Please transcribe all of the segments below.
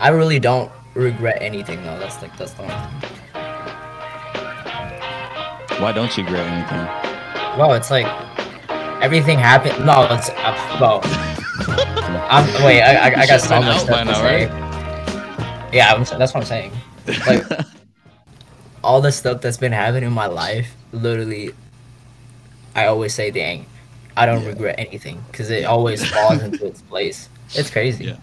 I really don't regret anything though. That's like that's the one. Why don't you regret anything? Well, it's like everything happened. No, it's uh, well. I'm wait. I, I, I got so much stuff to say. Yeah, I'm, that's what I'm saying. Like all the stuff that's been happening in my life, literally, I always say, "Dang, I don't Yeah. regret anything," because it always falls into its place. It's crazy. Yeah.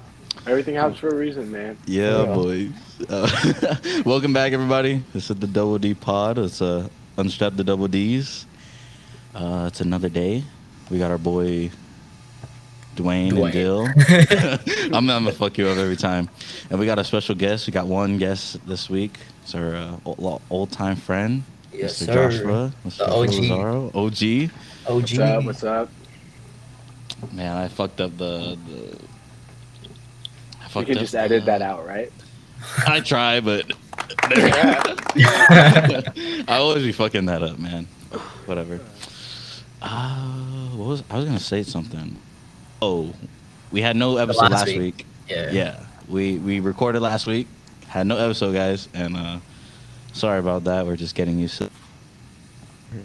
Everything happens for a reason, man. Yeah, Yeah. boy. Uh, welcome back, everybody. This is the Double D Pod. It's uh, Unstrap the Double Ds. Uh, it's another day. We got our boy Dwayne, and Dill. I'm, I'm gonna fuck you up every time. And we got a special guest. We got one guest this week. It's our uh, old, old time friend, Yes, Mr. sir. Joshua. Mr. The OG. Lazaro. OG. What's up? What's up? Man, I fucked up the. the I You fucked can up just edit that out, right? I try, but I always be fucking that up, man. Whatever. Uh, what was I was gonna say something? Oh, we had no episode last last, week. week. yeah. Yeah, we we recorded last week. Had no episode, guys, and uh, sorry about that. We're just getting used to. It.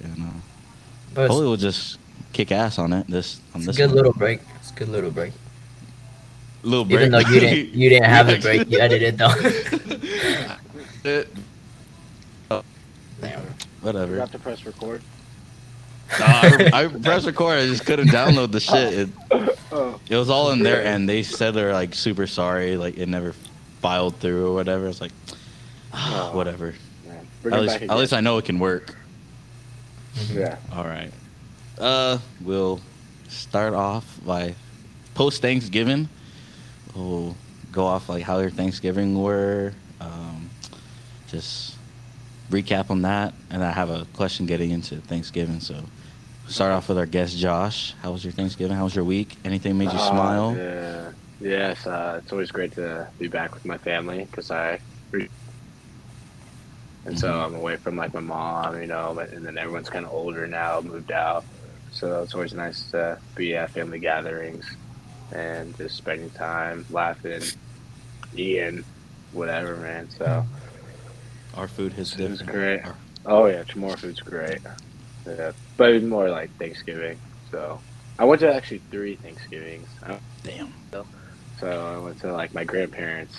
And uh, But hopefully, we'll just kick ass on it. This on it's a this good one. little break. It's a good little break. Little break. Even though you didn't, you didn't have a break. You edited though. Eh, Damn. Whatever. Forgot to press record. Nah, I, I pressed record. I just couldn't download the shit. It, Oh, it was all in there, and they said they're like super sorry, like it never filed through or whatever. It's like, Oh. whatever. At least, at least I know it can work. Yeah. All right. Uh, we'll start off by post Thanksgiving. We'll go off like how your Thanksgiving were. Um, just recap on that, and I have a question getting into Thanksgiving. So, start off with our guest Josh. How was your Thanksgiving? How was your week? Anything made you Ah, smile? Yeah. Yes, uh, it's always great to be back with my family because I. And so Mhm. I'm away from like my mom, you know, and then everyone's kind of older now, moved out. So it's always nice to be at family gatherings and just spending time, laughing, eating, whatever, man. So Our food was different. great. Our- Oh yeah, Chamorro food's great. Yeah, but it was more like Thanksgiving. So I went to actually three Thanksgivings. Damn. So I went to like my grandparents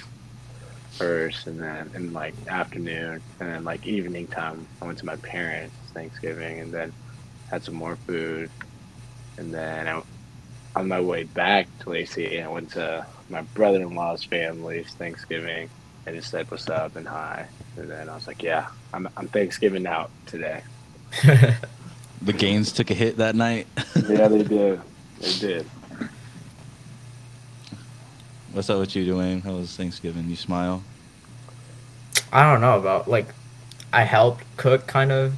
first, and then in like afternoon, and then like evening time, I went to my parents Thanksgiving, and then had some more food, and then I, on my way back to Lacey, I went to my brother-in-law's family's Thanksgiving. I just said what's up and hi, and then I was like, yeah, I'm I'm Thanksgiving out today. The gains took a hit that night. yeah, they did. They did. What's up with you, Dwayne? How was Thanksgiving? You smile? I don't know about like I helped cook kind of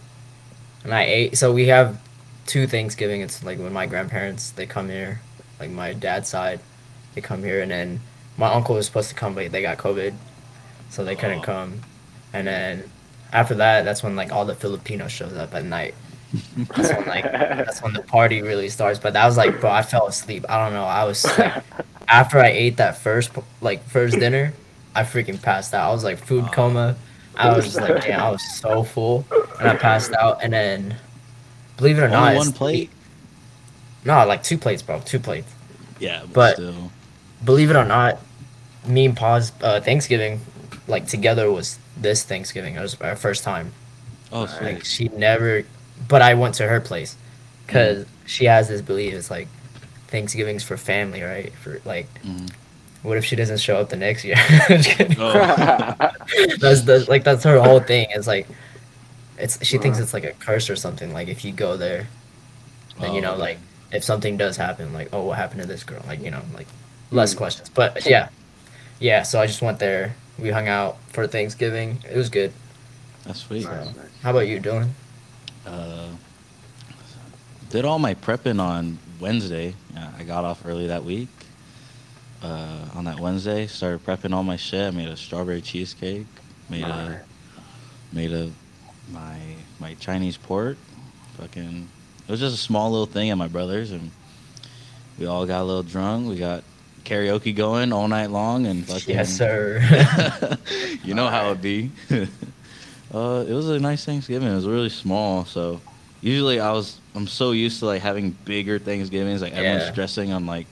and I ate so we have two Thanksgiving. It's like when my grandparents they come here, like my dad's side, they come here and then my uncle was supposed to come but they got COVID. So they couldn't Oh. come. And then after that that's when like all the Filipinos shows up at night. That's when like that's when the party really starts. But that was like bro, I fell asleep. I don't know. I was like after I ate that first like first dinner, I freaking passed out. I was like food Oh. coma. I was just like, damn, I was so full, and I passed out. And then, believe it or not, Only one plate? No, like two plates, bro, two plates. Yeah, but, But- still. Believe it or not, me and Pa's uh, Thanksgiving, like together, was this Thanksgiving. It was our first time. Oh, Nice. Like sweet. she never, but I went to her place, cause she has this belief. It's like Thanksgiving's for family, right? For like, Mhm. what if she doesn't show up the next year? Just. Oh. that's the like that's her whole thing. It's like it's she thinks it's like a curse or something. Like if you go there, then you Oh, know okay. like if something does happen, like oh what happened to this girl? Like you know like less questions. But yeah, yeah. So I just went there. We hung out for Thanksgiving. It was good. That's sweet. Nice, nice. How about you, Dylan? Uh, did all my prepping on Wednesday. Yeah, I got off early that week. Uh, on that Wednesday, started prepping all my shit. I made a strawberry cheesecake. Made Nice. a made a my my Chinese pork. Fucking, it was just a small little thing at my brother's, and we all got a little drunk. We got karaoke going all night long and fucking. Yes, sir. you know how it be. uh, it was a nice Thanksgiving. It was really small, so usually I was I'm so used to like having bigger Thanksgivings. Like everyone's Yeah. stressing on like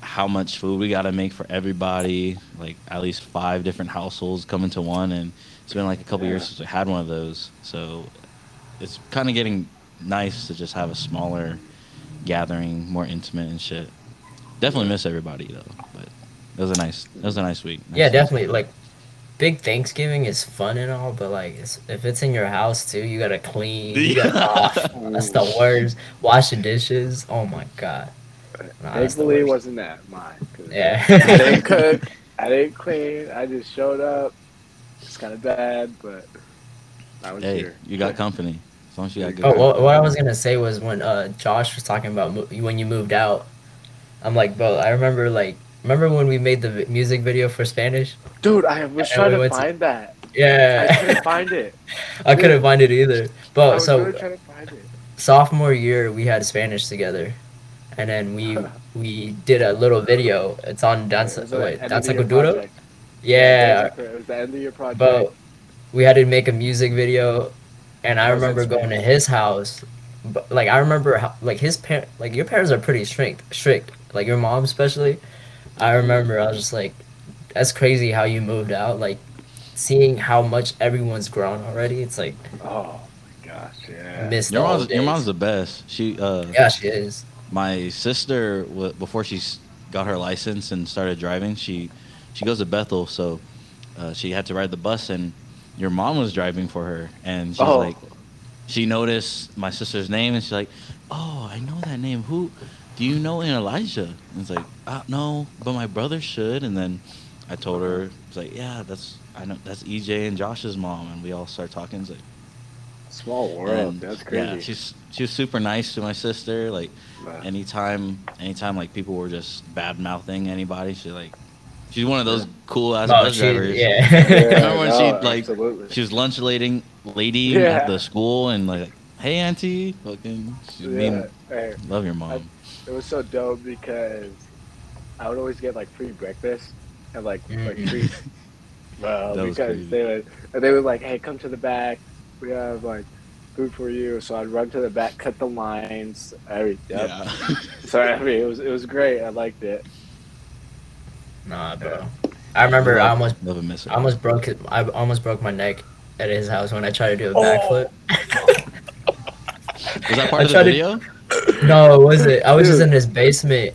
how much food we got to make for everybody. Like at least five different households coming to one, and it's been like a couple years since we had one of those. So it's kind of getting nice to just have a smaller gathering, more intimate and shit. Definitely miss everybody though, but it was a nice it was a nice week. Nice yeah, week. definitely. Like, big Thanksgiving is fun and all, but like, it's, if it's in your house too, you gotta clean. You gotta, oh, that's the worst. Wash the dishes. Oh my god. Nah, Thankfully, it wasn't that mine. 'cause Yeah. I didn't cook. I didn't clean. I just showed up. It's kind of bad, but I was Hey, here. you got company. As long as you got good. Oh, company. what, what I was gonna say was when uh Josh was talking about mo- when you moved out. I'm like, bro, I remember like, remember when we made the vi- music video for Spanish? Dude, I was And trying we to went to- find that. I Yeah, couldn't find it. I couldn't find it either. I But was so really trying to find it. sophomore year we had Spanish together, and then we we did a little video. It's on Dance It wait end Dance of the year Yeah. It was the end of your project. but we had to make a music video, and I That was in remember going to his house. But like I remember how like his parent like your parents are pretty strict strict like your mom especially. I remember I was just like, that's crazy how you moved out like. Seeing how much everyone's grown already, it's like oh my gosh, yeah. missed Your mom's, your mom's the best. She uh yeah, she is. my sister before she got her license and started driving she she goes to bethel so uh, she had to ride the bus and your mom was driving for her and she's Oh. like she noticed my sister's name and she's like oh i know that name who do you know In elijah and it's like uh, no but my brother should and then i told her it's like yeah that's i know that's ej and josh's mom and we all start talking it's like Small world. and, That's crazy. yeah she's she was super nice to my sister like anytime anytime like people were just bad mouthing anybody she like she's one of those cool ass Oh, bus she, drivers yeah. remember when she, like, absolutely. she was lunch lady lady Yeah. at the school and like hey auntie fucking she yeah, mean hey, love your mom it was so dope because I would always get like free breakfast and like like Mm. free. Well, That because crazy. they would and they would like, hey, come to the back. We have like food for you. So I'd run to the back, cut the lines, everything. Yep. yeah So I mean, it was it was great. I liked it. Nah, bro. I remember I almost love and miss I almost broke it. I almost broke my neck at his house when I tried to do a Oh. backflip. was that part I of the tried to- video no, it wasn't. I was just in his basement,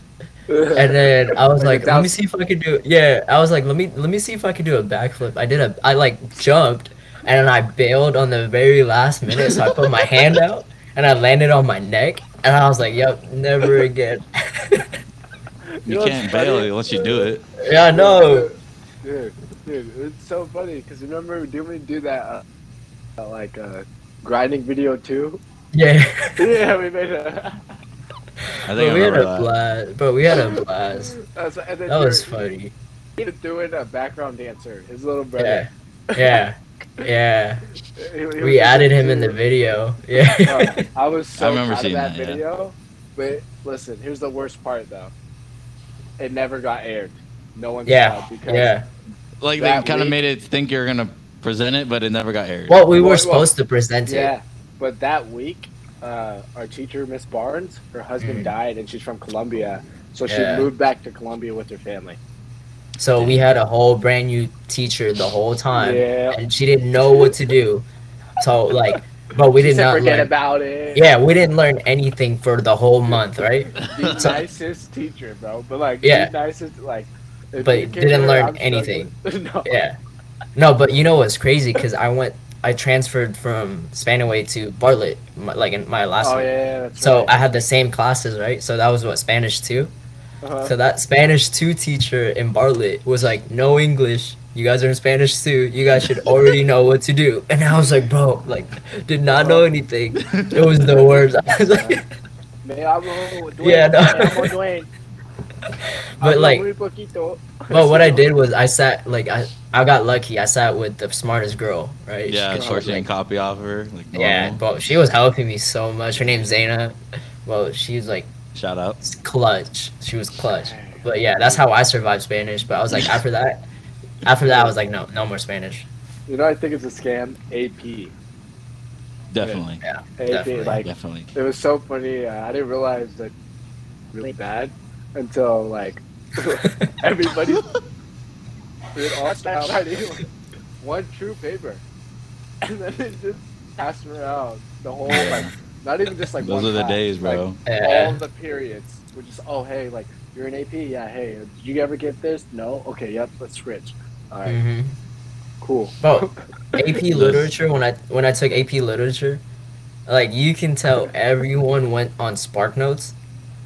and then I was Like like, "Let me see if I could do." Yeah, I was like, "Let me let me see if I could do a backflip." I did a. I like jumped, and then I bailed on the very last minute, so I put my hand out, and I landed on my neck, and I was like, "Yep, never again." you know can't funny? bail once you do it yeah, no. Dude, dude, it's so funny because remember, didn't we do that uh, uh, like uh, grinding video too? Yeah. yeah, we made a. i But think i we had a that blast. But we had a blast. That's, and then That was you're- funny. He was doing a background dancer, his little brother. Yeah. Yeah. Yeah. He- he We added him in the video. Yeah. I was so I remember proud of seeing that, that, yeah. video. But listen, here's the worst part though. It never got aired. No one saw Yeah. it because Yeah. like they That kind of week- made it think you're gonna present it but it never got aired Well, we were Well, supposed to present it. Yeah, but that week, uh, our teacher, Miss Barnes, her husband Mhm. died, and she's from Colombia, so Yeah. she moved back to Colombia with her family. So we had a whole brand new teacher the whole time, Yeah. and she didn't know what to do. So like, but we she did not forget learn. about it. Yeah, we didn't learn anything for the whole month, right? the So- nicest teacher, bro. But like, Yeah. the nicest, like. But didn't here, learn I'm anything. no. Yeah. No, but you know what's crazy? Because I went, I transferred from Spanaway to Bartlett, my, like in my last Oh one. yeah, that's So right. I had the same classes, right? So that was what Spanish two. Uh-huh. So that Spanish two teacher in Bartlett was like, no English. You guys are in Spanish two. You guys should already know what to do. And I was like, bro, like, did not know anything. It was the worst. I was like, Me hablo Dwayne, Yeah, no. me llamo Dwayne. but like, muy but what I did was I sat like I I got lucky. I sat with the smartest girl, right? yeah She- of she was, like, didn't copy off her like Yeah, but she was helping me so much. Her name's Zaina. Well, she was like shout out clutch. She was clutch. But yeah, that's how I survived Spanish. But I was like, after that, after that, I was like, no, no more Spanish. You know, I think it's a scam. AP. Definitely. Yeah, AP. Definitely, Like Definitely. it was so funny. Uh, I didn't realize that really bad until like everybody did all style writing like, one true paper, and then it just passed around the whole like not even just like Those one are the class, days, like, bro. all the periods were just oh hey like you're an AP yeah hey did you ever get this no okay yep let's switch all right, hmm cool Bro, AP literature when I when I took AP literature, like you can tell everyone went on Spark Notes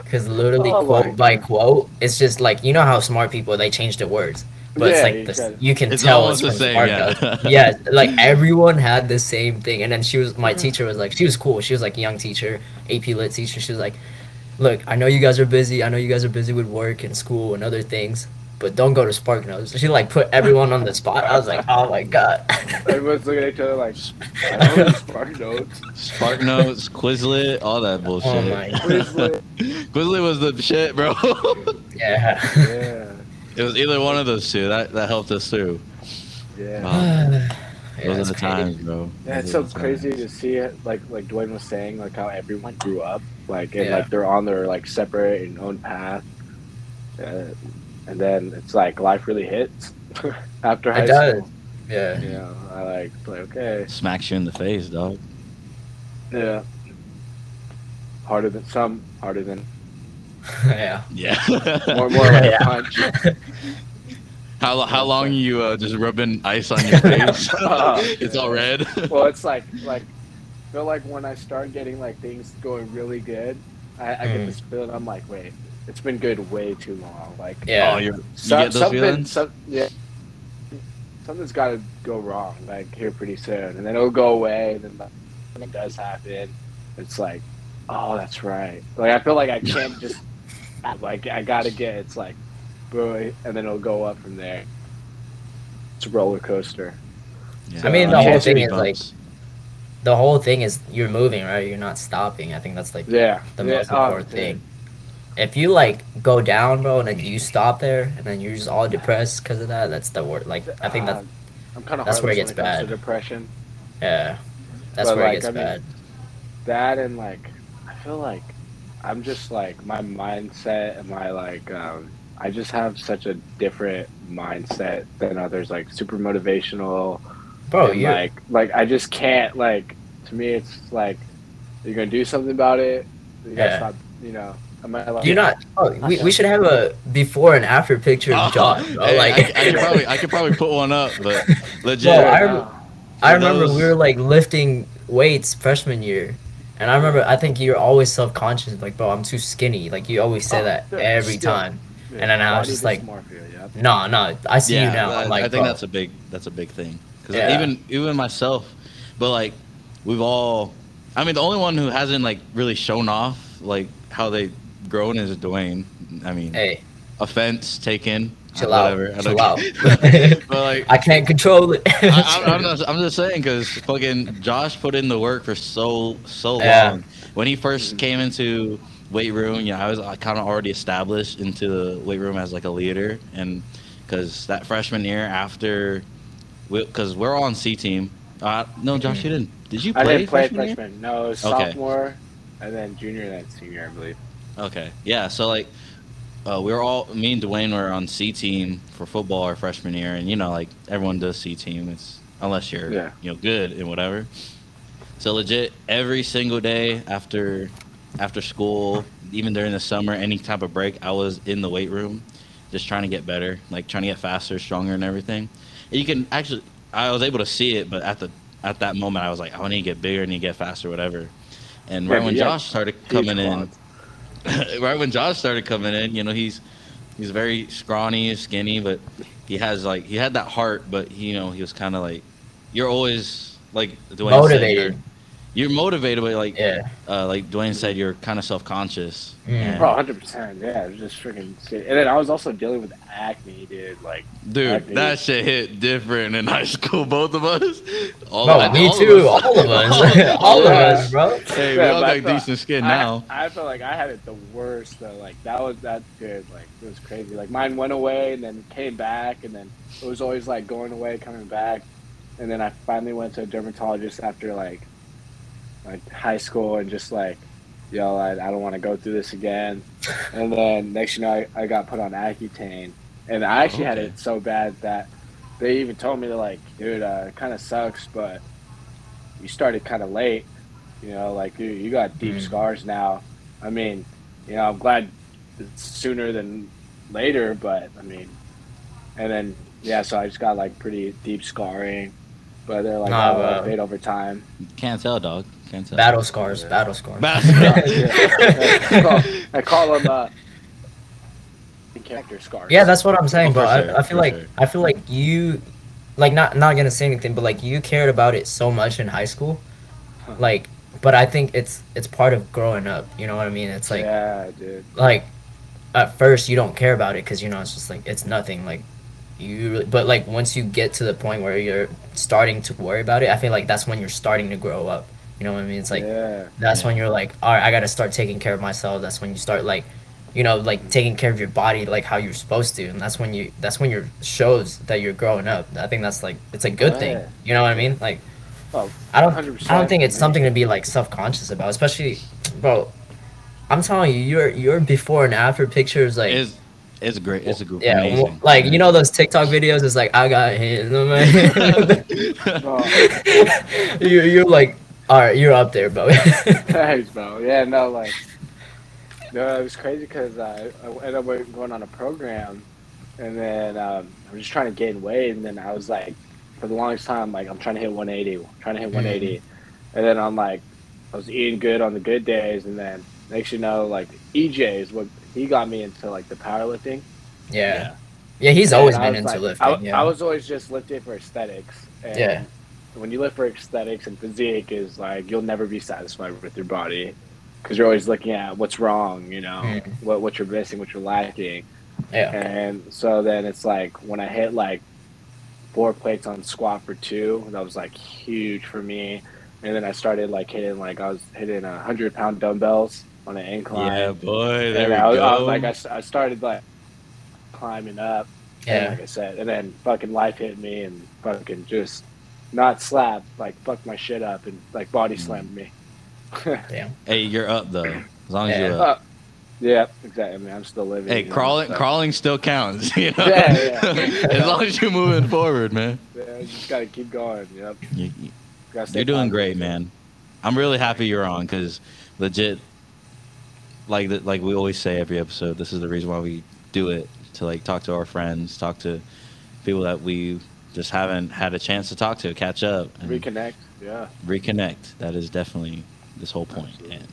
because literally Oh quote by God. quote, it's just like you know how smart people they change the words, but it's like you the, can. you can It's tell almost it's the from same, Spark yeah. Notes. yeah, like everyone had the same thing, and then she was my Mhm. teacher was like she was cool. She was like a young teacher, AP lit teacher. She was like, look, I know you guys are busy. I know you guys are busy with work and school and other things. But don't go to Spark Notes. She like put everyone on the spot. I was like, oh my god. everyone's looking at each other like I don't spark notes Spark Notes, Quizlet, all that bullshit. Oh my Quizlet. Quizlet was the shit, bro. Yeah. yeah it was either one of those two. That that helped us through. yeah Wow. Yeah, Those are the crazy. times, bro. Yeah, it's so crazy times. to see it, like like Dwayne was saying, like how everyone grew up, like and Yeah. like they're on their like separate and own path, uh, and then it's like life really hits after high It does. school. Yeah. You know, I like like okay, Smacks you in the face, dog. yeah, harder than some, harder than yeah. Yeah. more more like Yeah. a punch. how how long you uh, just rubbing ice on your face? it's all red. Well, it's like like I feel like when I start getting like things going really good, I, I get Mm. this feeling. I'm like, wait, it's been good way too long. Like Yeah. Oh, you're, you get those something, feelings? some, yeah, something's got to go wrong, like here pretty soon, and then it'll go away. And then like, when it does happen, it's like, oh, that's right. Like I feel like I can't just like I gotta get. It's like, boy, and then it'll go up from there. It's a roller coaster. Yeah. I mean, the whole thing to be is, like. The whole thing is you're moving, right? You're not stopping. I think that's like Yeah, the yeah, most oh, important dude. thing. If you like go down, bro, and then you stop there, and then you're just all depressed because of that, that's the word. Like I think that Uh, I'm kind of that's where it gets bad. depression. yeah, that's but, where like, it gets I mean, bad. that and like I feel like I'm just like my mindset and my like um I just have such a different mindset than others like super motivational Bro, you like like I just can't like to me it's like you're gonna do something about it you gotta Yeah. stop you know am I like you're not. Oh, we, we should have a before and after picture of Oh, John. Hey, like I, I could probably I could probably put one up, but legit. Well, I rem- I remember those- we were like lifting weights freshman year, and I remember I think you're always self conscious, like, bro, I'm too skinny. Like you always say Oh, that yeah, every still. time. and then I was just like- dysmorphia, yep. No, no, I see yeah, you now. I, I'm like, I think bro. that's a big that's a big thing because Yeah. even even myself, but like we've all, I mean, the only one who hasn't like really shown off like how they grown is Dwayne. I mean, hey, offense taken. chill out, whatever. I chill out. but like. I can't control it. I, I'm, I'm, just, I'm just saying because fucking Josh put in the work for so so Yeah. long. When he first came into weight room, you know, I was kind of already established into the weight room as like a leader, and because that freshman year after, because we, are all on C team. Uh, no, Josh, you didn't. Did you play? I didn't play freshman freshman no it was Okay. sophomore and then junior and then senior I believe Okay, yeah. So like, uh, we were all me and Dwayne were on C team for football our freshman year, and you know, like everyone does C team. It's unless you're Yeah. you know good and whatever. So legit, every single day after after school, even during the summer, any type of break, I was in the weight room, just trying to get better, like trying to get faster, stronger, and everything. And you can actually, I was able to see it, but at the at that moment, I was like, I need to get bigger, I need to get faster, whatever. And Yeah, right when yeah, Josh started coming in. right when Josh started coming in, you know, he's he's very scrawny, skinny, but he has like he had that heart, but he, you know, he was kind of like you're always like Dwayne Motivated. you're- you're motivated, but like Yeah. uh, like Dwayne said, you're kind of self conscious. Mm. Bro, hundred percent. Yeah, it was just freaking. sick. And then I was also dealing with acne, dude. Like, Dude, Acne. that shit hit different in high school. Both of us. All Bro, of- me all of too. us. All of us. all of us, bro. Hey, we Yeah, all I got felt- decent skin I, now. I felt like I had it the worst though. Like that was that good. Like it was crazy. Like mine went away and then came back, and then it was always like going away, coming back, and then I finally went to a dermatologist after like like high school and just like. Yo, I, I don't want to go through this again. And then next you know, I, I got put on Accutane. And I actually had it so bad that they even told me, they're like, dude, uh, it kind of sucks, but you started kind of late. You know, like you, you got deep Mm. scars now. I mean, you know, I'm glad it's sooner than later, but I mean, and then yeah, so I just got like pretty deep scarring, but they're like, Nah, oh, fade over time. Can't tell, dog. Can't tell. Battle scars. Battle scars. I call, I call them uh, character scars. Yeah, that's what I'm saying, Oh, but sure, I, I feel like sure. I feel like you, like not not gonna say anything, but like you cared about it so much in high school, Huh. like. But I think it's it's part of growing up. You know what I mean? It's like yeah, dude. like at first you don't care about it because you know it's just like it's nothing. Like you, really, but like once you get to the point where you're starting to worry about it, I feel like that's when you're starting to grow up. You know what I mean? It's like yeah, that's when you're like, all right, I gotta start taking care of myself. That's when you start like, you know, like taking care of your body like how you're supposed to, and that's when you that's when your shows that you're growing up. I think that's like it's a good thing. You know what I mean? Like, Oh, I don't I don't think it's something to be like self conscious about, especially, bro. I'm telling you, your your before and after pictures like. It's it's great. It's a group. yeah, amazing. well, like you know those TikTok videos. It's like I got hit. Oh. you you're like, all right, you're up there, bro. Thanks, bro. Yeah, no, like, no, it was crazy because uh, I ended up going on a program, and then um, I was just trying to gain weight, and then I was like, for the longest time, like, I'm trying to hit 180, trying to hit 180, and then I'm like, I was eating good on the good days, and then next you know, like, EJ is what he got me into like the powerlifting. yeah. yeah, He's always And I been into like- lifting. I, yeah. I was always just lifting for aesthetics. And Yeah. When you lift for aesthetics and physique, is like you'll never be satisfied with your body because you're always looking at what's wrong. You know, Mm. what what you're missing, what you're lacking. yeah. And so then it's like when I hit like four plates on squat for two, that was like huge for me. And then I started like hitting like I was hitting a hundred pound dumbbells on an incline. yeah, boy. There and we I, was, go. I was like I, I started like climbing up. And Yeah. like I said, and then fucking life hit me and fucking just not slap, like fucked my shit up and like body Mm. slammed me. Damn. hey, you're up though. As long as Yeah. you're up. Uh, yeah, exactly. I mean, I'm still living. Hey, you know, crawling, so- crawling still counts. You know? Yeah, yeah. as long as you're moving forward, man. Yeah, I just gotta keep going. Yep. You, you, you're doing positive. great, man. I'm really happy you're on because legit, like the, like we always say every episode, this is the reason why we do it to like talk to our friends, talk to people that we just haven't had a chance to talk to, catch up, and Reconnect. Yeah, reconnect. That is definitely this whole point. And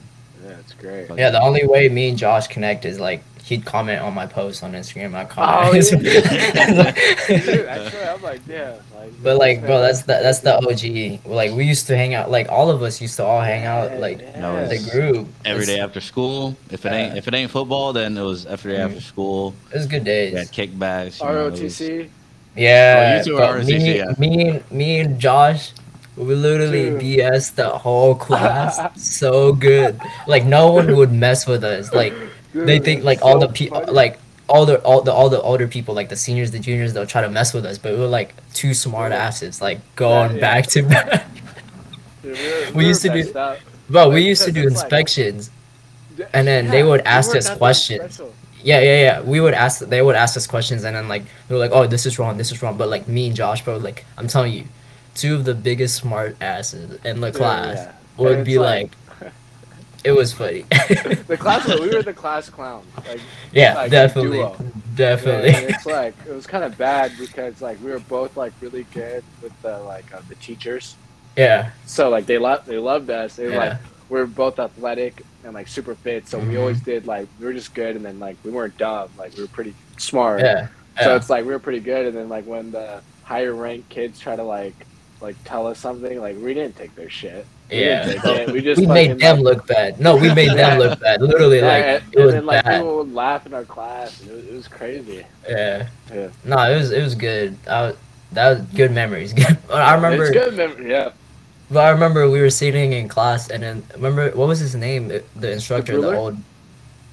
yeah, it's great. Yeah, the only way me and Josh connect is like he'd comment on my post on Instagram. I Oh, comment. Dude, actually, I'm like, yeah. Like, but like, bro, that's the that's the OG. Like we used to hang out. Like all of us used to all hang out. Like No, the group. every It's- day after school, if it ain't Yeah. if it ain't football, then it was every day after mm-hmm. school. It was good We days. had kickbacks. you know, it was- ROTC. Yeah. Oh, you two bro, are me, me, and me and Josh, we literally Dude. BS the whole class. so good. Like no one would mess with us. Like they think like it's all the people like all the all the all the older people like the seniors the juniors they'll try to mess with us but we were like two smart asses like going yeah. back to back Dude, we, were- we used to do- messed up. bro we used to do because it's like- inspections And then they would ask us questions. special. Yeah yeah yeah we would ask they would ask us questions and then like we were like oh this is wrong this is wrong but like me and josh bro like i'm telling you two of the biggest smart asses in the class yeah. would be it's like, it was funny the class. We were the class clown. Like, yeah like, definitely definitely Yeah, it's like it was kind of bad because like we were both like really good with the like uh, the teachers. yeah So like they loved they loved us. They were Yeah. like we were both athletic and like super fit. So we Mhm. always did like we were just good, and then like we weren't dumb. Like we were pretty smart. yeah So it's like we were pretty good, and then like when the higher ranked kids try to like like tell us something, like we didn't take their shit. We Yeah. didn't take it. We just we made them like, look bad. No, we made them look bad. Literally, yeah, like and, it was and then like bad. people would laugh in our class. And it, was, it was crazy. Yeah. Yeah. No, it was it was good. I, was- that was good memories. I remember. It's good memory. Yeah. But I remember we were sitting in class, and then remember what was his name? The, the instructor, the, old.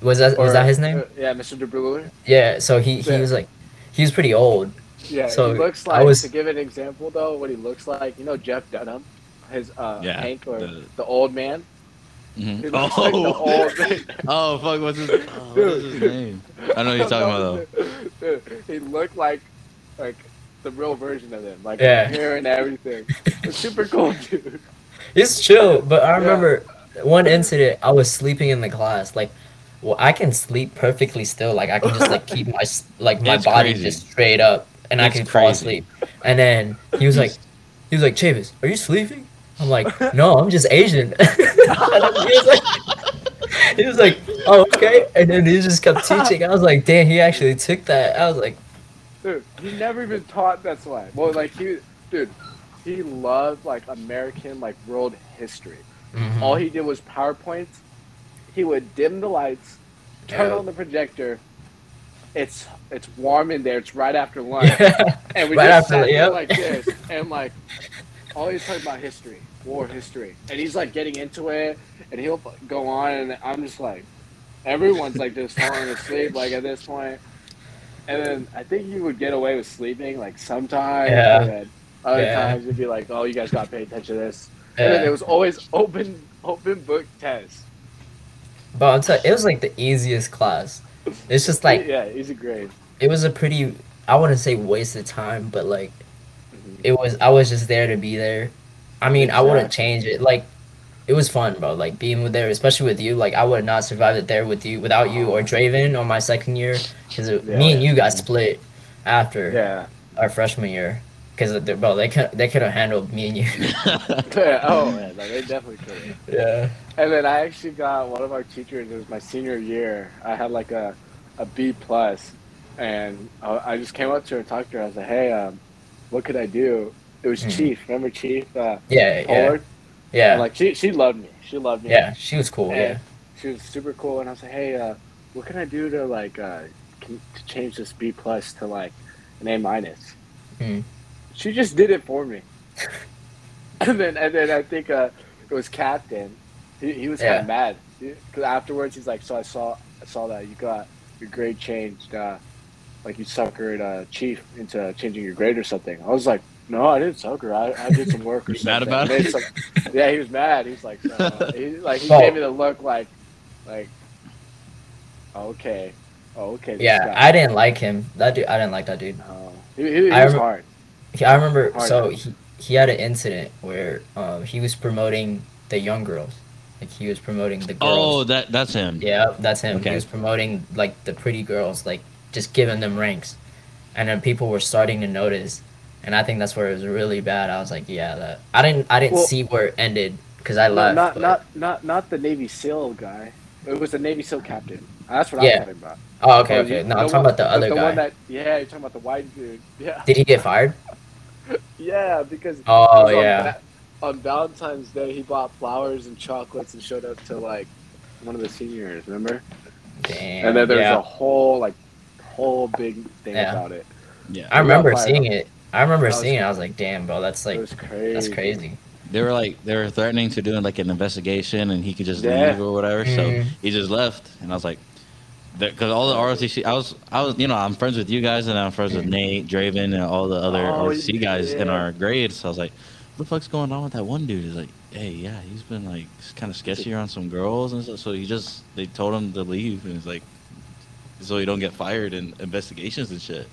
Was that was that his name? uh, yeah, Mr. De Brewer. Yeah. So he he Yeah. was like, he was pretty old. Yeah, So, he looks like. I was- to give an example though, what he looks like. You know Jeff Dunham, his uh, Yeah, Hank or the- the, old man. Mhm. He looks like the Oh, old man. oh, fuck, what's his, oh, what is his name? I know what you're talking about though. Dude, he looked like like the real version of him, like Yeah. hair and everything. It's super cool, dude. It's chill, but I Yeah. remember one incident. I was sleeping in the class. Like, well, I can sleep perfectly still. Like, I can just like keep my like my It's body crazy. just straight up, and I It's can fall asleep. And then he was like, he was like, Chavis, are you sleeping? I'm like, no, I'm just Asian. and he was like, he was like, oh okay. And then he just kept teaching. I was like, damn, he actually took that. I was like, Dude, he never even taught. that why. Well, like he, dude, he loved like American like world history. mhm. All he did was PowerPoints. He would dim the lights, turn Yeah. on the projector. It's it's warm in there. It's right after lunch, yeah. and we Right just after, sat yep. like this, and like all he's talking about history, war history, and he's like getting into it, and he'll go on, and I'm just like, everyone's like just falling asleep, like at this point, and then I think you would get away with sleeping, like sometimes, Yeah. and then other Yeah. times it'd be like, oh, you guys got to pay attention to this, and then it was always open open book test. But I'm it was like the easiest class. It's just like yeah, easy grade. it was a pretty I wouldn't say waste of time, but like Mhm. it was I was just there to be there. I mean, I wouldn't change it. Like it was fun, bro. Like being with there, especially with you. Like I would not survive it there with you without you or Draven on my second year because Yeah. me and you got split after Yeah. our freshman year. Because bro, they could they could have handled me and you. yeah, oh man, like, they definitely could. yeah. And then I actually got one of our teachers. It was my senior year. I had like a, a B plus, and I, I just came up to her and talked to her. I was like, "Hey, um, what could I do?" It was Mhm. Chief. Remember Chief? Uh, Yeah. Yeah. Pollard? Yeah. And, like she, she loved me. She loved me. Yeah. She was cool. And Yeah. She was super cool. And I was like, "Hey, uh, what can I do to like uh, can, to change this B plus to like an A minus?" Hmm. She just did it for me. and then and then I think uh, it was Captain. He, he was kind of mad because afterwards he's like, "So I saw I saw that you got your grade changed, uh, like you suckered uh, Chief into changing your grade or something." I was like, "No, I didn't sucker. I, I did some work or You something." mad about it? some- yeah, he was mad. He's like, so, he, like he Oh. gave me the look, like, like, okay, oh, okay. Yeah. guy. I didn't like him. That dude. I didn't like that dude. Oh. He, he, he I was remem- hard. He- I remember. Hard So ass. he he had an incident where um he was promoting the young girls, like he was promoting the girls. oh, that that's him. yeah, that's him. Okay. He was promoting like the pretty girls, like just giving them ranks, and then people were starting to notice, and I think that's where it was really bad. I was like, yeah, that I didn't I didn't Well- see where it ended because I No, left. not but- not not not the Navy SEAL guy. It was the Navy SEAL captain. That's what Yeah. I'm talking about. Oh, okay, okay. you- No, I'm talking one- about the other the guy. one that yeah, you're talking about the white dude. Yeah, Did he get fired? yeah, because Oh because on yeah. Va- on Valentine's Day he bought flowers and chocolates and showed up to like one of the seniors. Remember? Damn. and then there's yeah. a whole like whole big thing Yeah. about it. Yeah. I remember seeing it. I remember That was- seeing it. I was like, damn, bro, that's like crazy. that's crazy. They were like they were threatening to do like an investigation, and he could just Yeah. leave or whatever. Mhm. So he just left, and I was like, because all the ROTC, I was I was you know I'm friends with you guys, and I'm friends with Nate, Draven, and all the other Oh, ROTC guys in our grade. So I was like, what the fuck's going on with that one dude? He's like, hey, yeah, he's been like kind of sketchy around some girls and stuff. So he just they told him to leave, and it's like, so he don't get fired in investigations and shit.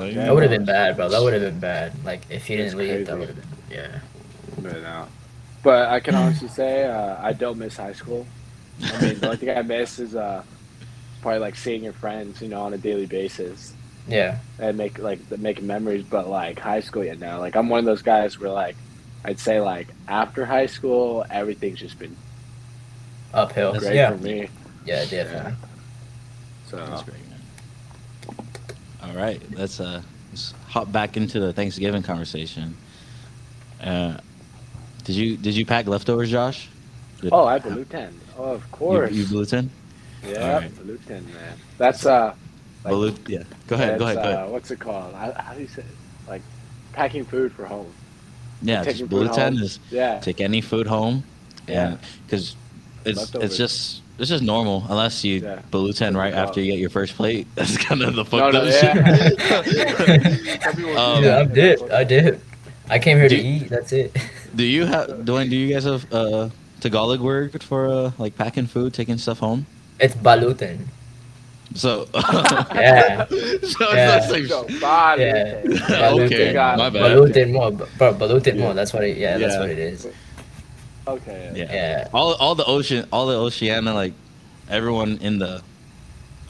So That would have been bad, bro. That would have been bad. Like if he didn't leave, that would have been yeah. But, uh, but I can honestly say uh, I don't miss high school. I mean, the only thing I miss is uh, probably like seeing your friends, you know, on a daily basis Yeah. and make like the- making memories. But like high school, you know, like I'm one of those guys where like I'd say like after high school, everything's just been Uphill. great yeah. for me. Yeah, definitely. So That's great, man. All right, let's uh let's hop back into the Thanksgiving conversation. Uh, did you did you pack leftovers, Josh? Did- Oh, I have Balut Oh, of course. you blew 10? yeah, Alright. Balut man. That's uh. like, Balut, yeah. Go ahead, go ahead, go uh. What's it called? How, how do you say? It? Like packing food for home. Yeah, just 10 home. is Yeah. take any food home, Yeah. because it's Leftovers. it's just it's just normal unless you Yeah. Balut 10 right Wow. after you get your first plate. That's kind of the No, fucked no, up yeah. shit. Some Um, yeah, I that. did. I did. I came here to Do- eat. That's it. do you have Dwayne? Do you guys have uh, Tagalog word for uh, like packing food, taking stuff home? It's balutin. So Yeah. so it's Yeah. the same So, Yeah. Balut. okay, Got my bad. Balutin more, bro. Balutin Yeah. mo. That's what it. Yeah, that's what it is. Okay. Yeah. Yeah. All all the ocean, all the Oceania, like everyone in the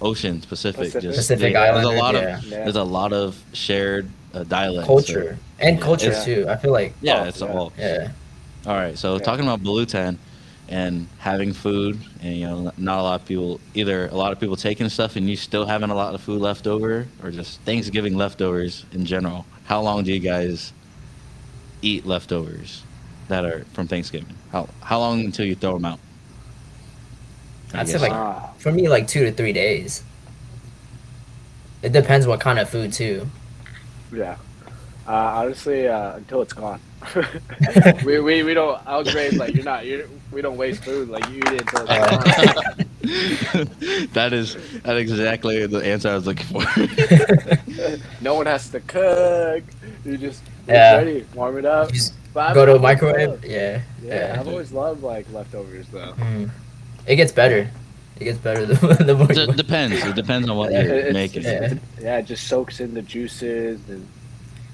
ocean, Pacific, Pacific? just Pacific they- there's a lot yeah. of Yeah. there's a lot of shared uh, dialects. Culture and Yeah. culture It's- too. I feel like. Yeah, Oh, it's yeah. all. Yeah. All right, so Yeah. talking about blue Balutan and having food, and you know, not a lot of people either. A lot of people taking stuff, and you still having a lot of food left over, or just Thanksgiving leftovers in general. How long do you guys eat leftovers that are from Thanksgiving? How how long until you throw them out? I I'd say guess. like Ah, for me like two to three days. It depends what kind of food too. yeah. Uh, honestly, uh, until it's gone. we, we we don't. I was raised like you're not. You're, we don't waste food. Like you eat it until it's Uh, gone. that is that is exactly the answer I was looking for. no one has to cook. You just it's Yeah. ready. Warm it up. You just But I've Go to a microwave. loved- Yeah. Yeah, Yeah. I've always loved like leftovers though. Mm. It gets better. It gets better the, the more. you- it depends. It depends on what you're it's- making. Yeah. Yeah, it just soaks in the juices and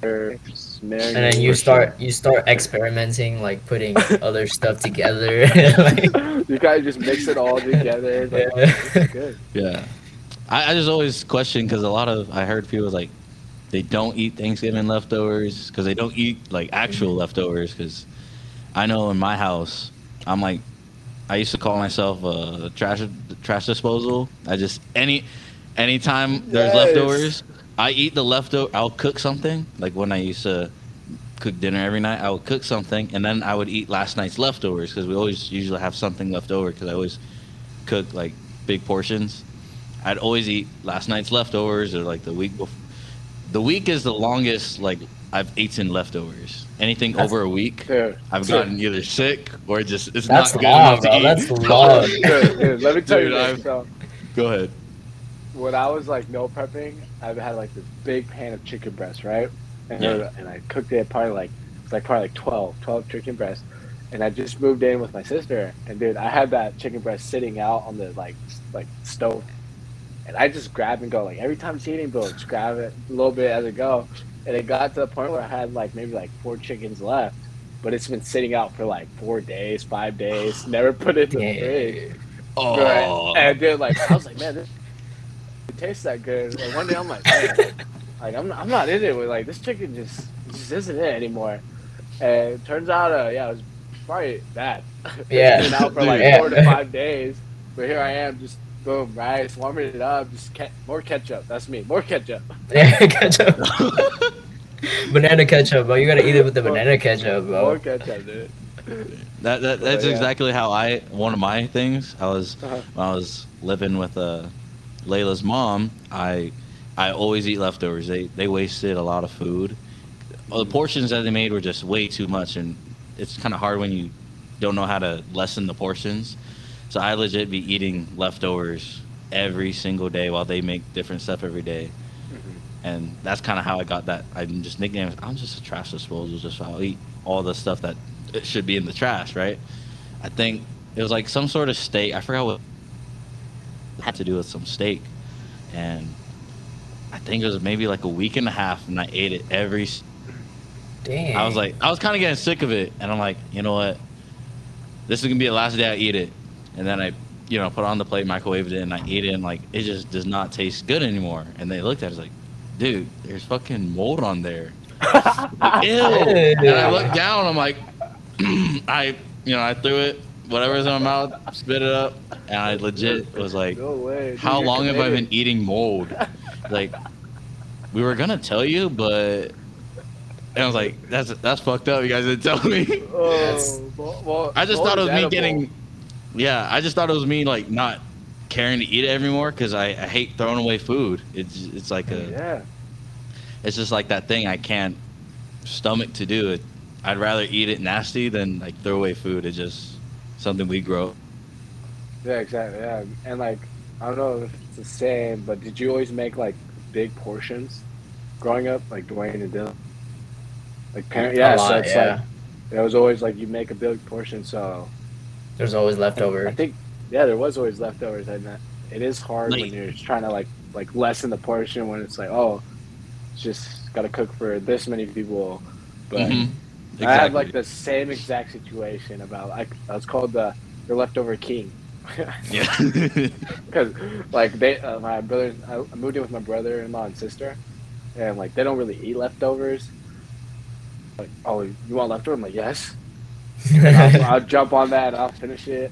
and then you start you start experimenting, like putting other stuff together. like, you guys just mix it all together. Like, Yeah. oh, good. Yeah, I, I just always question because a lot of I heard people like they don't eat Thanksgiving leftovers because they don't eat like actual Mm-hmm. leftovers because I know in my house I'm like I used to call myself a trash trash disposal. I just any anytime there's Yes. leftovers, I eat the leftover. I'll cook something like when I used to cook dinner every night. I would cook something and then I would eat last night's leftovers because we always usually have something left over because I always cook like big portions. I'd always eat last night's leftovers or like the week before. The week is the longest like I've eaten leftovers. Anything That's- over a week, Dude, I've dude, gotten either sick or just it's That's not good long, enough to bro. eat. That's long. dude, dude, let me tell you Dude, this. I've- So, Go ahead. when I was like meal prepping, I had like this big pan of chicken breast, right? And, Yeah. and I cooked it probably like it's like probably like 12, 12 chicken breasts. And I just moved in with my sister, and dude, I had that chicken breast sitting out on the like like stove, and I just grab and go like every time it's eating, bro, just grab it a little bit as it go, and it got to the point where I had like maybe like four chickens left, but it's been sitting out for like four days, five days, never put it in the fridge. Oh, Right. And then like I was like, man, this it tastes that good. Like one day I'm like, man, like I'm not, I'm not in it with like this chicken just just isn't it anymore. And it turns out, uh, yeah, it was probably bad. Yeah. it's been out for like Yeah. four to five days, but here I am, just boom, rice, warming it up, just ke- more ketchup. That's me, more ketchup. yeah, ketchup. banana ketchup, bro. You gotta eat it with the banana ketchup, bro. More ketchup, dude. That, that that's yeah. exactly how I one of my things. I was Uh-huh. when I was living with uh, Layla's mom. I I always eat leftovers. They they wasted a lot of food. Well, the portions that they made were just way too much, and it's kind of hard when you don't know how to lessen the portions. So I legit be eating leftovers every single day while they make different stuff every day. Mm-hmm. And that's kind of how I got that. I'm just nicknamed. I'm just a trash disposal. Just I'll eat all the stuff that it should be in the trash, right? I think it was like some sort of steak. I forgot what it had to do with some steak, and I think it was maybe like a week and a half, and I ate it every. Damn. I was like, I was kind of getting sick of it, and I'm like, you know what? This is gonna be the last day I eat it, and then I, you know, put it on the plate, microwaved it, and I ate it, and like it just does not taste good anymore. And they looked at it it's like, dude, there's fucking mold on there. Like, Ew. And I looked down. I'm like, I, you know, I threw it, whatever's in my mouth, spit it up, and I legit was like, No way. dude, how you're long have I been eating mold? Like, we were gonna tell you, but And I was like, "That's that's fucked up. You guys didn't tell me." Oh, well, well, I just thought it was me edible. getting. Yeah, I just thought it was me like not caring to eat it anymore because I, I hate throwing away food. It's it's like a Yeah. it's just like that thing I can't stomach to do it. I'd rather eat it nasty than like throw away food. It's just something we grow. Yeah, exactly. Yeah, and like I don't know if it's the same, but did you always make like big portions growing up, like Dwayne and Dylan? Like parent, yeah. a so it's yeah. like it was always like you make a big portion. So There's always leftovers. I think yeah, there was always leftovers, and that it is hard Like- when you're trying to like like lessen the portion when it's like oh, it's just got to cook for this many people. But Mhm. I had like the same exact situation about like I was called the the leftover king. yeah. Because like they, uh, my brother, I I moved in with my brother-in-law and sister, and like they don't really eat leftovers. Like, oh, you want leftover? I'm like, yes. I'll, I'll jump on that. I'll finish it.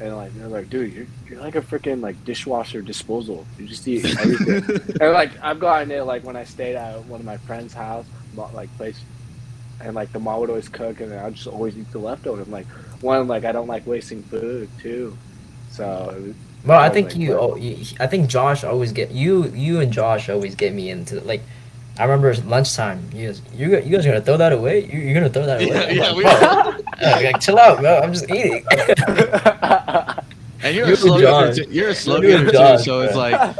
And like they're like, dude, you're, you're like a freaking like dishwasher disposal. You just eat everything. and like I've gotten it like when I stayed at one of my friend's house, like place, and like the mom would always cook, and I just always eat the leftovers. I'm like, one, like I don't like wasting food too. So Well, I think you, oh, you. I think Josh always get you. You and Josh always get me into like. I remember lunchtime. You guys, you, guys- you guys are gonna throw that away? You, you're gonna throw that away? Yeah, I'm yeah, like, we- "Bro, like, chill out, bro. I'm just eating. and you're You a slow eater. Too. You're a slow You and eater too. So it's like,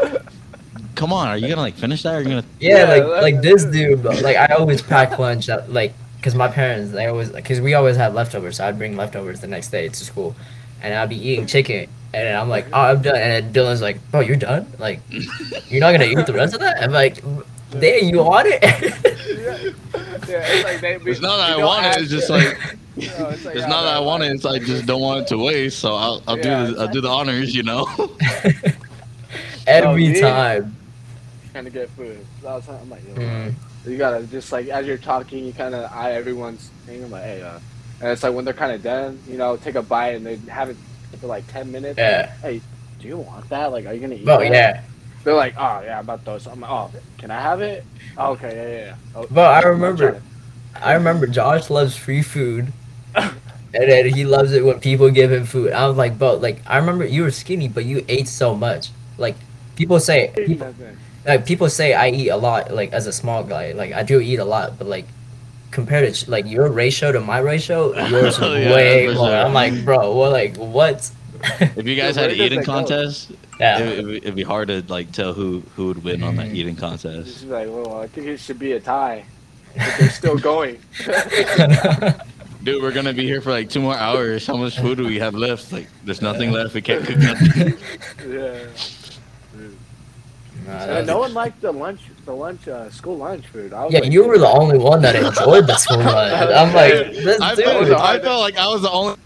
come on, are you gonna like finish that? Or are you gonna? yeah, Yeah, like like this dude. bro, Like I always pack lunch. At, like, cause my parents, they always, cause we always had leftovers. So I'd bring leftovers the next day to school, and I'd be eating chicken. And I'm like, oh, I'm done. And Dylan's like, bro, you're done? Like, you're not gonna eat the rest of that? I'm like, damn, you want it? yeah, it's like they, we, It's not that I want it. It's just like You it's like, it's oh, not that I want it. It's like just don't want it to waste. So I'll I'll Yeah, do the, I'll do the honors. You know. Every me? time. trying to get food. So I was, I'm like, yo, Mm. you gotta just like as you're talking, you kind of eye everyone's thing. I'm like, hey, uh, and it's like when they're kind of done, you know, take a bite and they have it for like ten minutes. Yeah. Hey, do you want that? Like, are you gonna eat? Well, that? yeah. They're like, oh yeah, I'm about those. I'm like, oh, can I have it? Oh, okay, yeah, yeah. yeah. Oh, Well, I remember- I remember Josh loves free food. And then he loves it when people give him food. I was like, bro, like I remember you were skinny, but you ate so much. Like people say, people, like people say I eat a lot. Like as a small guy, like I do eat a lot, but like compared to like your ratio to my ratio, yours is yeah, way more. sure. I'm like, bro, well, like what? If you guys had an eating contest, yeah, it, it'd, be- it'd be hard to like tell who who would win on that Mhm. eating contest. is like, well, I think it should be a tie. But they're still going. Dude, we're gonna be here for like two more hours. How much food do we have left? Like, there's nothing left. We can't cook nothing. yeah. Nah, no one liked the lunch, the lunch, uh, school lunch food. I was yeah, like, you were the only one that enjoyed the school lunch. I'm like, this I dude. felt, I felt like I was the only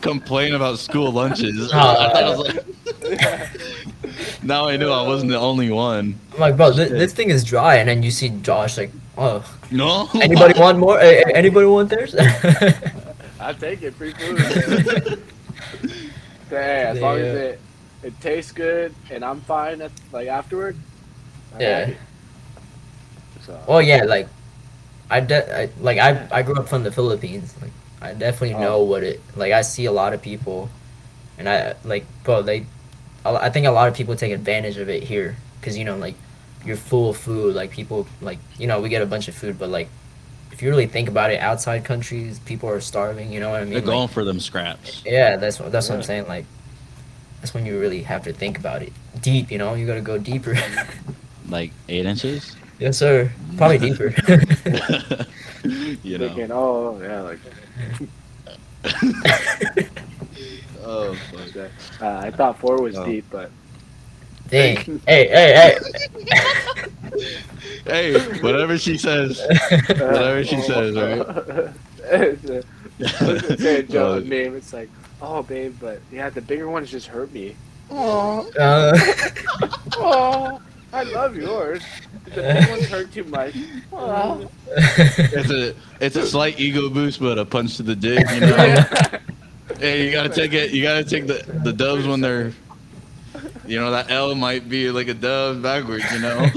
complain about school lunches. Oh. I thought I was like, now I knew I wasn't the only one. I'm like, bro, th- this thing is dry, and then you see Josh like, oh, No. anybody want more? A- a- anybody want theirs? I take it, free food. hey, as long as it it tastes good and I'm fine, at, like afterward. I'm Yeah. happy. So. well, yeah, like, I, de- I like I I grew up from the Philippines. Like, I definitely Oh. know what it like. I see a lot of people, and I like, bro, they, I think a lot of people take advantage of it here, cause you know, like, you're full of food. Like people, like you know, we get a bunch of food, but like, if you really think about it, outside countries, people are starving. You know what I mean? They're Like, going for them scraps. Yeah, that's what that's what I'm saying. Like, that's when you really have to think about it deep. You know, you got to go deeper. Like eight inches. yes, sir. Probably deeper. you know. Thinking, oh yeah, like Oh, fuck. uh, I thought four was Oh. deep, but Dang. Hey, hey, Hey, whatever she says. Whatever she says, right? say a joke Oh. meme. It's like, oh babe, but yeah, the bigger ones just hurt me. hey. Uh, Oh, I love yours. The big hurt too much. It's a it's a slight ego boost, but a punch to the dick. You know. hey, you gotta take it. You gotta take the the doves when they're. You know that L might be like a dove backwards. You know.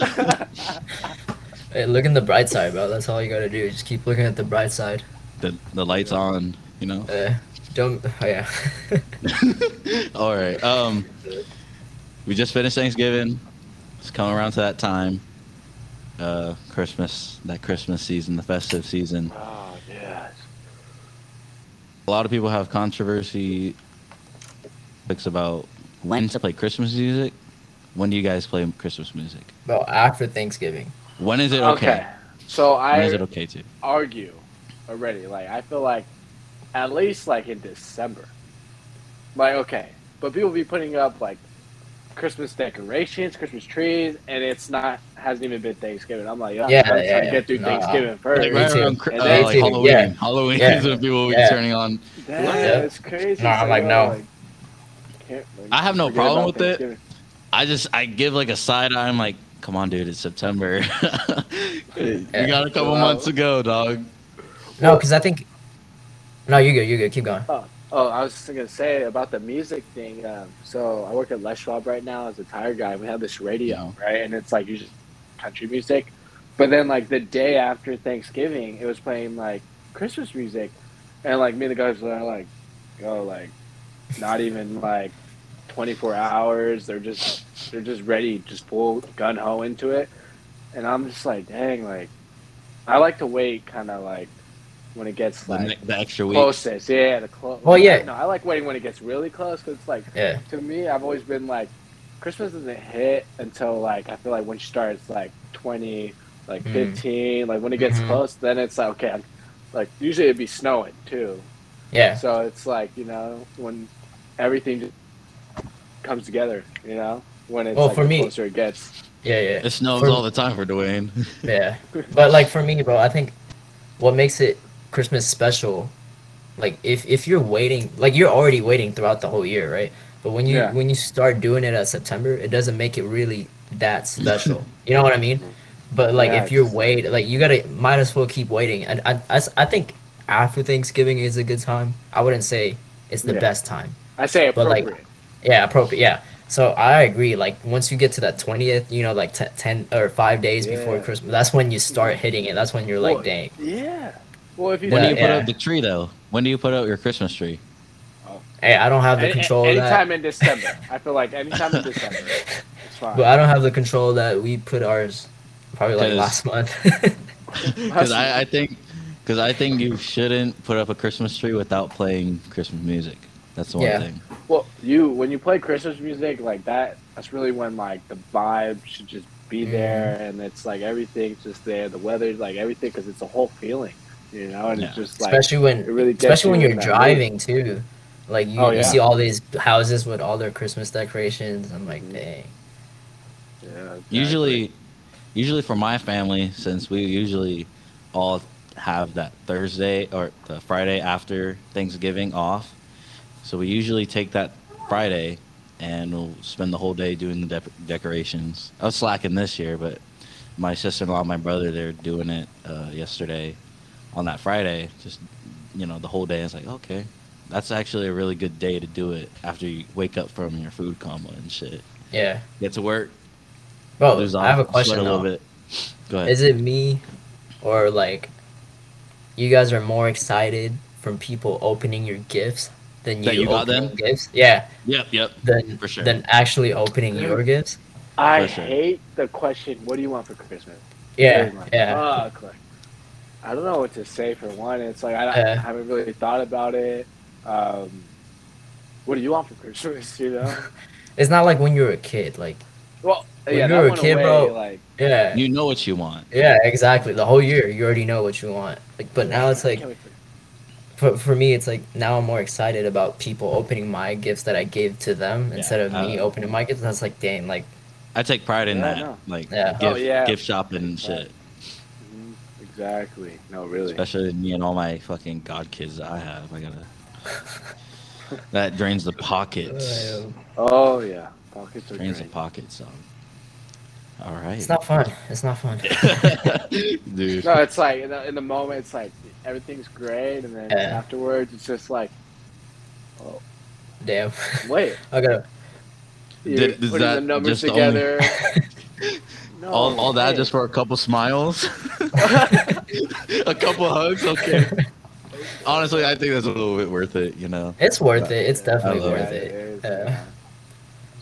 Hey, look in the bright side, bro. That's all you gotta do. Just keep looking at the bright side. The the lights on, you know. Uh, don't. Oh, yeah. All right. Um, we just finished Thanksgiving. It's coming around to that time. Uh, Christmas, that Christmas season, the festive season. Oh yes. A lot of people have controversy topics about when to play Christmas music. When do you guys play Christmas music? Well, after Thanksgiving. When is it Okay. okay? So I is it okay to? argue already. Like I feel like at least like in December. Like okay, but people be putting up like Christmas decorations, Christmas trees, and it's not hasn't even been Thanksgiving. I'm like, yeah, Yeah, I'm trying yeah, to get through nah. Thanksgiving first. Like right around Chri- uh, then- like Halloween. yeah. Halloween Yeah. is when people will be turning on. Damn, Yeah. it's crazy. No, It's I'm like, oh, no. can't, like, I have no problem with it. I just I give like a side eye. I'm like, come on, dude, it's September. you got a couple Wow. months to go, dog. No, because I think. No, you good. You good. Keep going. Oh, I was just gonna say about the music thing. Um, so I work at Les Schwab right now as a tire guy. We have this radio, right, and it's like usually country music. But then, like the day after Thanksgiving, it was playing like Christmas music, and like me and the guys were like, "Oh, like, not even like 24 hours. They're just they're just ready, just full gun ho into it." And I'm just like, "Dang, like, I like to wait, kind of like." When it gets The, like the extra week. closest. Yeah, the close. Well, yeah. No, I like waiting when it gets really close because, it's like, Yeah. to me, I've always been like, Christmas doesn't hit until like I feel like when you start, it's like twenty, like Mhm. fifteen. Like when it gets Mhm. close, then it's like okay, I'm, like usually it'd be snowing too. Yeah. So it's like you know when everything just comes together. You know when it's Well, like for the me- closer it gets. Yeah. Yeah. It snows For- all the time for Dwayne. Yeah. But like for me, bro, I think what makes it Christmas special, like if if you're waiting, like you're already waiting throughout the whole year, right? But when you Yeah. when you start doing it at September, it doesn't make it really that special. you know what I mean? But like Yeah, if you're it's- wait, like you gotta might as well keep waiting. And I, I, I think after Thanksgiving is a good time. I wouldn't say it's the Yeah. best time. I say But, like, appropriate. Yeah, appropriate. Yeah. So I agree. Like once you get to that twentieth, you know, like t- ten or five days before Christmas, that's when you start hitting it. That's when you're like, Well, dang. yeah. Well, if you When do you put yeah. up the tree though? When do you put up your Christmas tree? Hey, I don't have the Any- control of that. anytime in December, I feel like anytime in December, it's fine. But I don't have the control that we put ours probably like last month. Because I, I think, because I think you shouldn't put up a Christmas tree without playing Christmas music. That's the one Yeah. thing. Well, you when you play Christmas music like that, that's really when like the vibe should just be Mhm. there, and it's like everything's just there. The weather's like everything because it's a whole feeling, you know. And it's just like especially when it really gets especially when you you're in that driving too. Like you, Oh, you see all these houses with all their Christmas decorations. I'm like, Mhm. dang. Yeah, exactly. Usually, usually for my family, since we usually all have that Thursday or the Friday after Thanksgiving off, so we usually take that Friday and we'll spend the whole day doing the de- decorations. I was slacking this year, but my sister-in-law, and my brother, they're doing it uh, yesterday on that Friday. Just you know, the whole day. It's like okay, that's actually a really good day to do it after you wake up from your food coma and shit. Yeah. Get to work, Bro, lose I have a question. a little though. bit. Go ahead. Is it me, or like, you guys are more excited from people opening your gifts than you, That you got opening them? gifts? Yeah. Yep, yep. Than For sure. than actually opening your gifts. I sure. hate the question. What do you want for Christmas? Yeah. Yeah. Fuck, like, I don't know what to say for one. It's like I, I haven't really thought about it. Um, what do you want for Christmas? You know. It's not like when you were a kid. Like, Well, When yeah, you were a kid, away, bro, Like, yeah. You know what you want. Yeah, exactly. The whole year, you already know what you want. Like, but now it's like, for- for, for me, it's like now I'm more excited about people opening my gifts that I gave to them instead of me uh, opening my gifts. That's like, dang, like, I take pride in Yeah, that. Like Yeah. gift, Oh, yeah. gift shopping and shit. Exactly. No, really. Especially me and all my fucking god kids that I have. I gotta that drains the pockets. Oh yeah, pockets are Drains the pockets, so all right. it's not fun. It's not fun. Dude. No, it's like in the, in the moment, it's like everything's great, and then Yeah. afterwards, it's just like, oh, Damn. wait, I gotta. you're Did- is putting the numbers just the only- together. No. all, all that just for a couple smiles, a couple hugs. Okay. Honestly, I think that's a little bit worth it. You know. It's worth it. It's definitely worth it. it. is, Yeah. yeah.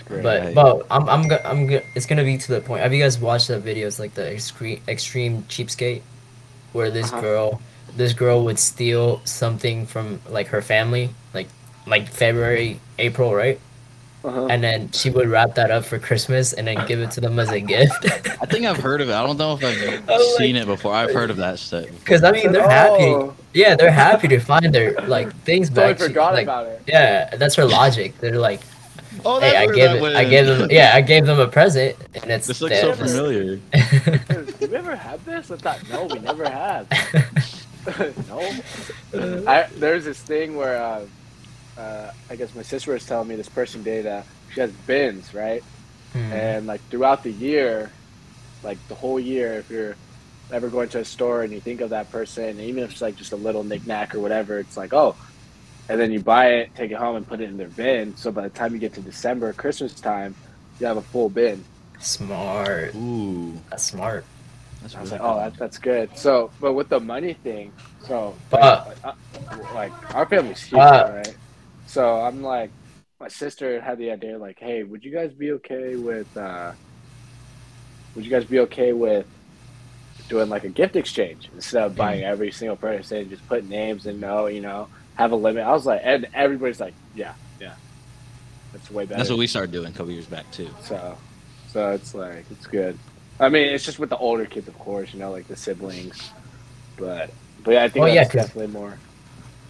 Great. But but I'm I'm go- I'm go- it's gonna be to the point. Have you guys watched the videos like the extreme extreme cheapskate, where this Uh-huh. girl this girl would steal something from like her family like like February April right, uh-huh. and then she would wrap that up for Christmas and then give it to them as a gift. I think I've heard of it. I don't know if I've Oh, seen like- it before. I've heard of that stuff. Because I mean they're happy. Oh, Yeah, they're happy to find their like things Totally back. She- forgot like, about it. Yeah, that's her logic. They're like, Oh, hey, I gave it, I gave them, yeah, I gave them a present, and it's This looks so theirs. familiar. Did we ever have this? I thought no, we never have. no. I, there's this thing where uh, uh, I guess my sister was telling me this person did. Uh, she has bins, right? Hmm. And like throughout the year, like the whole year, if you're ever going to a store and you think of that person, even if it's like just a little knickknack or whatever, it's like oh, and then you buy it, take it home, and put it in their bin. So by the time you get to December, Christmas time, you have a full bin. Smart. Ooh, That's smart. that's I was really like, oh, that, that's good. So, but with the money thing, so But- like, uh, like our family's huge, But- right? So I'm like, my sister had the idea, like, hey, would you guys be okay with, uh, would you guys be okay with doing like a gift exchange instead of buying every single person, just put names and no, you know, have a limit. I was like, and everybody's like, yeah, yeah, that's way better. That's what we started doing a couple years back too. So, so it's like it's good. I mean, it's just with the older kids, of course, you know, like the siblings. But, but yeah, I think Oh, yeah, definitely more.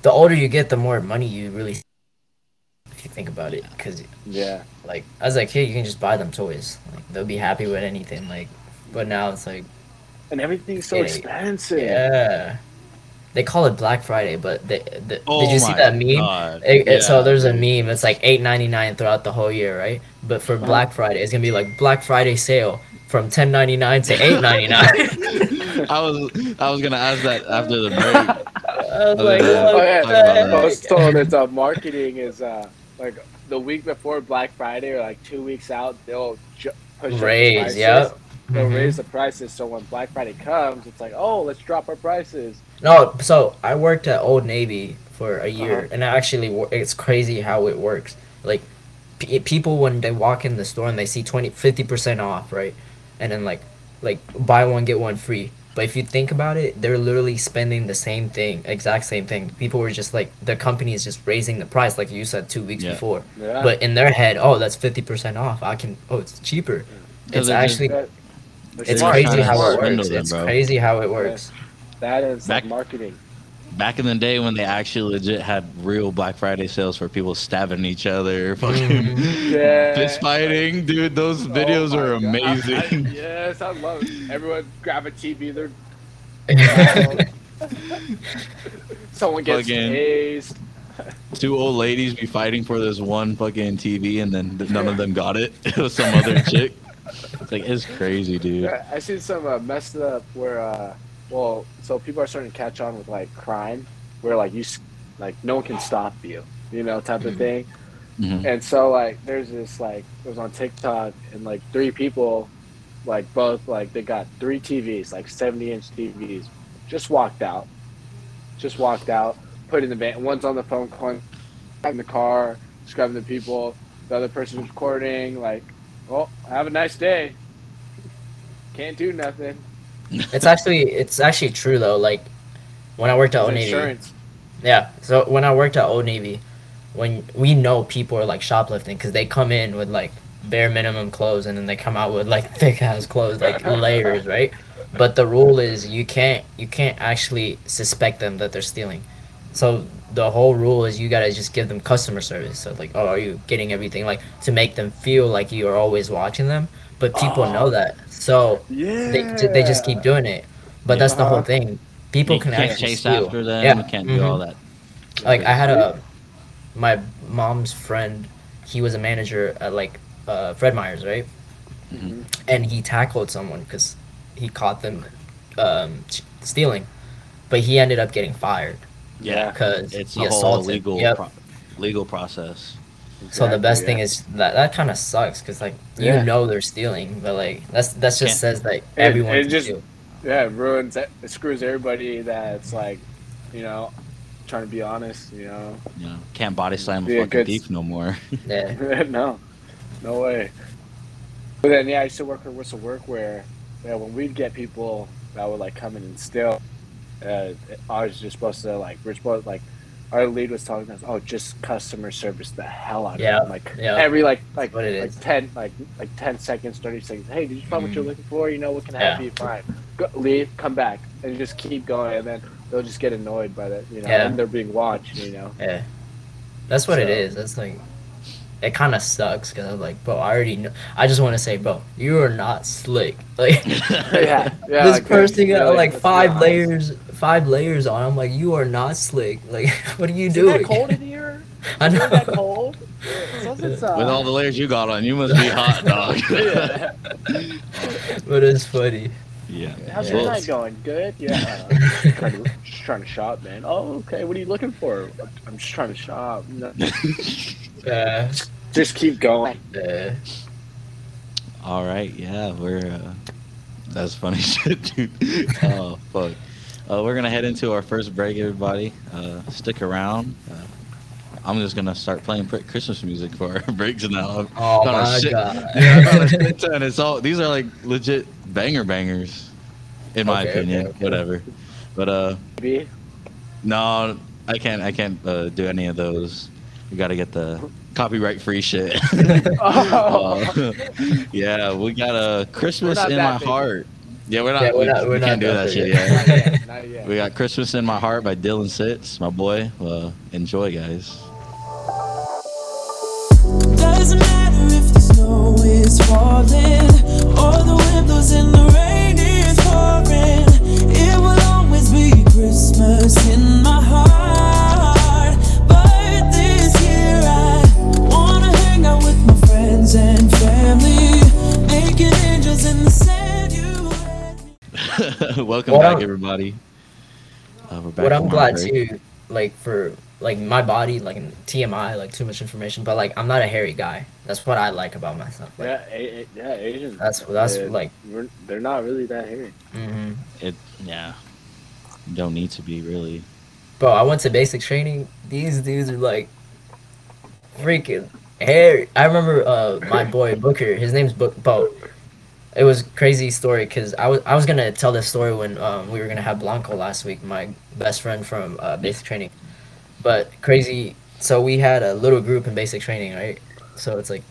The older you get, the more money you really. If you think about it, because Yeah, like as a kid, you can just buy them toys. Like they'll be happy with anything. Like, but now it's like, and everything's so Yeah. expensive. yeah. They call it Black Friday, but they, the, Oh did you see that meme? God. It, it- so there's a meme. It's like eight ninety nine throughout the whole year, right? But for Uh-huh. Black Friday, it's gonna be like Black Friday sale from ten ninety nine to eight ninety nine. I was I was gonna ask that after the break. I was Oh, like, yeah. what Oh yeah, Talk about the. I was told it's uh, marketing is uh like the week before Black Friday or like two weeks out, they'll ju- push the Raise, yep. They'll Mhm. raise the prices, so when Black Friday comes, it's like, oh, let's drop our prices. No, so I worked at Old Navy for a year, Uh-huh. and it actually it's crazy how it works. Like, p- people when they walk in the store and they see 20 50 percent off, right, and then like like buy one get one free. But if you think about it, they're literally spending the same thing, exact same thing. People were just like the company is just raising the price, like you said two weeks Yeah. before. Yeah, But in their head, oh, that's fifty percent off. I can. Oh, it's cheaper. It's Because they're just- actually That- it's crazy how it works. It's crazy how it works. That is like marketing. Back in the day when they actually legit had real Black Friday sales for people stabbing each other, fucking Mhm. Yeah. fist fighting, dude. Those videos Oh are amazing. I- yes, I love it. Everyone grab a TV. They're someone gets Fucking- tased. Two old ladies be fighting for this one fucking TV, and then none of them got it. It was some other chick. It's like it's crazy, dude. I I seen some uh, messed up where, uh, well, so people are starting to catch on with like crime, where like you, like no one can stop you, you know, type of thing. Mhm. And so like there's this like it was on TikTok and like three people, like both like they got three TVs, like 70 inch TVs, just walked out, just walked out, put in the van. One's on the phone calling, in the car, describing the people. The other person's recording, like, oh, have a nice day. Can't do nothing. It's actually it's actually true though. Like when I worked at Old Navy, Insurance. yeah. So when I worked at Old Navy, when we know people are like shoplifting because they come in with like bare minimum clothes and then they come out with like thick ass clothes, like layers, right? But the rule is you can't you can't actually suspect them that they're stealing. So the whole rule is you gotta just give them customer service. So like, oh, are you getting everything? Like to make them feel like you are always watching them. But people Oh. know that, so Yeah. they they just keep doing it. But that's the whole thing. People you can can't actually chase steal. after them. Yeah. You can't mhm. do all that. Like I had a my mom's friend. He was a manager at like uh, Fred Meyer's, right? Mhm. And he tackled someone because he caught them um, stealing, but he ended up getting fired Yeah. because It's he a whole assaulted. legal Yep. pro- legal process. So the best Exactly, thing is that that kind of sucks because like you Yeah. know they're stealing, but like that's that's just Can't- says that It- everyone it can just- steal. yeah, it ruins it, it screws everybody that's like, you know, trying to be honest, you know. You know, can't body slam a fucking good- thief no more. Yeah. no, no way. But then, yeah, I used to work at Whistle Work where, yeah, when we'd get people that would like come in and steal, uh, I was just supposed to like we're supposed like our lead was telling us, oh, just customer service the hell out Yeah, of them. Like yeah. every like like what it like is. ten like like ten seconds, thirty seconds. Hey, did you find what you're Mhm. looking for? You know what can I help Yeah. you? Fine, Go, leave, come back, and just keep going, and then they'll just get annoyed by that, you know, and they're being watched, you know. Yeah. That's what it So- is. That's like, it kind of sucks because I'm like, bro, I already know. I just want to say, bro, you are not slick. Like, yeah, yeah. this like, person got really, like five honest. layers, five layers on. I'm like, you are not slick. Like, what are you Is it doing? that cold in here? I Is it that know. cold? So uh, With all the layers you got on, you must be hot, dog. But it's funny. yeah. How's Yeah. your night going? Good. Yeah. Uh, just, trying to, just trying to shop, man. Oh, okay. What are you looking for? I'm just trying to shop. No, Yeah. just keep going. Yeah. All right, yeah, we're. Uh, that's funny shit, dude. oh fuck. Uh, we're gonna head into our first break, everybody. Uh, stick around. Uh, I'm just gonna start playing Christmas music for our breaks now. Oh my shit- god. Yeah, shit ton. It's all these are like legit banger bangers, in my Okay, opinion. okay, okay. Whatever. But uh, Maybe. no, I can't. I can't uh, do any of those. We got to get the copyright free shit. Oh. Uh, yeah, we got a Christmas in my big. heart. Yeah, we're not. Yeah, we're we, not- we we're can't not do that that shit yet. yet. Not yet. Not yet. we got Christmas in my heart by Dylan Sitz, my boy. Uh, enjoy, guys. Doesn't matter if the snow is falling or the wind blows and the rain is pouring. Welcome What back, I'm- everybody. Uh, we're back what I'm glad break. too, like for like my body, like TMI, like too much information, but like I'm not a hairy guy. That's what I like about myself. Like, Yeah, a- a- yeah, Asians. That's- that's, they're- like- we're, they're not really that hairy. hmm It, yeah, you don't need to be really. Bro, I went to basic training. These dudes are like freaking hairy. I remember uh my boy Booker. His name's Book. Bo. It was crazy story because I was I was gonna tell this story when um, we were gonna have Blanco last week, my best friend from uh, basic training. But crazy. So we had a little group in basic training, right? So it's like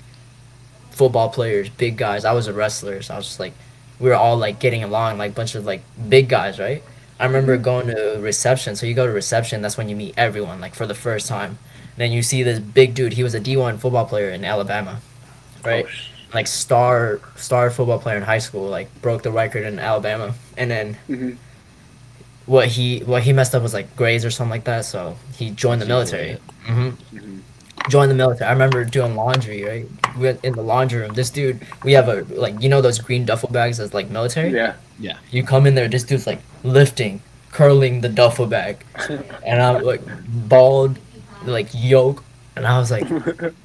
football players, big guys. I was a wrestler, so I was just like, we were all like getting along, like bunch of like big guys, right? I remember going to reception. So you go to reception, that's when you meet everyone, like for the first time. then you see this big dude. He was a D1 football player in Alabama, right? Oh, Like star star football player in high school, like broke the record in Alabama. And then Mhm. what he what he messed up was like grades or something like that. So he joined the military. hmm Mhm. Joined the military. I remember doing laundry, right? We went in the laundry room. This dude, we have a like you know those green duffel bags that's like military. Yeah. Yeah. You come in there, this dude's like lifting, curling the duffel bag, and I'm like bald, like yoke, and I was like,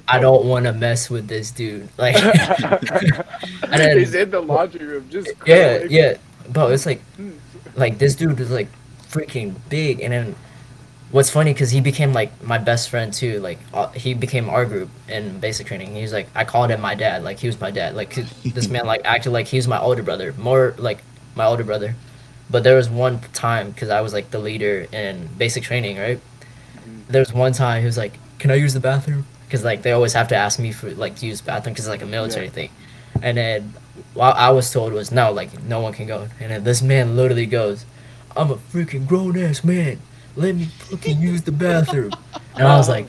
I don't want to mess with this dude. Like, and then He's in the laundry room just yeah, curling. yeah, But it's like, hmm. like this dude is like freaking big, and then what's funny because he became like my best friend too. Like uh, he became our group in basic training. He was like I called him my dad. Like he was my dad. Like this man like acted like he was my older brother, more like my older brother. But there was one time because I was like the leader in basic training, right? There was one time he was like, "Can I use the bathroom?" Because like they always have to ask me for like to use the bathroom because it's like a military Yeah. thing. And then what I was told was no, like no one can go. And then this man literally goes, "I'm a freaking grown ass man. Let me fucking use the bathroom." And I was like,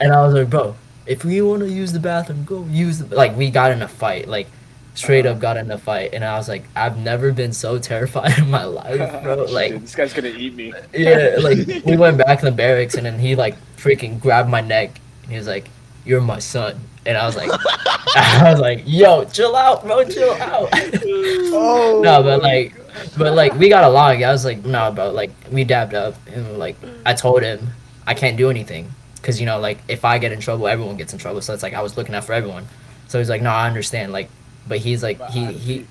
and I was like, bro, if you want to use the bathroom, go use the. Like we got in a fight, like straight up got in a fight, and I was like, I've never been so terrified in my life, bro. Like Dude, this guy's gonna eat me. yeah, like we went back in the barracks, and then he like freaking grabbed my neck. And he was like, "You're my son," and I was like, I was like, "Yo, chill out, bro, chill out." Oh. no, but like, but like we got along. I was like, no, bro, like we dabbed up, and like I told him I can't do anything. because you know like if I get in trouble, everyone gets in trouble. So it's like I was looking out for everyone. So he's like, no, I understand. Like, but he's like But he I- he,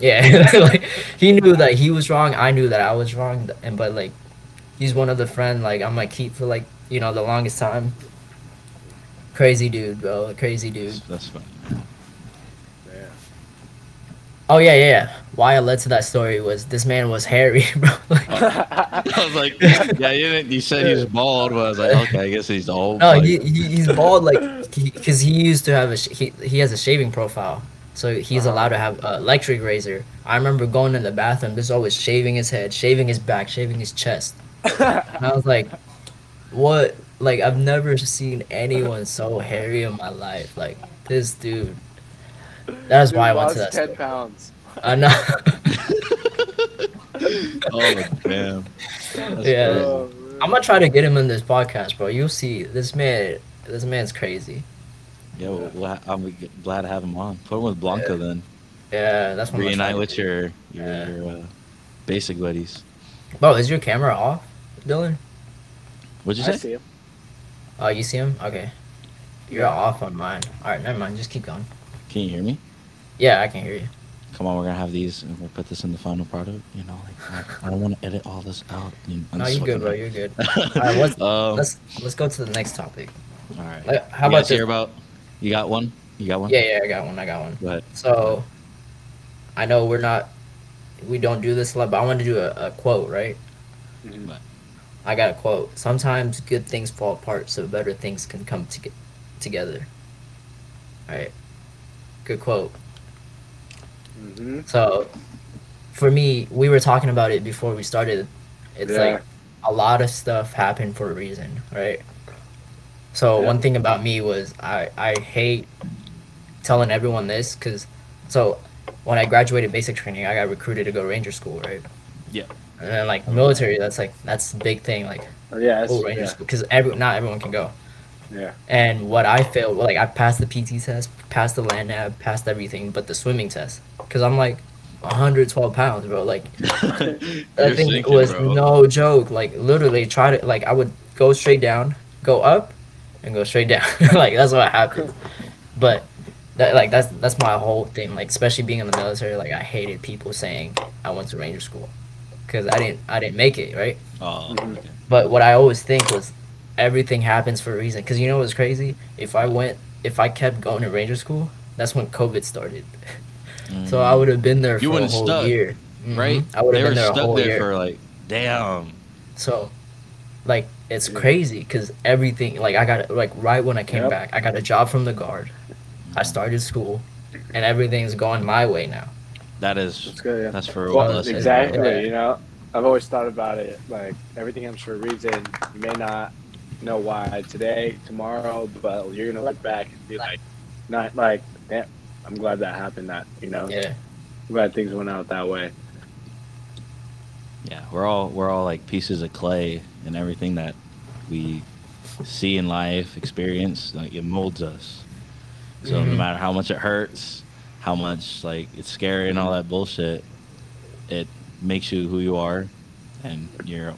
yeah, like he knew that he was wrong. I knew that I was wrong. And but like, he's one of the friend like I'm gonna keep for like you know the longest time. Crazy dude, bro. Crazy dude. That's fine. Yeah. Oh yeah, yeah. Yeah. Why I led to that story was this man was hairy, bro. Like, I was like, yeah, you, didn't, you said he's bald, but I was like, okay, I guess he's old. no, but- he, he he's bald like because he, used to have a sh- he he has a shaving profile, so he's uh-huh. allowed to have an electric razor. I remember going in the bathroom. This always shaving his head, shaving his back, shaving his chest, and I was like, what? Like I've never seen anyone so hairy in my life. Like this dude. That's Dude why I went to that. 10 Story. pounds. I know. oh damn. That's Yeah. crazy. Oh. I'm gonna try to get him in this podcast, bro. You'll see. This man, this man's crazy. Yeah, well, well, I'm glad to have him on. Put him with Blanca then. Yeah, that's what I'm Reunite trying with to do. your your, Yeah. your uh, basic buddies. Bro, is your camera off, Dylan? What'd you I say? see him. Oh, you see him? Okay. You're off on mine. All right, never mind. Just keep going. Can you hear me? Yeah, I can hear you. Come on, we're gonna have these, and we'll put this in the final product. You know, like I, I don't want to edit all this out. You know, no, you're good, bro. You're good. All right, what's, um, let's let's go to the next topic. all right. Like, how you about guys hear about? You got one? You got one? Yeah, yeah, I got one. I got one. Go ahead. So, I know we're not, we don't do this a lot, but I want to do a, a quote, right? Mhm. I got a quote. Sometimes good things fall apart so better things can come to together. All right. Good quote. Mhm. So, for me, we were talking about it before we started. It's Yeah. like a lot of stuff happened for a reason, right? So Yeah. one thing about me was I I hate telling everyone this because so when I graduated basic training, I got recruited to go Ranger School, right? Yeah. And then like military, that's like that's the big thing, like Oh, yeah, oh Ranger yeah, School, because every not everyone can go. Yeah. And what I failed, like I passed the PT test, passed the land nav, passed everything, but the swimming test, because I'm like 112 pounds, bro. Like that You're thing sinking, was bro. no joke. Like literally, try to like I would go straight down, go up, and go straight down. like that's what happened. But that like that's that's my whole thing. Like especially being in the military, like I hated people saying I went to Ranger School, because I didn't I didn't make it right. Oh, Mhm. okay. But what I always think was everything happens for a reason. Because you know what's crazy? If I went, if I kept going to Ranger School, that's when COVID started. So I would have been there You for a wouldn't whole stuck, year. Mhm. right? I would They have were been there a stuck whole there year. for like, damn. So, like, it's Yeah. crazy because everything, like, I got, like, right when I came Yep. back, I got a job from the guard. I started school, and everything's going my way now. That is, That's good, yeah. that's for Well, all us. exactly. Yeah. You know, I've always thought about it like everything happens for a reason. You may not know why today, tomorrow, but you're gonna look back and be like, not like, damn, I'm glad that happened. That you know, Yeah, I'm glad things went out that way. Yeah, we're all we're all like pieces of clay, and everything that we see in life, experience, like it molds us. So no Mhm. matter how much it hurts, how much like it's scary and all that bullshit, it makes you who you are, and you're,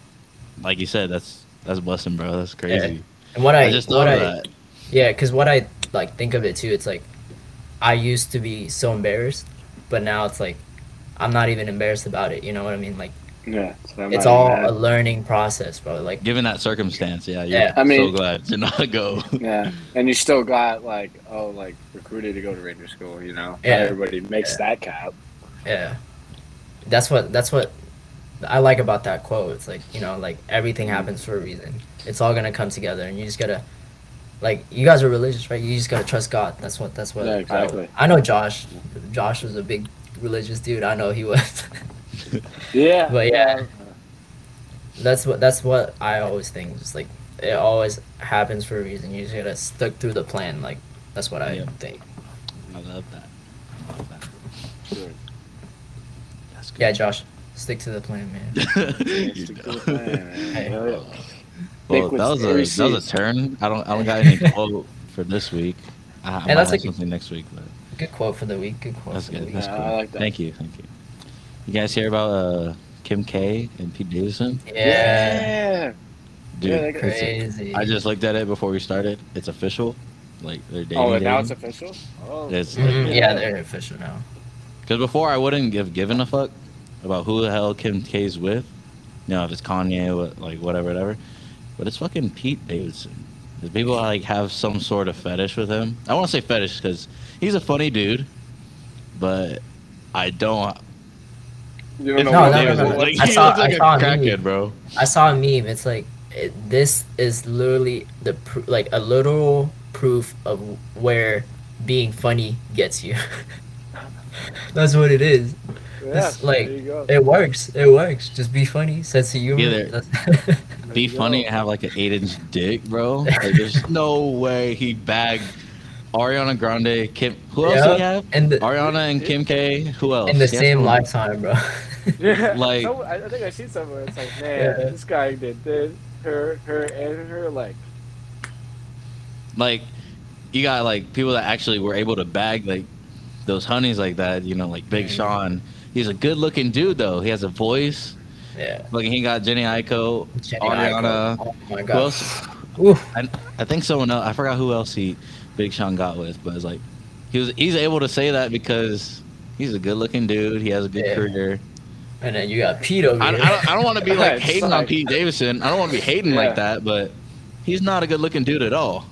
like you said, that's that's blessing, bro. That's crazy. and what I, I just what thought I, that. Yeah, because what I like think of it too, it's like I used to be so embarrassed, but now it's like I'm not even embarrassed about it. You know what I mean? Like Yeah, so it's all mad. a learning process, bro. Like Given that circumstance, yeah, you're Yeah. I mean- so glad to not go. Yeah, and you still got like, oh, like recruited to go to Ranger School. You know, Yeah. Not everybody makes Yeah. that cap. yeah, that's what that's what I like about that quote. It's like you know, like everything happens for a reason. It's all gonna come together, and you just gotta. Like you guys are religious, right? You just gotta trust God. That's what. That's what. Yeah, I- exactly. I, know Josh. Josh was a big religious dude. I know he was. Yeah, But yeah. that's what that's what I always think. Just like it always happens for a reason. You just gotta stick through the plan. Like that's what I Yeah. think. I love that. I love that. Sure. That's good. Yeah, Josh, stick to the plan, man. You Stick to the plan, man. Hey. Yeah. Well, that was a every that was a turn. I don't I don't got any quote for this week. I, I might that's have like- something next week, but Good quote for the week. Good quote that's for good. week. That's Yeah, cool. I like that. Thank you, thank you. You guys hear about uh, Kim K and Pete Davidson? Yeah. Dude, Yeah, they- Crazy. I just looked at it before we started. It's official. Like they're dating. Oh, and now it's official. Oh, It's- Mhm, yeah, they're official now. Because before I wouldn't have given a fuck about who the hell Kim K's with. You know, if it's Kanye, what, like whatever, whatever. But it's fucking Pete Davidson. There's people like have some sort of fetish with him. I want to say fetish because he's a funny dude, but I don't. You don't know No, no, no, no, no. Like, I saw- like I a saw a crackhead, meme. bro. I saw a meme. It's like it, this is literally the pr- like a literal proof of where being funny gets you. That's what it is. Yeah, like there you go. it works. It works. Just be funny. Sense of humor. Either- Be There funny and have like an eight inch dick, bro. Like, there's no way he bagged Ariana Grande, Kim. Who else Yeah, did have? and the- Ariana and Kim K. Who else? in the He same someone- lifetime, bro. Yeah, Like- some- I, I think I seen somewhere. It's like, man, Yeah. this guy did this, her, her, and her. Like, like you got like people that actually were able to bag like those honeys like that you know like big sean he's a good looking dude though he has a voice yeah. like he got Jhené Aiko, Jenny ariana Aiko. Oh my who god. else I, I think someone else i forgot who else he big sean got with but it's like he was he's able to say that because he's a good looking dude he has a good Yeah. career And then you got Pete over i, I don't, don't want to be like hating on pete davidson i don't want to be hating Yeah. like that but he's not a good looking dude at all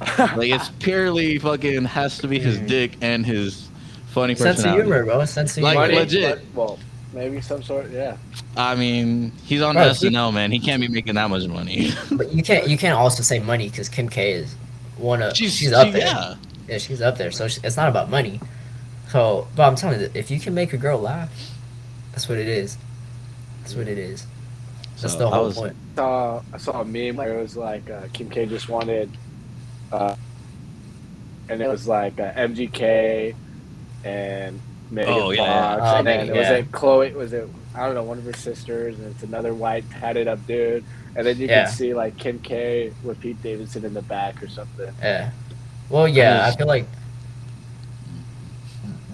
like it's purely fucking has to be his Mhm. dick and his funny Sense of personality. humor, bro. Sense of Like, humor. money, legit. but- well, maybe some sort. Yeah. I mean, he's on Bro, he- SNL, man. He can't be making that much money. But you can't you can't also say money because Kim K is one of she's, she's, up she- there. Yeah, Yeah, she's up there. So she, it's not about money. So, but I'm telling you, if you can make a girl laugh, that's what it is. That's what it is. That's So the I whole was- point. saw I saw a meme where it was like uh, Kim K just wanted, uh, and it was like uh, MGK and Megan Oh, Fox, yeah, yeah. and then Oh, was yeah. it Chloe? Was it I don't know one of her sisters, and it's another white tatted up dude, and then you Yeah. can see like Kim K with Pete Davidson in the back or something. Yeah. Well, yeah, I was- feel like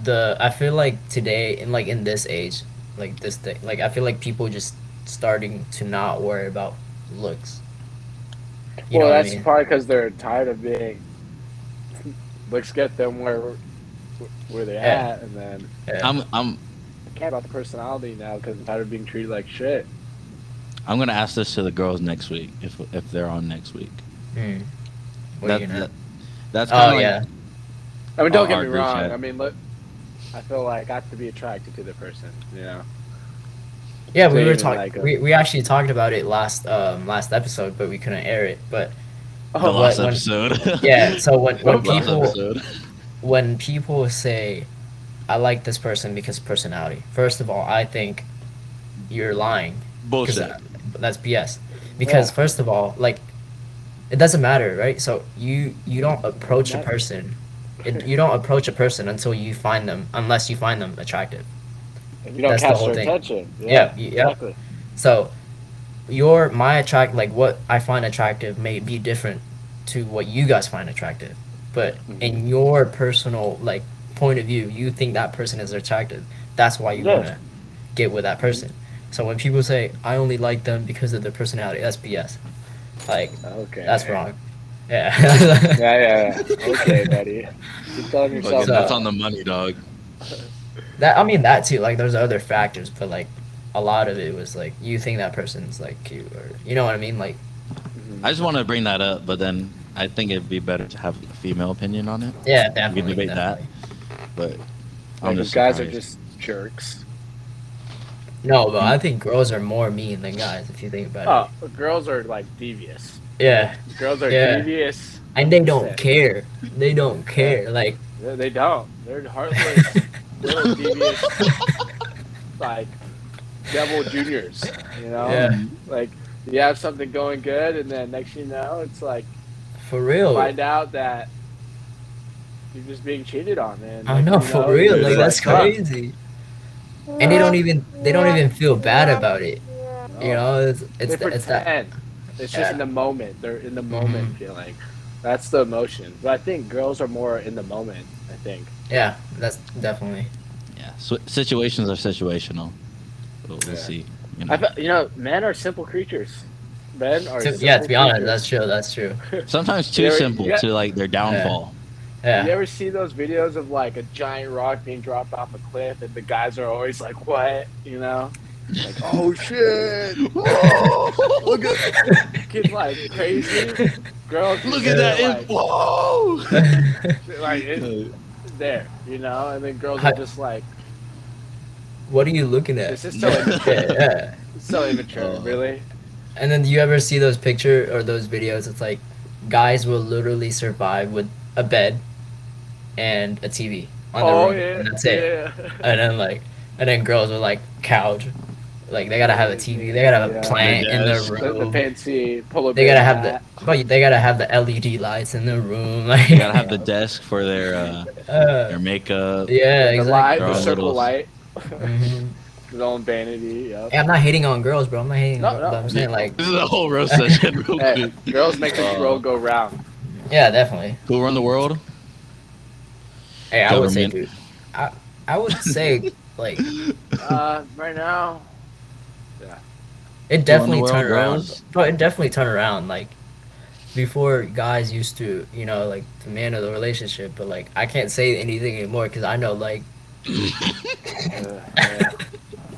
the I feel like today in like in this age, like this thing, like I feel like people just starting to not worry about looks. You well, know what I that's mean? probably because they're tired of being. Let's get them where where they're Yeah. at, and then Yeah. I'm I'm care about the personality now because I'm tired of being treated like shit. I'm gonna ask this to the girls next week if if they're on next week. Hmm. What That, are you gonna? that- that's kind oh of yeah. I mean, don't get me wrong. chat. I mean, look, I feel like I have to be attracted to the person. You know. Yeah, we were talking. like we, we actually talked about it last um last episode, but we couldn't air it. But the Oh, last when- episode. yeah, so when when people episode. When people say, "I like this person because of personality," first of all, I think you're lying. bullshit. that- that's BS. Because Yeah. first of all, like, it doesn't matter, right? So you you don't approach a person. It, you don't approach a person until you find them, unless you find them attractive. If you don't That's the catch whole their thing. attention. Yeah, y- yeah. Exactly. So, your my attract like what I find attractive may be different to what you guys find attractive, but Mm-hmm. in your personal like point of view, you think that person is attractive. That's why you Yeah. want to get with that person. So when people say I only like them because of their personality, that's BS. Like Okay. that's wrong. Yeah. Yeah, yeah, yeah. Okay, buddy. Keep telling yourself Fucking, that's that. on the money, dog. that I mean that too. Like there's other factors, but like a lot of it was like you think that person's like cute or you know what I mean? Like Mhm. I just want to bring that up, but then I think it'd be better to have a female opinion on it. yeah, definitely. debate that. But Like, I'm if just guys are just jerks. No, but I think girls are more mean than guys if you think about it. Oh, girls are like devious. Yeah. Girls are Yeah. devious. And they don't Shit. care. They don't care. Like They, they don't. They're heartless. little devious, like devil juniors. You know, Yeah. like you have something going good, and then next you know, it's like for real. find out that you're just being cheated on, man. I know you for real. Like that's fuck. crazy. And they don't even they don't even feel bad about it. You know, it's it's, they th- it's that pretend. It's just Yeah. in the moment. They're in the mm-hmm. moment feeling. That's the emotion. But I think girls are more in the moment. I think. yeah, that's definitely. yeah, so, situations are situational. We'll, we'll Yeah. see. You know. I fe- you know, men are simple creatures. Men are. To- yeah, to be honest, creatures. that's true. That's true. Sometimes too ever- simple yeah. to like their downfall. You Yeah. ever see those videos of like a giant rock being dropped off a cliff, and the guys are always like, "What?" You know, like, "Oh shit!" Whoa, look at kids like crazy. Girls, Look at that! Like, It, whoa! like it's there, you know, and then girls Hi- are just like, what are you looking at? "This is so, yeah, yeah. so immature, Oh. really." And then do you ever see those picture or those videos? It's like guys will literally survive with a bed and a TV on the oh room, yeah, and that's it. yeah. And then like, and then girls are like couch, like they gotta have a TV, they gotta have a Yeah. plant in their Yes. The, the room. fancy pull They gotta have the, but they gotta have the LED lights in the room. Like, You gotta have the desk for their uh, uh, their makeup. yeah, the light, the circle little- light, hmm his own vanity. Yep. Hey, I'm not hating on girls, bro. I'm not hating. No, on girls, no. but I'm saying like, This is a whole roast session. Real Hey, quick. girls make this Uh, world go round. yeah, definitely. Who run the world? Hey, I would say, dude, I, I would say like Uh, right now, yeah, it definitely world, turned around. But it definitely turned around. Like before, guys used to, you know, like the man of the relationship. But like, I can't say anything anymore because I know like uh, yeah.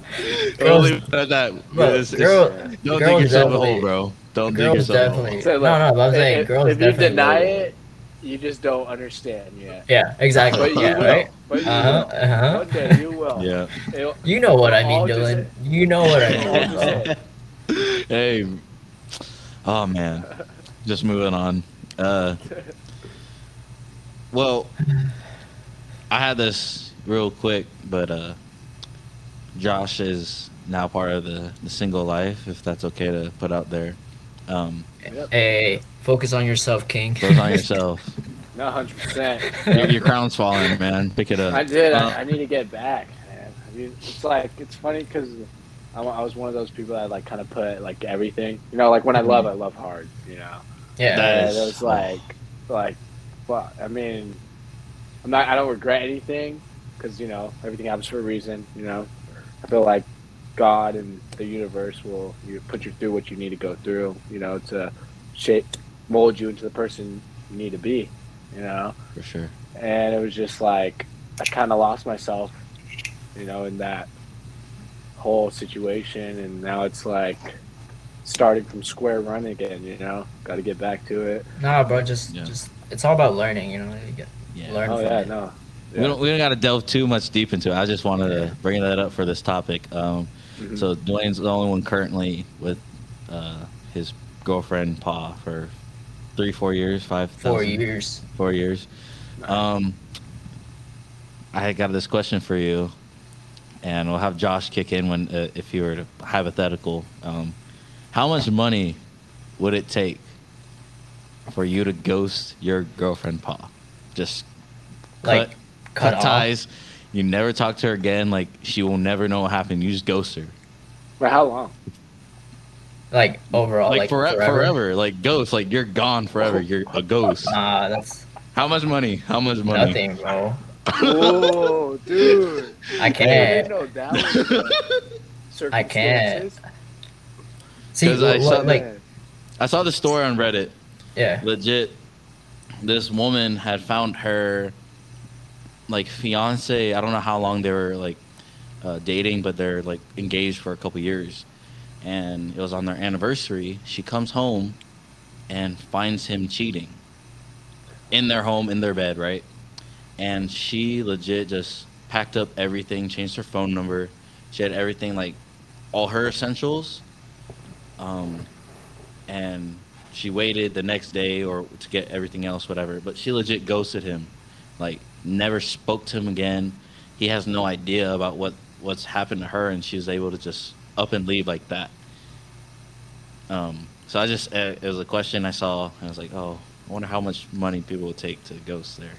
girls, Only that. that bro, it's- it's- don't girls dig yourself a definitely- hole, bro. Don't dig yourself a hole. definitely. So, no, no, I'm saying if, girls if you deny it, you just don't understand yet. Yeah, exactly. But you yeah, will. right. But you Uh huh. will. Uh huh. One day you will. Yeah. It'll- You know what I mean, Dylan. You know what I mean. just bro. it. hey. Oh man. Just moving on. Uh. Well, I had this real quick, but uh, Josh is now part of the the single life. If that's okay to put out there. Um, Hey, focus on yourself, King. Focus on yourself. No, hundred percent. your, your crown's falling, man. Pick it up. I did. Uh, I, I need to get back, man. I mean, it's like it's funny because I was one of those people that like kind of put like everything. You know, like when I love, I love hard. You know. Yeah. That it was like, like, well, I mean, I'm not. I don't regret anything because you know everything happens for a reason. You know, I feel like God and the universe will you put you through what you need to go through. You know, to shape, mold you into the person you need to be. You know, for sure. and it was just like I kind of lost myself. You know, in that whole situation, and now it's like starting from square one again. You know, got to get back to it. Nah, bro. Just, Yeah. just. It's all about learning. You know. You get Yeah. learn Oh from yeah, it. no. We don't we don't got to delve too much deep into it. I just wanted Yeah. to bring that up for this topic. Um, Mhm. So Dwayne's the only one currently with uh, his girlfriend Pa for three, four years, five, Four thousand- years. four years. Um, I got this question for you, and we'll have Josh kick in when uh, if you were to hypothetical. Um, how much money would it take for you to ghost your girlfriend Pa? Just Like, cut, cut cut off. ties. You never talk to her again. Like she will never know what happened. You just ghost her. For how long? Like overall, like, like, forever, forever. forever. Like ghost. Like you're gone forever. You're a ghost. Nah, that's How much money? How much money? nothing, bro. oh, dude. I I can't. didn't know that was I can't. circumstances. See, 'Cause I saw- like, I saw the story on Reddit. yeah, Legit, this woman had found her like fiance. I don't know how long they were like uh, dating, but they're like engaged for a couple years. And it was on their anniversary. She comes home and finds him cheating in their home, in their bed, right? And she legit just packed up everything, changed her phone number. She had everything like all her essentials. Um, and she waited the next day or to get everything else, whatever. But she legit ghosted him, like never spoke to him again. He has no idea about what what's happened to her, and she was able to just up and leave like that. Um, so I just uh, it was a question I saw, and I was like, oh, I wonder how much money people would take to ghost there.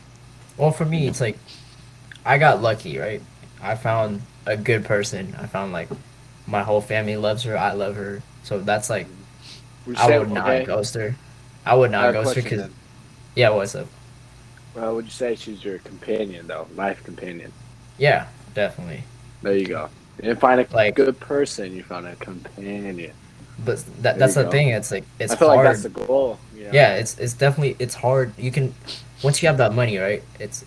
Well, for me, it's like I got lucky, right? I found a good person. I found like my whole family loves her. I love her. So that's like Would you I would not okay, ghost her. I would not have ghost her because yeah, what's up? Well, would you say she's your companion though, life companion? Yeah, definitely. There you go. You didn't find a Like- good person. You found a companion. but that that's the go. thing. It's like it's I feel hard. like that's the goal. Know? yeah, it's it's definitely it's hard. You can once you have that money, right? It's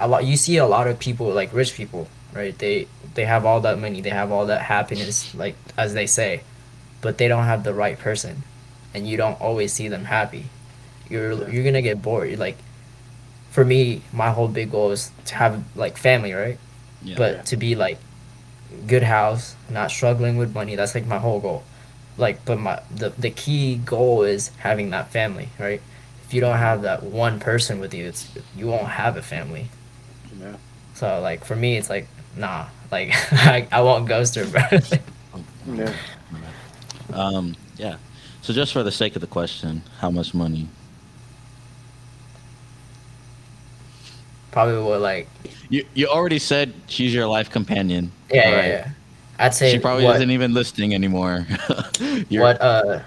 a lot. You see a lot of people like rich people, right? They they have all that money, they have all that happiness, like as they say, but they don't have the right person, and you don't always see them happy. You're Yeah. you're gonna get bored. You're like, for me, my whole big goal is to have like family, right? Yeah. but Yeah. to be like good house not struggling with money that's like my whole goal like but my the, the key goal is having that family right if you don't have that one person with you it's you won't have a family Yeah. so like for me it's like nah like i, I won't ghost her bro Yeah. Um, yeah. So just for the sake of the question, how much money? Probably would like You you already said she's your life companion. yeah right? yeah, yeah i'd say She probably what, isn't even listening anymore. What uh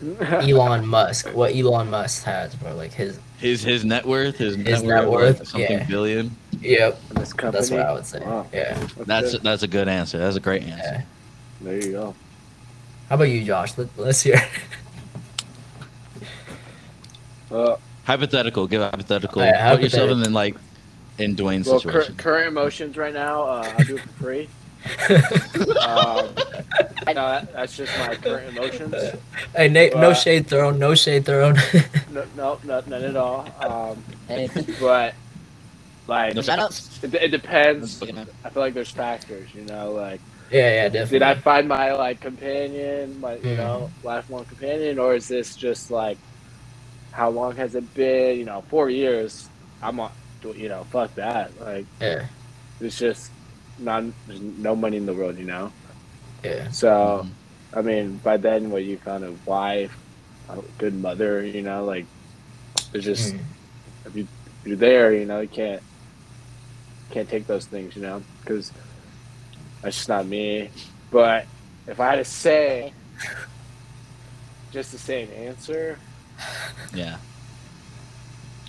elon musk what elon musk has bro like his his his net worth, his, His net, net worth, worth, something yeah. billion. yep this that's what i would say Wow. yeah That's good. that's a good answer. That's a great answer. yeah There you go. how about you josh Let, let's hear Uh, Hypothetical. Give a hypothetical. Alright, Put yourself hypothetical. in like in Dwayne's well, cur- current emotions right now, uh, I'll do it for free. Um, no, that, that's just my current emotions. Hey Nate, no Uh, shade thrown, no shade thrown. No, no, no none at all. Um, but like, No, it, it depends. I feel like there's factors, you know, like yeah, yeah, definitely. did I find my like companion, my you Mhm. know lifelong companion, or is this just like how long has it been? You know, four years. I'm on, you know, fuck that. Like Yeah, it's just not there's no money in the world, you know. yeah, So I mean, by then, what you found a wife, a good mother, you know, like it's just Mm. if you if you're there, you know, you can't can't take those things, you know, because that's just not me. But if I had to say just the same answer, Yeah.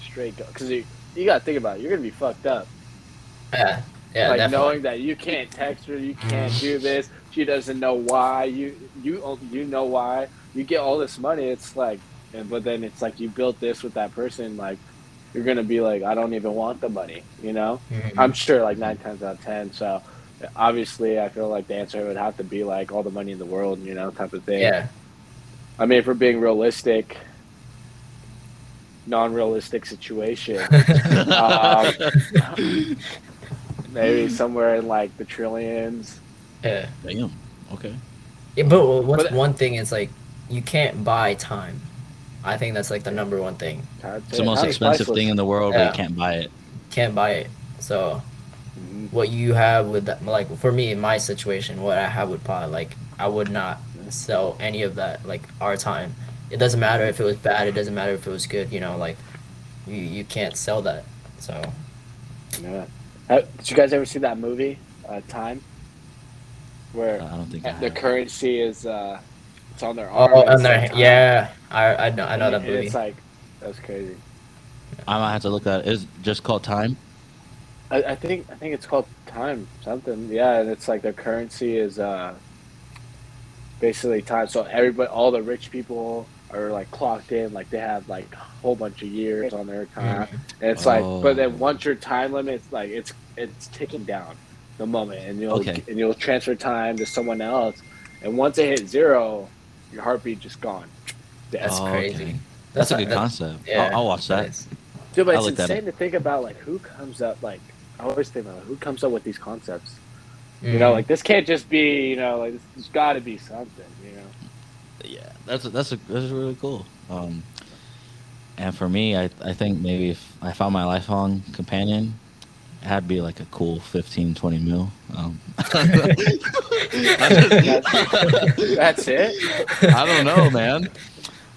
straight go, because you gotta think about it. You're gonna be fucked up. yeah, yeah. like definitely. knowing that you can't text her, you can't do this. She doesn't know why. You you you know why. You get all this money. It's like, and but then it's like you built this with that person. Like you're gonna be like, I don't even want the money. You know. Mhm. I'm sure like nine times out of ten. So obviously, I feel like the answer would have to be like all the money in the world. You know, type of thing. yeah, I mean, if we're being realistic, non-realistic situation. um, maybe somewhere in like the trillions. yeah. Damn. Okay. yeah but what's But- one thing is like you can't buy time. I think that's like the number one thing. It's the most expensive thing in the world, but you can't buy it. Can't buy it. So Mhm. what you have with that, like for me in my situation, what I have with pod, like I would not sell any of that, like our time. It doesn't matter if it was bad. It doesn't matter if it was good. You know, like you you can't sell that. So Yeah. Uh, did you guys ever see that movie, uh, Time? Where I don't think I the have. currency is uh, it's on their arm. oh, it and says yeah, I I know I know And that movie. It's like that's crazy. I might have to look at it. It's just called Time. I, I think I think it's called time something. Yeah, and it's like their currency is uh basically time. So everybody, all the rich people are like clocked in, like they have like a whole bunch of years on their time. And it's like, but Oh. then once your time limit, it's like it's it's ticking down the moment, and you'll Okay. and you'll transfer time to someone else, and once it hits zero, your heartbeat just gone. That's Oh, crazy. okay. That's, a good concept. Yeah, I'll, I'll watch that. is- Dude, but I it's looked at insane to think about like who comes up like I always think about who comes up with these concepts. You Mhm. know, like this can't just be, you know, like there's got to be something, you know. Yeah, that's that's a, that's really cool. Um, and for me, I I think maybe if I found my lifelong companion, it had to be like a cool 15, 20 mil. Um, That's it. I don't know, man.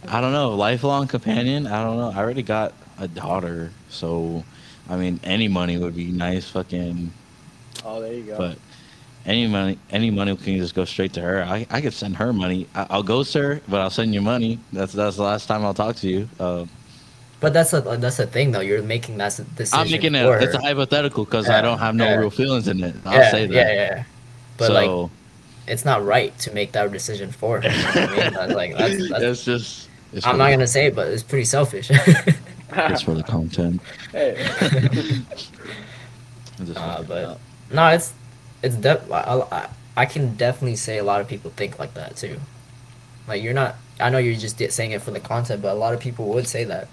I don't know. Lifelong companion. I don't know. I already got a daughter, so I mean, any money would be nice. Fucking, Oh, there you go. but any money, any money can just go straight to her. I, I could send her money. I, I'll ghost her, but I'll send you money. That's that's the last time I'll talk to you. Uh, But that's a that's the thing though. You're making that decision. I'm making it. It's a hypothetical because Yeah, I don't have no yeah. real feelings in it. I'll yeah, say that. Yeah, yeah. But so, like it's not right to make that decision for her. You know I mean? That's like that's, that's just. It's I'm not gonna say it, but it's pretty selfish. It's for the content. hey, Uh, but- no, it's it's def- I, I, I can definitely say a lot of people think like that too. Like you're not. I know you're just saying it for the content, but a lot of people would say that.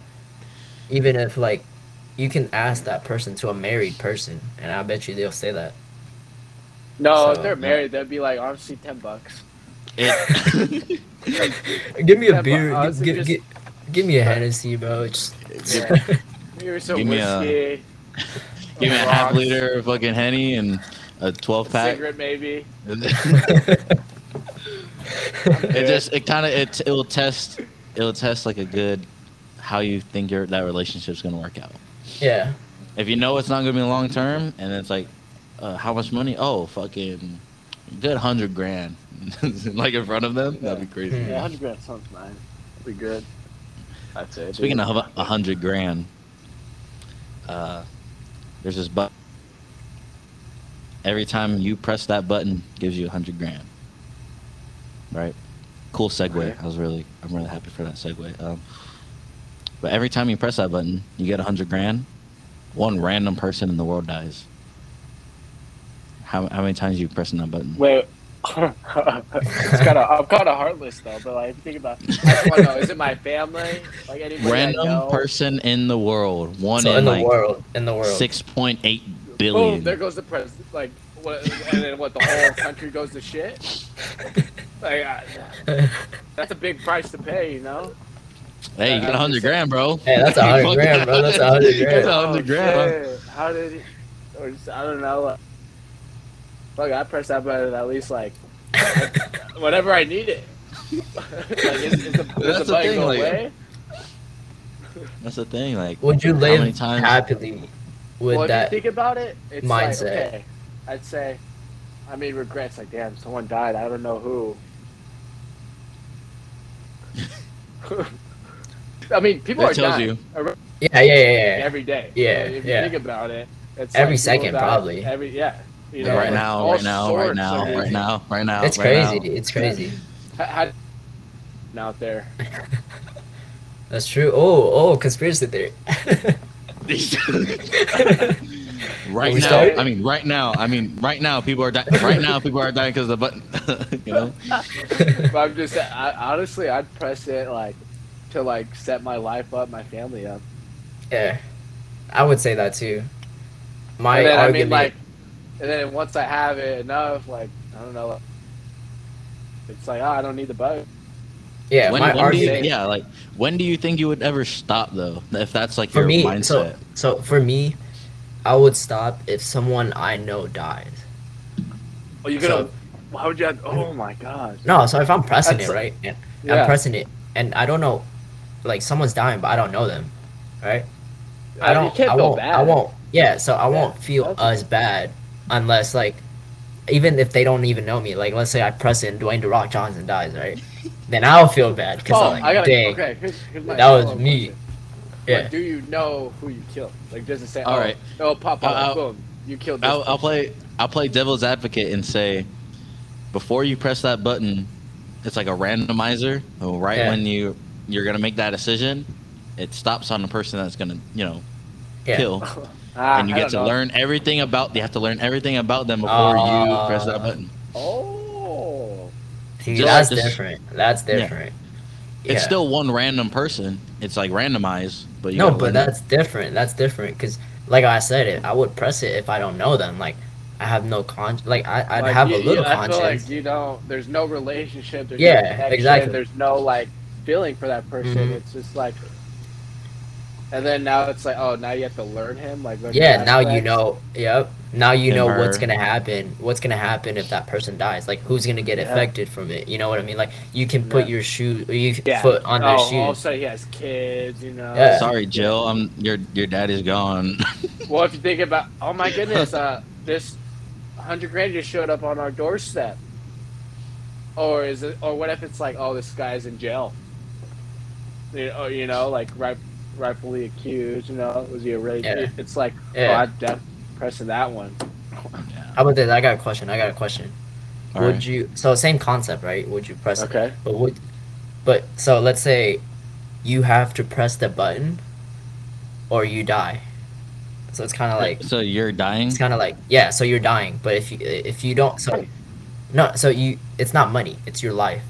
Even if like, you can ask that person to a married person, and I bet you they'll say that. no, So, if they're yeah. married, they'd be like, honestly, ten bucks. It, Give me a but beer. honestly, Give, just- give, give me a Hennessy, bro. Just, Yeah. Give me some a- whiskey. give me a half liter of fucking henny and a 12 pack. cigarette maybe. it just it kind of it it will test it will test like a good how you think your that relationship's gonna work out. yeah. If you know it's not gonna be long term, and it's like, uh, how much money? Oh, fucking good hundred grand, like in front of them. That'd be crazy. Hmm. Yeah, hundred grand sounds fine. Be good. I'd say. Speaking of a hundred grand, uh, there's this button. Every time you press that button, gives you a hundred grand. Right? Cool segue. Okay. I was really, I'm really happy for that segue. Um, but every time you press that button, you get a hundred grand. One random person in the world dies. How, how many times you pressing that button? Wait. it's kind of I'm kind of heartless though, but like if you think about, I just want to know: is it my family? Like anybody I Random know? person in the world. One So in, in the like world, in the world. six point eight Oh, billion. Boom! There goes the president. Like, what? And then what? The whole country goes to shit. Like, I, that's a big price to pay, you know. Hey, you got a hundred grand, bro. Hey, that's a hundred grand, bro. That's a hundred grand. That's a hundred Oh, grand. shit. How did he? Or just, I don't know. Like, fuck, I press that button at least like whenever I need it. like, is, is the, That's does the the thing, go like- away? That's the thing. Like, Would you How live many times- happily with well, that? if you think about it, it's mindset. like okay. I'd say, I mean, regrets. Like, damn, someone died. I don't know who. I mean, people That are tells dying you. ar- yeah, yeah, yeah, yeah. every day. Yeah, if you think about it, it's Every like second, probably. Every yeah. You know, right like, now, right, now, right sorts now, right now, right now. It's right crazy. It's crazy. How, how, out there. That's true. Oh, oh, conspiracy theory. right now, started? I mean, right now, I mean, right now, people are dying. Right now, people are dying because of the button. you know, But I'm just I, honestly, I'd press it like to like set my life up, my family up. yeah, I would say that too. My and then, I mean, like, and then once I have it enough, like I don't know, it's like oh, I don't need the button. Yeah, when, my when do you, yeah, like, when do you think you would ever stop though? If that's like for your me, mindset. so so for me, I would stop if someone I know dies. Oh, you So- gonna? why would you? Have, oh my god. No, so if I'm pressing That's it right, and Yeah. I'm pressing it, and I don't know, like someone's dying, but I don't know them, right? Uh, I don't. You can't I won't. bad. I won't. Yeah, so I Yeah, won't feel as bad unless like, even if they don't even know me. Like, let's say I press it and Dwayne the Rock Johnson dies, right? Then I'll feel bad because Oh, I'm like, I got dang, okay. Here's, here's that was me. question. yeah. Like, do you know who you killed? Like, does it say? All oh, right. Oh, pop, pop, I'll- boom. You killed. This I'll, I'll play. I'll play devil's advocate and say, before you press that button, it's like a randomizer. So right Yeah. when you you're gonna make that decision, it stops on the person that's gonna you know Yeah. kill, Ah, and you I get to know. learn everything about. You have to learn everything about them before Ah. you press that button. Oh. See, Just- that's just- different. That's Yeah. different. It's still one random person. It's like randomized, but you no, but learn- that's different. That's different because, like I said, it I would press it if I don't know them. Like, I have no con. Like, I, I'd Like, have you- a little you- I conscience. feel like you don't. There's no relationship. There's Yeah, no exactly. There's no like feeling for that person. Mhm. It's just like. And then now it's like, oh, now you have to learn him. Like, learn yeah, now you know. Yep. Now you And know what's her. gonna happen. What's gonna happen if that person dies? Like, who's gonna get Yeah. affected from it? You know what I mean? Like, you can put Yeah. your shoe, your Yeah. foot on oh, their All of a he has kids. You know. Yeah. Sorry, Jill. I'm your your daddy's gone. Well, if you think about, oh my goodness, uh, this hundred grand just showed up on our doorstep. Or is it? Or what if it's like, oh, this guy's in jail? You know, you know like right, rightfully accused. You know, was he a really? Yeah. It's like, oh, Yeah. oh, I'd def- pressing that one. How about this? I got a question. I got a question. All would right. you? So same concept, right? Would you press? Okay. But would, but so let's say, you have to press the button, or you die. So it's kind of like so you're dying. it's kind of like yeah. So you're dying, but if you if you don't so, no. So you it's not money. It's your life.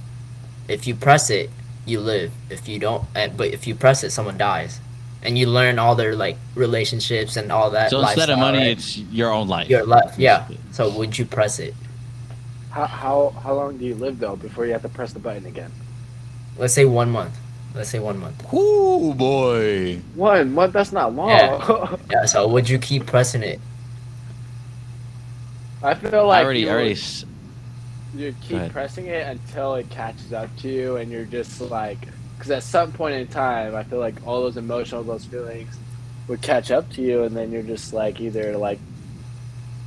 If you press it, you live. If you don't, and, but if you press it, someone dies, and you learn all their like relationships and all that. So instead of money, right? it's your own life. your life. Yeah. So would you press it? How, how how long do you live though before you have to press the button again? Let's say one month. Let's say one month. Ooh boy. One month. That's not long. Yeah. Yeah. So would you keep pressing it? I feel like I already, you, I already. Would- s- you keep pressing it until it catches up to you, and you're just like, because at some point in time, I feel like all those emotional, those feelings would catch up to you, and then you're just like either like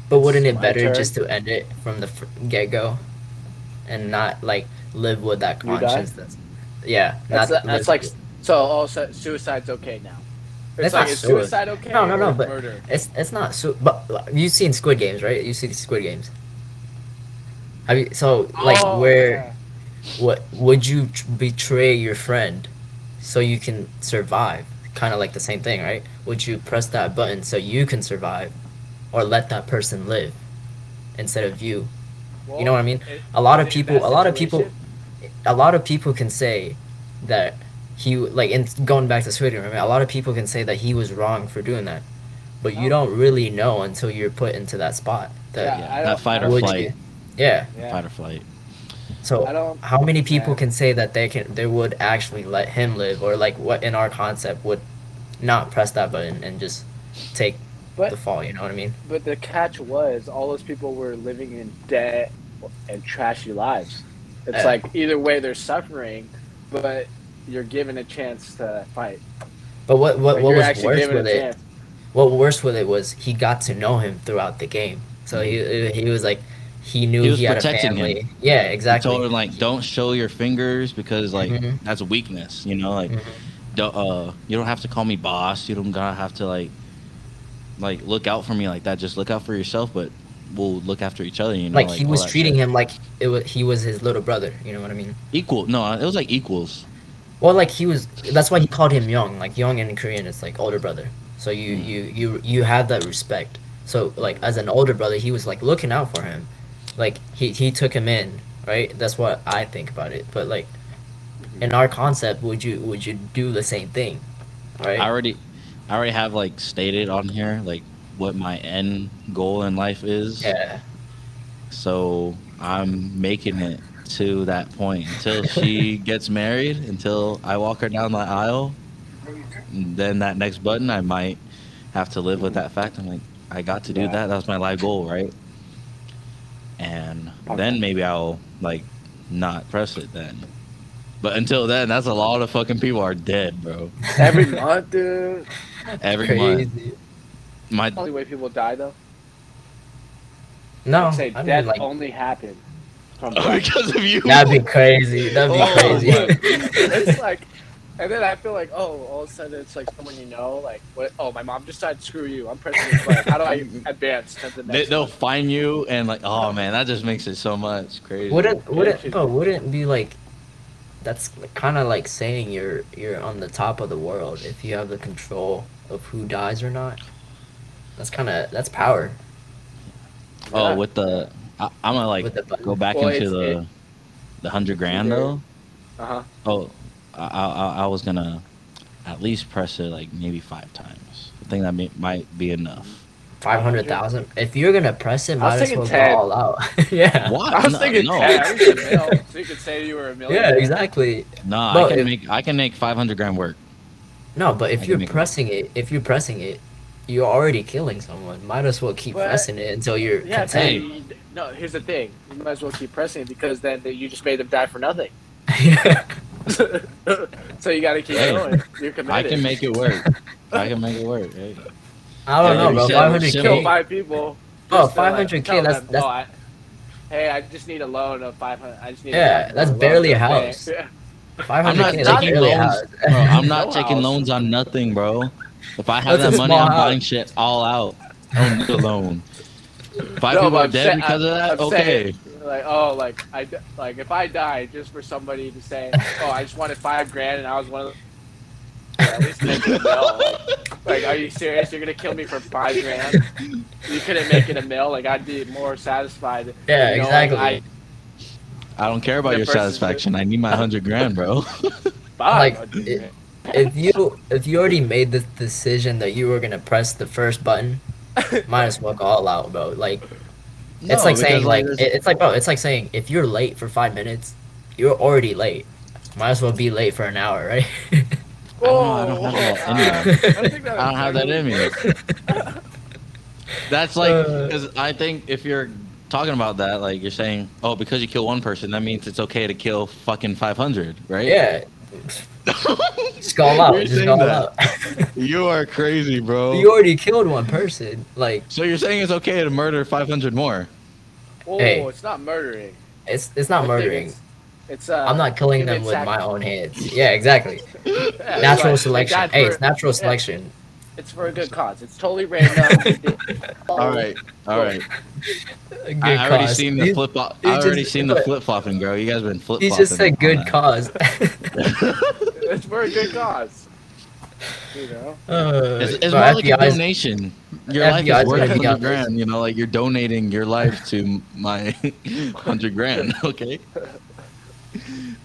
But wouldn't it better turn. just to end it from the get go, and not like live with that You die? conscience? That's yeah. that's not that's live- like so. Su- suicide's okay now. That's It's like not is sui- suicide okay? No, no, no, or but- murder. It's it's not so. But you've seen Squid Games, right? You see Squid Games. Have you? So like Oh, where? yeah. What would you tr- betray your friend, so you can survive? Kind of like the same thing, right? Would you press that button so you can survive, or let that person live, instead of you? You know what I mean? It- A lot of people. A lot of people. a lot of people can say that he like in going back to Sweden, right? A lot of people can say that he was wrong for doing that, but you Oh. don't really know until you're put into that spot. That Yeah, Yeah, I that fight or flight. you? Yeah. Yeah. Fight or flight. So I don't. how many people Yeah. can say that they can they would actually let him live, or like what in our concept would not press that button and just take But the fall? You know what I mean? but the catch was all those people were living in debt and trashy lives. It's Yeah. like either way they're suffering, but you're given a chance to fight. But what what, Like, what was actually worse with it? chance. What worse with it was he got to know him throughout the game. So mm-hmm. he he was like he knew He he, was had a protecting him. family. Yeah, exactly. He Told him like, don't show your fingers because like Mhm. that's a weakness. You know, like Mhm. don't, uh, you don't have to call me boss. You don't gotta have to like like look out for me like that. Just look out for yourself, but we'll look after each other. You know, like, he was treating shit. him like it was he was his little brother. You know what I mean? equal. No, it was like equals. Well, like he was. That's why he called him Hyung. Like Hyung in Korean, it's like older brother. So you Mm. you you you have that respect. So like as an older brother, he was like looking out for him. Like he he took him in, right? That's what I think about it. But like mm-hmm. in our concept, would you would you do the same thing, right? I already, I already have like stated on here like what my end goal in life is. yeah. So I'm making it to that point until she gets married, until I walk her down the aisle. Then that next button, I might have to live with that fact. I'm like, I got to do Yeah. that. That was my life goal, right? And then maybe I'll like not press it then. But until then, that's a lot of fucking people are dead, bro. Every month, dude. Every month, my The only way people die though. No, say I mean, death like only happened from oh, because of you. that'd be crazy. That'd be Oh, crazy. it's like, and then I feel like, oh, all of a sudden it's like someone you know, like, what? Oh, my mom just decided, screw you, I'm pressing this button. How do I advance to the They, next? they'll find you and like, oh man, that just makes it so much crazy. wouldn't wouldn't should- but wouldn't be like that's kind of like saying you're you're on the top of the world if you have the control of who dies or not that's kind of that's power Oh, Yeah. with the, I, I'm gonna like with the button. go back Well, into the, it- the hundred grand though. Uh-huh. Oh, I, I, I was gonna at least press it like maybe five times. I think that may, might be enough. 500,000 if you're gonna press it I was might as thinking well 10. go all out yeah What? I was no, thinking no, 10. I was so you could say you were a million. yeah exactly no. I can if- make I can make five hundred grand work. no but if can you're pressing it if you're pressing it you're already killing someone might as well keep But- pressing it until you're Yeah, content you- no, here's the thing. You might as well keep pressing it because then you just made them die for nothing. so you got to keep Hey, going. You're committed. I can make it work. I can make it work. Hey. i don't Yeah, know you bro said- 500k kill five people. Oh, just to, like, 500K, tell that's- them, that's- "Oh, I, hey, I just need a loan of 500. I just need. Yeah, a that's barely a house. Yeah. 500k I'm not taking loans. Bro, I'm not No taking house. loans on nothing, bro. If I have That's that money, I'm house. buying shit all out. I don't need a loan. Five No, people are I'm dead saying- because of that. I'm okay. saying- like oh like I like if I died just for somebody to say oh I just wanted five grand and I was one of the at least make it a mill. Like, like, are you serious? You're gonna kill me for five grand? You couldn't make it a mill. Like I'd be more satisfied. Yeah, knowing exactly. I, I don't care about your person- satisfaction. I need my hundred grand, bro. Like, it- if you if you already made the decision that you were gonna press the first button, might as well go all out, bro. Like it's like saying because, like it- it's like bro, it's like saying if you're late for five minutes, you're already late. Might as well be late for an hour, right? I don't I don't have that in me. I don't think that I don't have that in me. That's like Uh. because I think if you're talking about that, like you're saying, oh, because you kill one person, that means it's okay to kill fucking five hundred, right? yeah, just go all out. You're Just saying go out. You are crazy, bro. you already killed one person. Like so you're saying it's okay to murder five hundred more? Oh, Hey. it's not murdering. it's it's not I murdering. It's, it's uh, I'm not killing them with sac- my own hands. Yeah, exactly. yeah, Natural like- selection. like that hey, for- it's natural yeah, selection. It's for a good cause. It's totally random. All right, all right. Good I, I already cause. seen the flip flop. you I already just- seen the flip flopping, bro. You guys been flip flopping. He just said good cause. it's for a good cause. You know. Uh, It's, it's more like a donation. Your life is worth hundred on grand. You know, like you're donating your life to my hundred grand. Okay.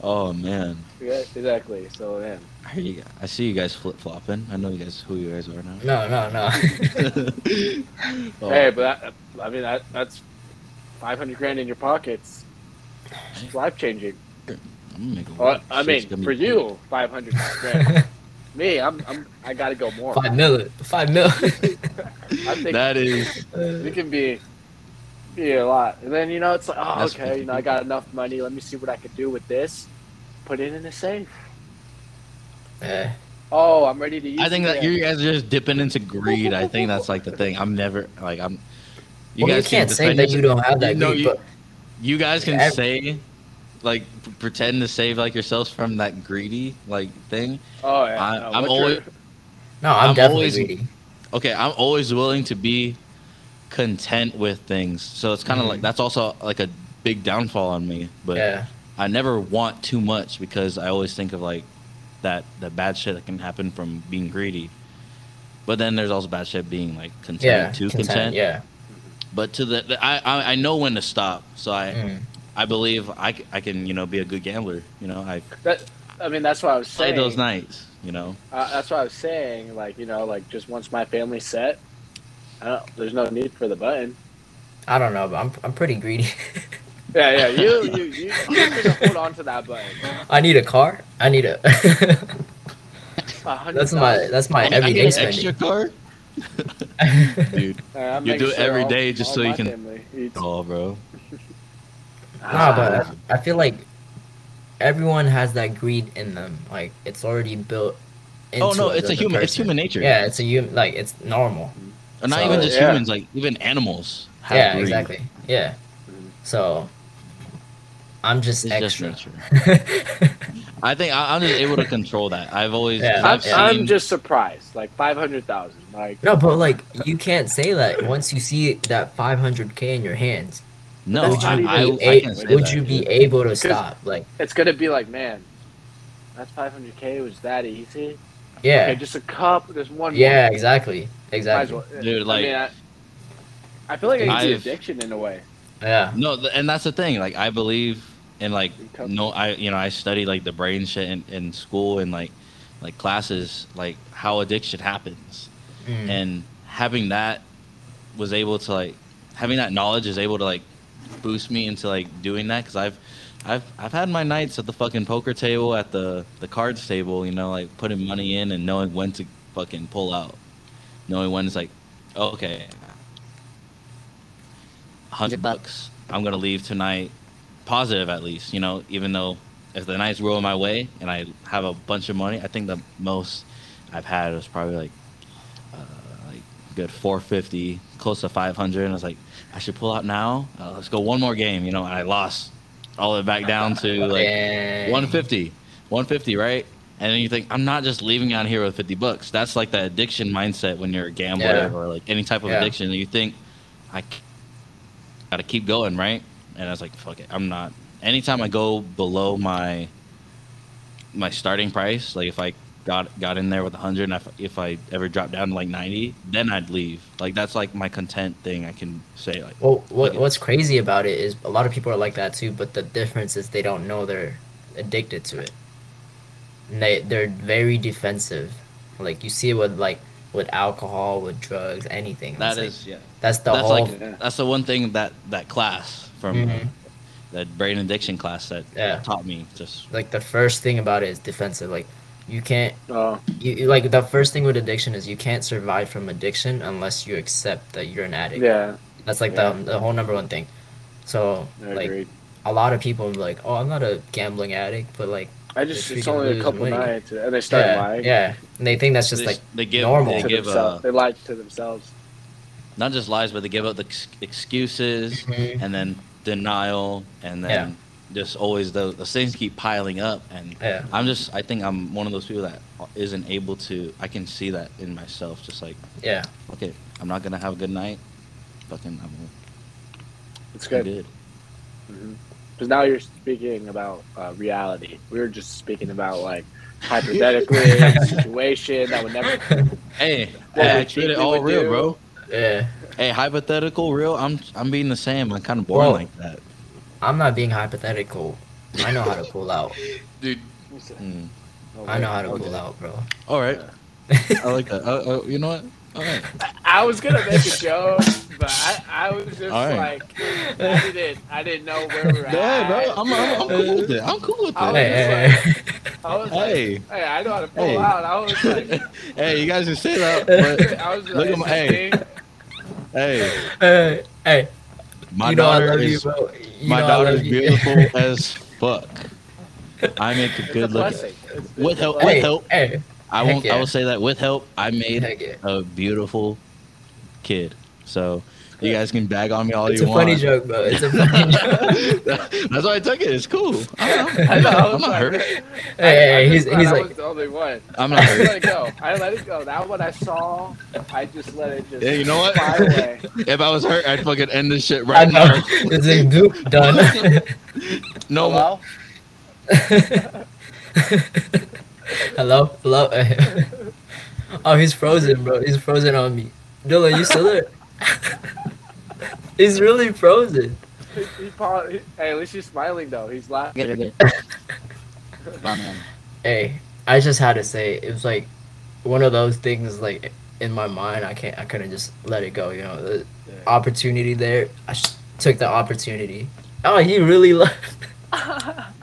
Oh man, Yeah, exactly. So then. I, hear you, I see you guys flip flopping. I know you guys who you guys are now. No, no, no. Oh, Hey, but that, I mean that that's five hundred grand in your pockets. It's life changing. I'm gonna make a Well, I mean, for you, five hundred grand. Me, I'm, I'm I gotta go more. five million. Five million. I think That is it can be be a lot. And then you know it's like, oh, That's okay, you know I got enough money. Let me see what I could do with this. Put it in a safe. Yeah. Oh, I'm ready to use. I think that you guys are just dipping into greed. I think that's like the thing. I'm never like I'm. You well, guys can can't say that you don't have that You know, greed, you- but You guys can Ev- say, like, pretend to save like yourselves from that greedy like thing. Oh yeah. I- no, I'm what you're- always- no, I'm, I'm definitely always- greedy. Okay, I'm always willing to be content with things. So it's kind of Mhm. like that's also like a big downfall on me. But Yeah. I never want too much because I always think of like that the bad shit that can happen from being greedy. But then there's also bad shit being like content Yeah. to Content. content. Yeah. But to the, the I, I I know when to stop. So I Mm. I believe I, I can you know be a good gambler. You know I That, I mean, that's what I was saying. play those nights. You know. Uh, that's what I was saying. Like you know, like just once my family's set, I don't, there's no need for the button. I don't know, but I'm I'm pretty greedy. Yeah, yeah. You you you you're gonna hold on to that button. I need a car. I need a. A hundred that's my thousand. that's my I need everyday an spending. extra car. Dude, I'm You do it sure every all- day just so you can- family eats. oh bro. Nah, but I, I feel like everyone has that greed in them. Like it's already built. Into Oh no, it's a the human. It's human nature. Yeah, it's a human. Like it's normal. And not So- even just Yeah. humans, like even animals. Have yeah, greed. exactly. Yeah. So I'm just It's extra. nature. I think I, I'm just able to control that. I've always. Yeah, I've I'm, seen, I'm just surprised. Like five hundred thousand. Like no, but like you can't say that once you see that 500k in your hands. No. would you I, be, I, I a- can say would that. you be able to stop? Like it's gonna be like, man, that's five hundred k. Was that easy? yeah, Okay, just a cup. There's one. yeah, more. exactly, exactly. well- Dude, like- I mean, I, I feel like it's an addiction in a way. Yeah, No, and that's the thing. Like I believe in like no, I you know I studied like the brain shit in, in school and like like classes like how addiction happens Mm. and having that was able to like having that knowledge is able to like boost me into like doing that because I've I've I've had my nights at the fucking poker table at the the cards table you know like putting money in and knowing when to fucking pull out. Knowing when it's like oh, okay hundred bucks I'm gonna leave tonight positive at least you know even though if the nights roll my way and I have a bunch of money I think the most I've had was probably like uh, like good 450, close to 500, and I was like, I should pull out now. Uh, let's go one more game, you know. And I lost all the way back down to like Dang. 150, 150, right? And then you think I'm not just leaving out here with 50 bucks. That's like the addiction mindset when you're a gambler Yeah. or like any type of Yeah. addiction. You think I got to keep going, right? and I was like, fuck it, I'm not. Anytime I go below my my starting price, like if I got got in there with 100, and if, if I ever drop down to like 90, then I'd leave. Like that's like my content thing. I can say like, Well, what what's crazy about it is a lot of people are like that too, but the difference is they don't know they're addicted to it. And they they're very defensive. Like you see it with like with alcohol, with drugs, anything. that It's like- yeah. that's the that's whole like Yeah. that's the one thing that that class from uh, Mhm. that brain addiction class that Yeah. taught me just like the first thing about it is defensive. Like you can't Oh, you, you- like the first thing with addiction is you can't survive from addiction unless you accept that you're an addict. yeah, That's like Yeah. the the whole number one thing. So I like agreed. a lot of people are like, oh, I'm not a gambling addict, but like I just it's only a couple weight. nights, and they start yeah, lying. yeah, and they think that's just they, like they give normal. they to give uh, themselves. they lie to themselves. not just lies, but they give up the ex- excuses Mhm. and then denial, and then just always those, those things keep piling up. And yeah, I'm just, I think I'm one of those people that isn't able to. I can see that in myself. Just like, yeah, okay, I'm not gonna have a good night. Fucking, I'm, It's I'm good. good. Because now you're speaking about uh, reality. We were just speaking about like hypothetically a situation that would never. Hey, What hey, I treat think it all real, do. bro. yeah. Hey, hypothetical, real. I'm, I'm being the same. I'm kind of boring Whoa. like that, I'm not being hypothetical. I know how to pull out. dude. Mm. I know how to Okay. pull out, bro. All right, I like that. Uh, uh, you know what? All right. I was gonna make a joke, but I, I was just All right. like, I didn't, I didn't know where we were Yeah, at. bro. I'm, I'm, I'm cool with it. I'm cool with I it. was Hey, just hey, hey. I was Hey. like, hey, I know how to pull Hey. out. I was like, hey, you guys can say that, but I was Look like, at my- hey. hey, hey, hey, my you know daughter you, is. You my know I daughter's love you. beautiful as fuck. I make a good look. blessing. It's- it's With help- blessing. Hey, help. hey, I won't. yeah. I will say that with help, I made yeah. a beautiful kid. So you guys can bag on me all It's you want. It's a funny joke, bro. It's a funny joke. That's why I took it. It's cool. I'm, I know. I not, was I'm not hurt. Hey, I- hey, I hey, he's just he's I like, was the only one. I'm I not just let it go. I let it go. That one I saw, I just let it just Yeah, you know what? away. If I was hurt, I'd fucking end this shit I right know. now. It's like, doop, done. No more. Hello? Hello, hello. oh, he's frozen, bro. He's frozen on me. Dylan, you still there? he's really frozen. He, he, paw- he, hey, at least he's smiling though. He's laughing. Hey, I just had to say it was like one of those things. Like in my mind, I can't. I couldn't just let it go. You know, the opportunity there. I sh- took the opportunity. Oh, he really left.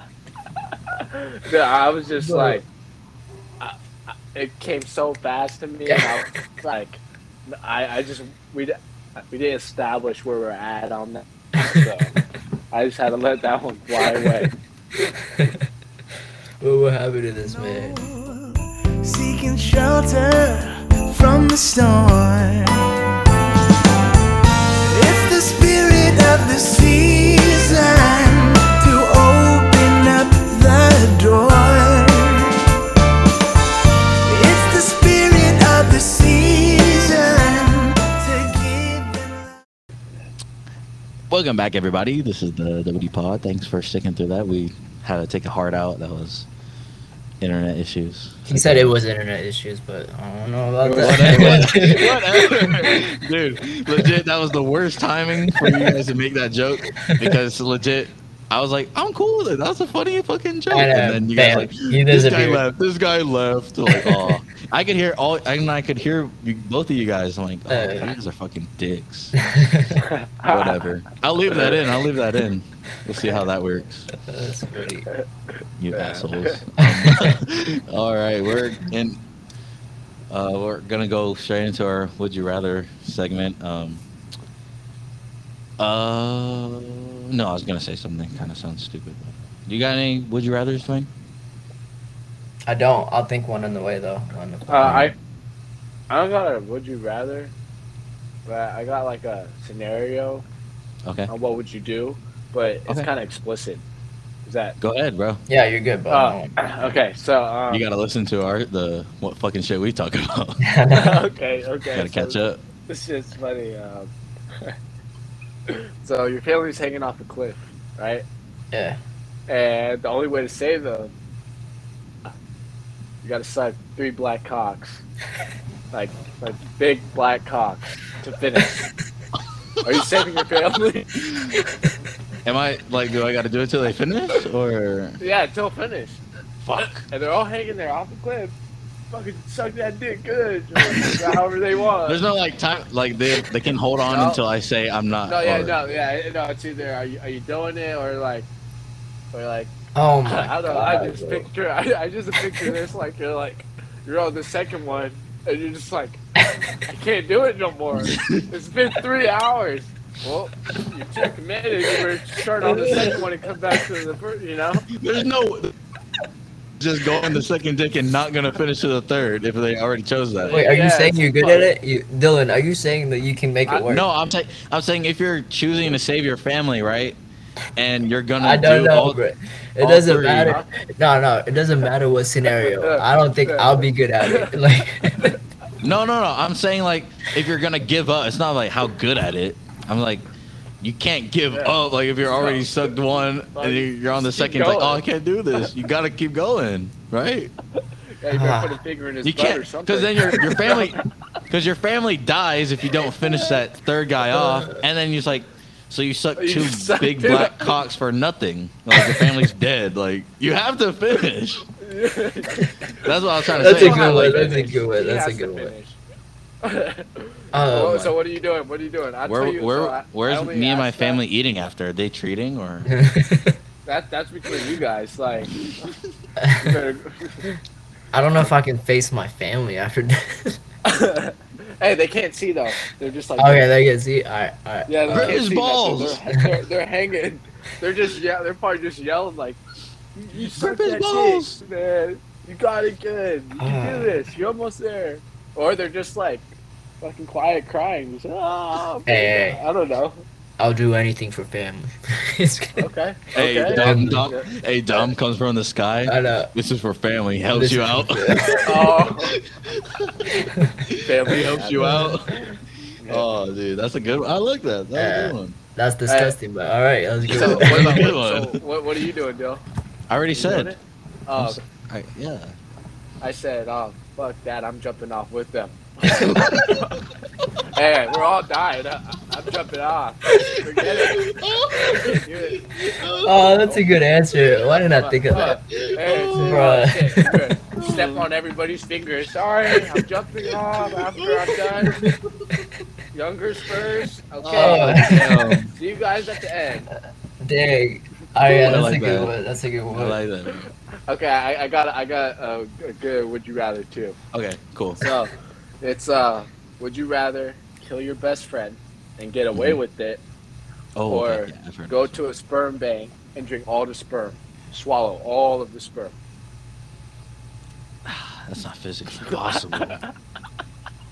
Dude, I was just Bro. like, I, I, it came so fast to me. And I was like, I, I just we we didn't establish where we're at on that. So I just had to let that one fly away. what what happened to this man? Seeking shelter from the storm. It's the spirit of the season Welcome back, everybody. This is the WD Pod. Thanks for sticking through that. We had to take a heart out. That was internet issues. He said it was internet issues, but I don't know about Whatever. that. Dude, legit, that was the worst timing for you guys to make that joke because legit, I was like, I'm cool with it. That's a funny fucking joke. And then you guys like, this guy left. This guy left. Like, oh, I could hear all, and I could hear you, both of you guys. I'm like, oh, Uh. you guys are fucking dicks. Whatever. I'll leave that in. I'll leave that in. We'll see how that works. That's pretty. You assholes. All right, we're in. Uh, we're gonna go straight into our "Would You Rather" segment. Um, uh, no, I was gonna say something kind of sounds stupid. Do you got any "Would You Rather's, Dwayne? I don't. I'll think one on the way though. On the Uh, I I don't got a would you rather, but I got like a scenario Okay, on what would you do, but it's Okay. kind of explicit. Is that? go ahead, bro. yeah, you're good, but Uh, okay, so um, You gotta listen to our the what fucking shit we talk about. okay, okay. gotta so catch up. This is funny. Um, So your family's hanging off a cliff, right? Yeah. And the only way to save them, you gotta suck three black cocks, like like big black cocks to finish. Are you saving your family? Am I like? Do I got to do it till they finish, or yeah, till finish. fuck? And they're all hanging there off the cliff. Fucking suck that dick good, however they want. There's no like time. Like they they can hold on No. until I say I'm not. No, yeah, or- no, yeah, no. It's either are you, are you doing it or like, or like Oh my I don't know. god. I just bro. picture. I, I just picture this like you're like you're on the second one and you're just like I can't do it no more. It's been three hours. Well, you're too committed. You better start on the second one and come back to the first. You know. There's no. Just going the second dick and not gonna finish to the third if they already chose that. Wait, are you saying you're good fun. at it? You, Dylan, are you saying that you can make I- it work? No, I'm saying I'm saying if you're choosing to save your family, right, and you're gonna I don't do know, all, bro. It all doesn't three. matter. No, no, it doesn't matter what scenario. I don't think I'll be good at it. Like, No, no, no. I'm saying like if you're gonna give up, it's not like how good at it. I'm like, you can't give Yeah. up. Like if you're already sucked one Like, and you- you're on the second, like, oh. I can't do this. You gotta keep going, right? Yeah, you better put a finger in his You butt or can't something. because then your your family because your family dies if you don't finish that third guy off, and then you're just like. So you suck You two suck big two- black cocks for nothing. Like the family's dead. Like you have to finish. That's what I was trying to That's say. a good one, Like, that's a good one, He that's a has to good one. Finish. oh, Oh, so what are you doing? What are you doing? I Where, tell you, where, so I- I where's only me and my asked family eating after? Are they treating or? That, that that's between you guys. Like, you better. I don't know if I can face my family after this. hey, they can't see though. They're just like. okay, there you go. See, all right, all right. Yeah, they Rip can't his see balls. They're, they're, they're hanging. They're just yeah. They're probably just yelling like, "You, you suck his that balls." dick, man. You got it good. You can Ah. do this. You're almost there." Or they're just like, fucking quiet crying. Just, oh, ah, Hey, hey. I don't know. I'll do anything for family. Okay. Hey, okay. dumb, Dumb. dumb, hey, dumb comes from the sky. I know. This is for family. Helps This you out. Oh, family helps you out. Oh, dude, that's a good. one. I like that. That's a good one. That's disgusting, but all right, that's a good. So, one. what, Good so what, what are you doing, Dill? I already You said. it? Oh, I, yeah. I said, oh, fuck that. I'm jumping off with them. hey, we're all dying. I, I'm jumping off. Forget it. Oh, that's a good answer. Why didn't I think of that? Hey, Bruh. shit, you're good. Step on everybody's fingers. Sorry, I'm jumping off after I'm done. Youngers first. Oh, oh Okay. damn. See you guys at the end. Dang. Oh yeah, I that's like a good that. one. That's a good one. I like that. Okay, I, I got I got a, a good would you rather too. Okay, cool. So, it's uh, would you rather kill your best friend and get away Mhm. with it, Oh, or okay, yeah, go to a sperm bank and drink all the sperm, swallow all of the sperm? That's not physically possible.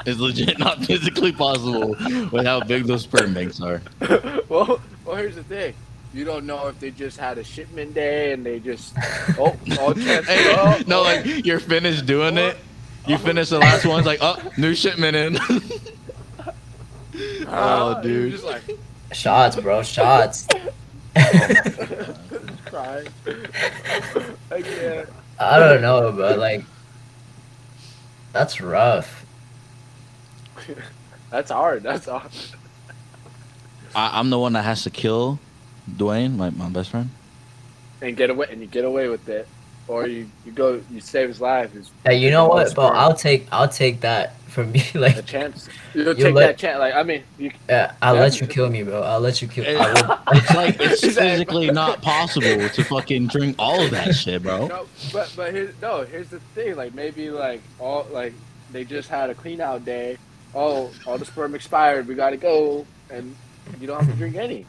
it's legit not physically possible with how big those sperm banks are. well, well, here's the thing. You don't know if they just had a shipment day and they just oh all chance Hey, oh, no, oh, like you're finished doing it. You finish the last one, it's like, oh, new shipment in. ah, oh, dude. just like Shots, bro. Shots. crying. I can't. I don't know, but like, that's rough. That's hard. That's hard. I, I'm the one that has to kill Dwayne, my, my best friend. And get away and you get away with it, or you, you go you save his life. Is Hey, you know what, the bro? I'll take I'll take that from me. a chance. You'll You take let- that chance. Like I mean, you yeah, I'll Yeah. let you kill me, bro. I'll let you kill. I would. It's like it's physically not possible to fucking drink all of that shit, bro. No, but but here's no. Here's the thing. Like maybe like all like they just had a clean out day. Oh, all the sperm expired. We gotta go, and you don't have to drink any.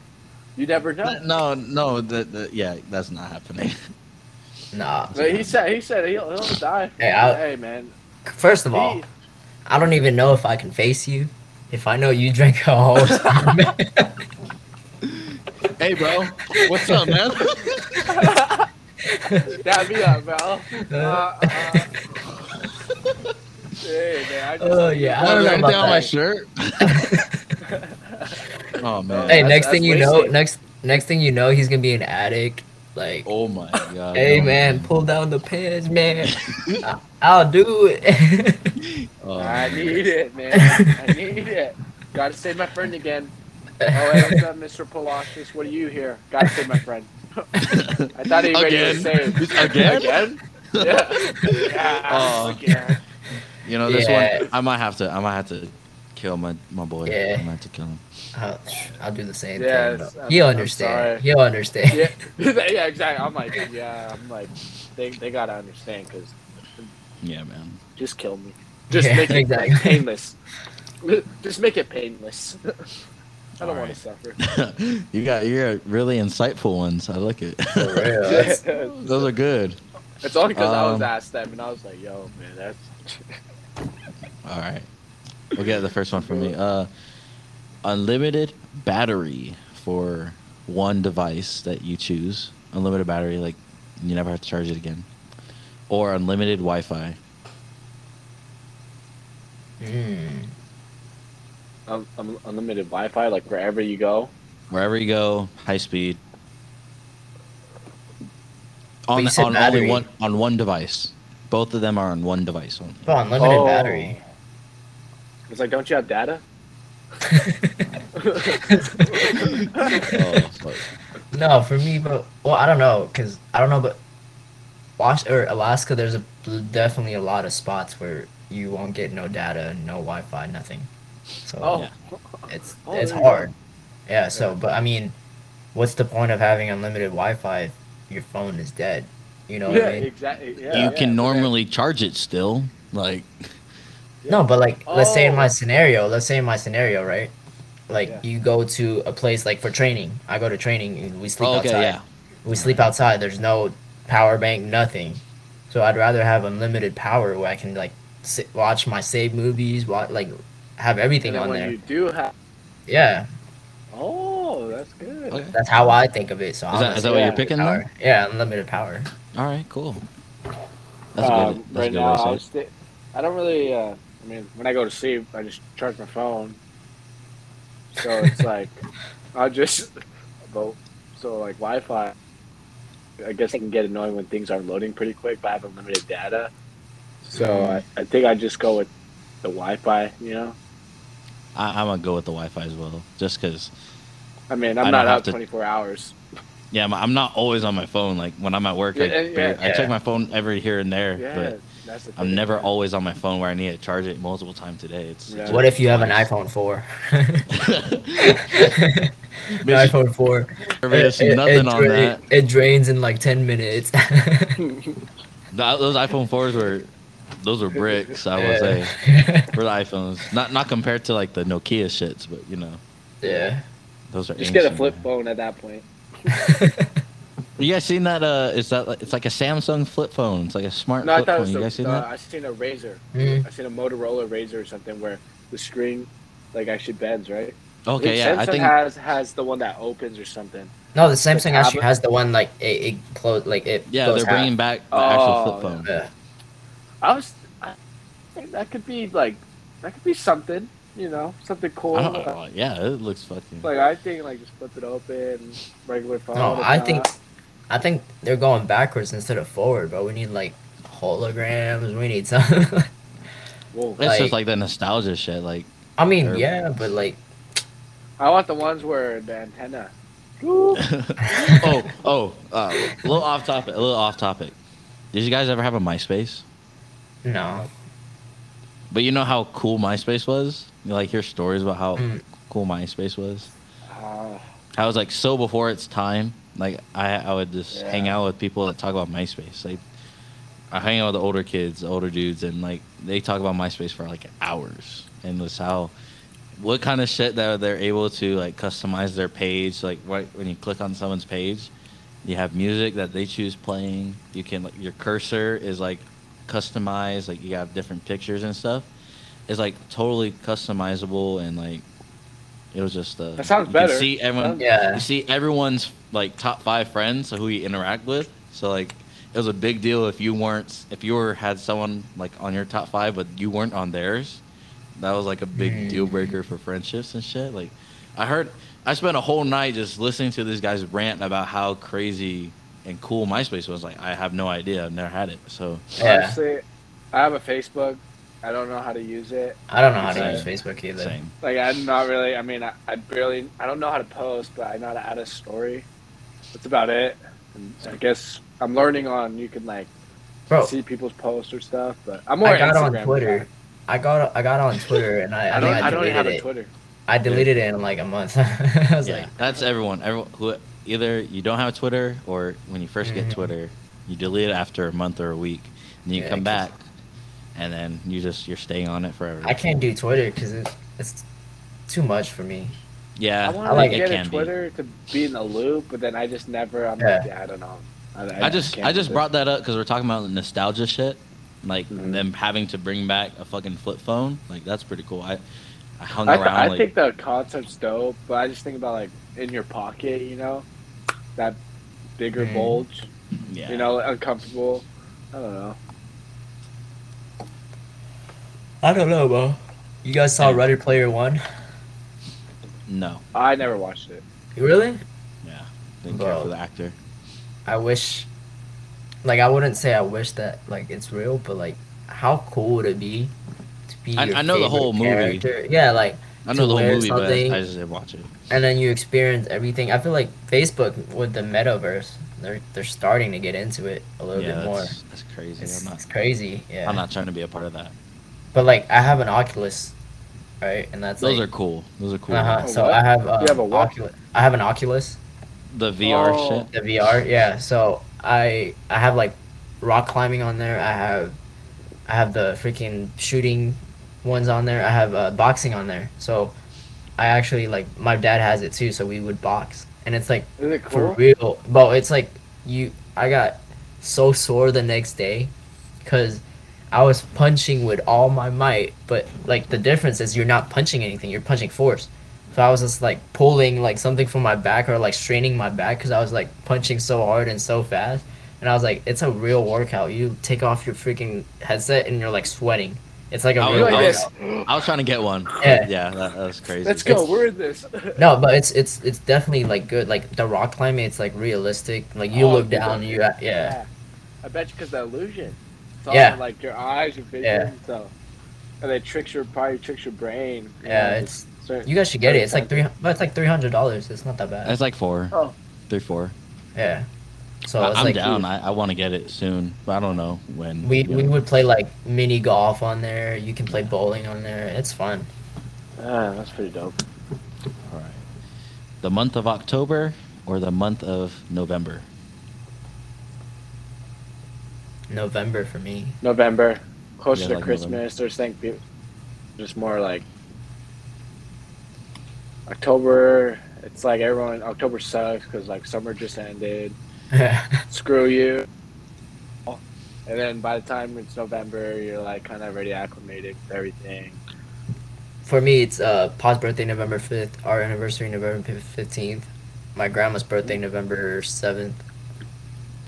You never know. No, no, that, that yeah, that's not happening. Nah. But he said he said he'll, he'll die. Hey, I'll- hey man. First of all, He- I don't even know if I can face you. If I know you drink a whole sperm hey, bro, what's up, man? Dab me up, bro. Uh, uh, hey man. I just, Oh yeah, I don't know anything about on my shirt? Oh man. Hey, That's- next that's thing you know, next next thing you know, he's gonna be an addict. Like, Oh my god. hey oh, man, pull down the pants, man. I- I'll do it. Oh, I need it, man. I need it. Gotta save my friend again. Oh, hey, what's up, Mr. Polashis? What are you here? Gotta save my friend. I thought he was ready to Again? save. Again? Again? Yeah. Oh. Yeah. Oh. Again. You know this Yeah. one. I might have to. I might have to kill my my boy. Yeah. I might have to kill him. I'll, I'll do the same Yeah, thing. it's- though. I'm- He'll understand. He'll understand. Yeah. yeah, exactly. I'm like, yeah, I'm like, they, they gotta understand because Yeah, man. just kill me. Just Yeah, make it exactly. painless. Just make it painless. I don't want to suffer. you got you got really insightful ones. I like it. For real. Those are good. It's only because I was Um, asked them and I was like, yo, man, that's. All right. We'll get the first one from me. Uh, unlimited battery for one device that you choose. Unlimited battery, like you never have to charge it again, or unlimited Wi-Fi. Mm. un- un- unlimited Wi-Fi, like wherever you go. Wherever you go, high speed. On, you on battery. only one on one device. Both of them are on one device only. Oh, unlimited Oh. battery. It's like, don't you have data? Oh, no, for me, but well, I don't know, cause I don't know, but Was or Alaska, there's a definitely a lot of spots where you won't get no data, no Wi-Fi, nothing. So Oh, Yeah. it's Oh, it's there hard. Yeah. So, but I mean, what's the point of having unlimited Wi-Fi if your phone is dead? You know what yeah, I mean? exactly. Yeah, you yeah, can but normally charge it still. Like No, but like, let's say in Oh. my scenario, let's say in my scenario, right? Like Yeah. you go to a place like for training. I go to training and we sleep oh, okay, outside. yeah. We sleep outside. There's no power bank, nothing. So I'd rather have unlimited power where I can like sit, watch my save movies, watch, like have everything on there. you do have, Yeah, oh, that's good. Okay. that's how I think of it. So Is I'm that, gonna is that say what you're Yeah. picking then? Yeah, unlimited power. All right, cool. That's Um, good. That's right a good now, I, way sti- I don't really. Uh, I mean, when I go to sleep, I just charge my phone. So it's like, I just, but so like Wi-Fi. I guess it can get annoying when things aren't loading pretty quick, but I have unlimited data. So Mm. I, I think I just go with the Wi-Fi. You know, I, I'm gonna go with the Wi-Fi as well, just because. I mean, I I'm don't out to- 24 hours. Yeah, I'm- I'm not always on my phone. Like when I'm at work, I, Yeah, yeah, bar- I yeah. check my phone every here and there, Yeah, but that's I'm thing. never always on my phone where I need to charge it multiple times a day. It's, Yeah. What if you have an iPhone four? Bitch, iPhone four. There's It- it- nothing it on dra- that. It drains in like ten minutes. Th- Those iPhone fours were, those were bricks. I would say for the iPhones, not not compared to like the Nokia shits, but you know, yeah. those are. Just get a flip man. phone at that point. You guys seen that? Uh, is that it's like a Samsung flip phone? It's like a smart No, I flip thought it phone. was You the, guys seen the- that? I seen a Razr. Mm. I seen a Motorola Razr or something where the screen like actually bends, right? Okay, yeah, Samsung I think has has the one that opens or something. No, the Samsung actually has the one like it, it close like it. yeah, they're half. bringing back the Oh, actual flip phone. Yeah. I was, I think that could be like that could be something, you know, something cool. I. Yeah, it looks fucking. Like I think like just flip it open, regular phone. No, if I not- think I think they're going backwards instead of forward, but we need like holograms. We need some. Whoa. It's like- just like the nostalgia shit. Like, I mean, Or- yeah, but like I want the ones where the antenna. oh, oh, uh, a little off topic. A little off topic. Did you guys ever have a MySpace? no. But you know how cool MySpace was. You like hear stories about how Mm. cool MySpace was. Uh, How it was like so before its time. Like I, I would just Yeah. hang out with people that talk about MySpace. Like I hang out with the older kids, the older dudes, and like they talk about MySpace for like hours. And it's how, what kind of shit that they're able to like customize their page. Like right when you click on someone's page, you have music that they choose playing. You can like your cursor is like customized. Like you have different pictures and stuff. It's like totally customizable and like it was just uh, That sounds you better. Can see everyone. Yeah. You see everyone's like top five friends, so who you interact with. So like it was a big deal if you weren't if you were had someone like on your top five but you weren't on theirs. That was like a big Mm. deal breaker for friendships and shit. Like I heard I spent a whole night just listening to this guy's rant about how crazy and cool MySpace was. Like, I have no idea. I've never had it. So, Yeah. Honestly, I have a Facebook. I don't know how to use it. I don't know how to use Facebook either. same. Like I'm not really. I mean, I, I barely. I don't know how to post, but I know how to add a story. That's about it. And I guess I'm learning on. You can like Bro, see people's posts or stuff, but I'm more I got on Twitter. guy. I got I got on Twitter and I, I, I don't. I I don't even deleted have a it. Twitter. I deleted it in like a month. I was yeah, like, that's everyone. Everyone who either you don't have Twitter or when you 1st Mhm. get Twitter, you delete it after a month or a week, and you Yeah, come 'cause- back, and then you just you're staying on it forever. I can't do Twitter because it, it's too much for me. Yeah, I want I like to it get can a be. Twitter to be in the loop, but then I just never. I'm Yeah. like, yeah, I don't know. I just can't I just brought that up because we're talking about nostalgia shit, like Mhm. them having to bring back a fucking flip phone. Like that's pretty cool. I I hung I, th- around I like think the concept's dope, but I just think about like in your pocket, you know, that bigger Mhm. bulge, yeah. you know, uncomfortable. I don't know. I don't know, bro. You guys saw Yeah. Ready Player One? no, I never watched it. Really? yeah, didn't care Bro. for the actor. I wish, like, I wouldn't say I wish that like it's real, but like, how cool would it be to be? I- your I know the favorite whole movie. character? Yeah, like, I to know the whole wear movie, something- but I just didn't watch it. and then you experience everything. I feel like Facebook with the metaverse, they're they're starting to get into it a little Yeah, bit more. that's, that's crazy. It's, I'm not. it's crazy, yeah. I'm not trying to be a part of that. But like, I have an Oculus, right? And that's Those like, are cool. Those are cool. uh-huh. A So what? I have, uh, You have a what? Oculus. I have an Oculus. The VR Oh. shit. The VR, yeah. So I I have like rock climbing on there. I have I have the freaking shooting ones on there. I have uh, boxing on there. So I actually like my dad has it too. So we would box, and it's like Is it for real. But it's like you. I got so sore the next day, cause I was punching with all my might. But like the difference is you're not punching anything. You're punching force. So I was just like pulling like something from my back or like straining my back because I was like punching so hard and so fast. And I was like, it's a real workout. You take off your freaking headset and you're like sweating. It's like a I real was- Like I workout. I was trying to get one. Yeah. Yeah, that, that was crazy. Let's go. It's- We're in this. No, but it's it's it's definitely like good. Like the rock climbing, it's like realistic. Like you Oh, look down, you got yeah. I bet you because the illusion. It's all Yeah. like your eyes, your vision. Yeah. So, and it tricks your probably tricks your brain. you Yeah, know, it's certain- you guys should get it. It's like three, but it's like three hundred dollars. It's not that bad. It's like four, Oh. three, four. Yeah. So I, it's I'm like down. I, I want to get it soon, but I don't know when. we we know. would play like mini golf on there. You can play bowling on there. It's fun. Ah, that's pretty dope. All right. The month of October or the month of November? November for me. November, closer Yeah, to like Christmas. November. There's think people just more like October. It's like everyone. October sucks because like summer just ended. Screw you. And then by the time it's November, you're like kind of already acclimated with everything. for me, it's uh Pa's birthday November fifth. Our anniversary November fifteenth. My grandma's birthday November seventh.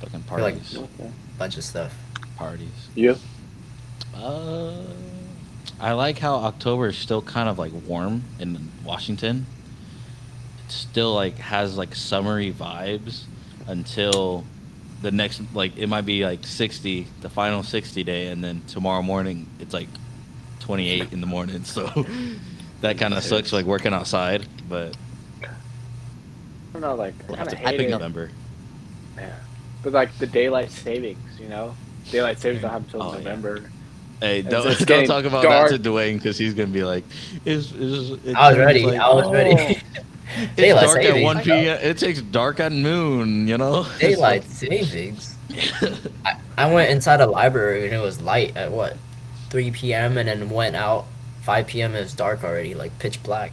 Fucking feel like- parties. Okay. Bunch of stuff. parties. You? Uh, I like how October is still kind of like warm in Washington. It still like has like summery vibes until the next like it might be like 60 the final 60 day and then tomorrow morning it's like 28 in the morning so that kind of sucks like working outside but I don't know, like I kind of I hate pick it. November Yeah. But like the daylight savings, you know, daylight savings don't happen until Oh, yeah. November. hey It's- don't, don't talk about dark. that to Dwayne because he's gonna be like is is it I was ready. like- I was oh. ready. It's Daylight dark at 1 p.m. It takes dark at noon, you know? Daylight savings. I, I went inside a library and it was light at what, 3 p.m. and then went out 5 p.m. It was dark already, like pitch black.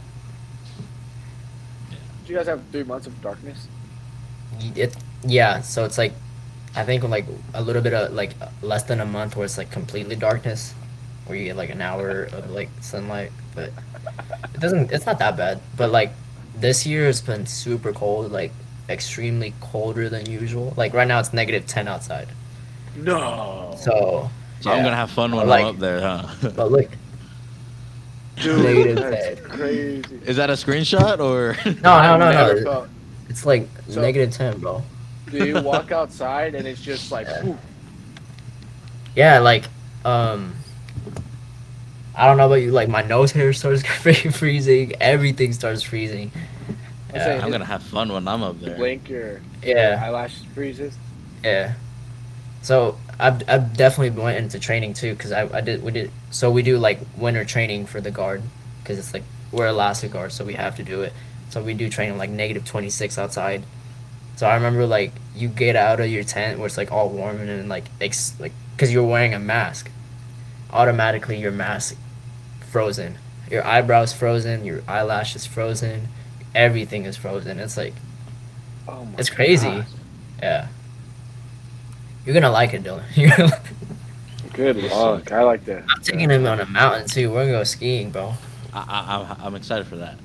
Do you guys have three months of darkness? It yeah, so it's like, I think like a little bit of like less than a month where it's like completely darkness, where you get like an hour of like sunlight, but it doesn't. It's not that bad. But like this year has been super cold, like extremely colder than usual. Like right now it's negative 10 outside. No. So So I'm gonna have fun when Like- I'm up there, huh? But look, Dude, that's crazy. Is that a screenshot or? No, no, no, I've never no. felt- It's like So- negative ten, bro. Do you walk outside and it's just like, whew, Yeah, like um. I don't know about you. Like my nose hair starts freezing. Everything starts freezing. I'm saying- Yeah, I'm gonna have fun when I'm up there. blink your yeah, eyelash freezes? yeah. So I've, I've definitely went into training too because I, I did we did so we do like winter training for the guard because it's like we're Alaska guard so we have to do it so we do training like negative 26 outside so I remember like you get out of your tent where it's like all warm and then like ex- like because you're wearing a mask automatically your mask frozen your eyebrows frozen your eyelashes frozen everything is frozen it's like Oh my It's crazy. God. yeah you're gonna like it Dylan You're gonna like- Good luck. I like that. I'm taking him on a mountain too. We're gonna go skiing, bro. I, I, I'm, I'm excited for that.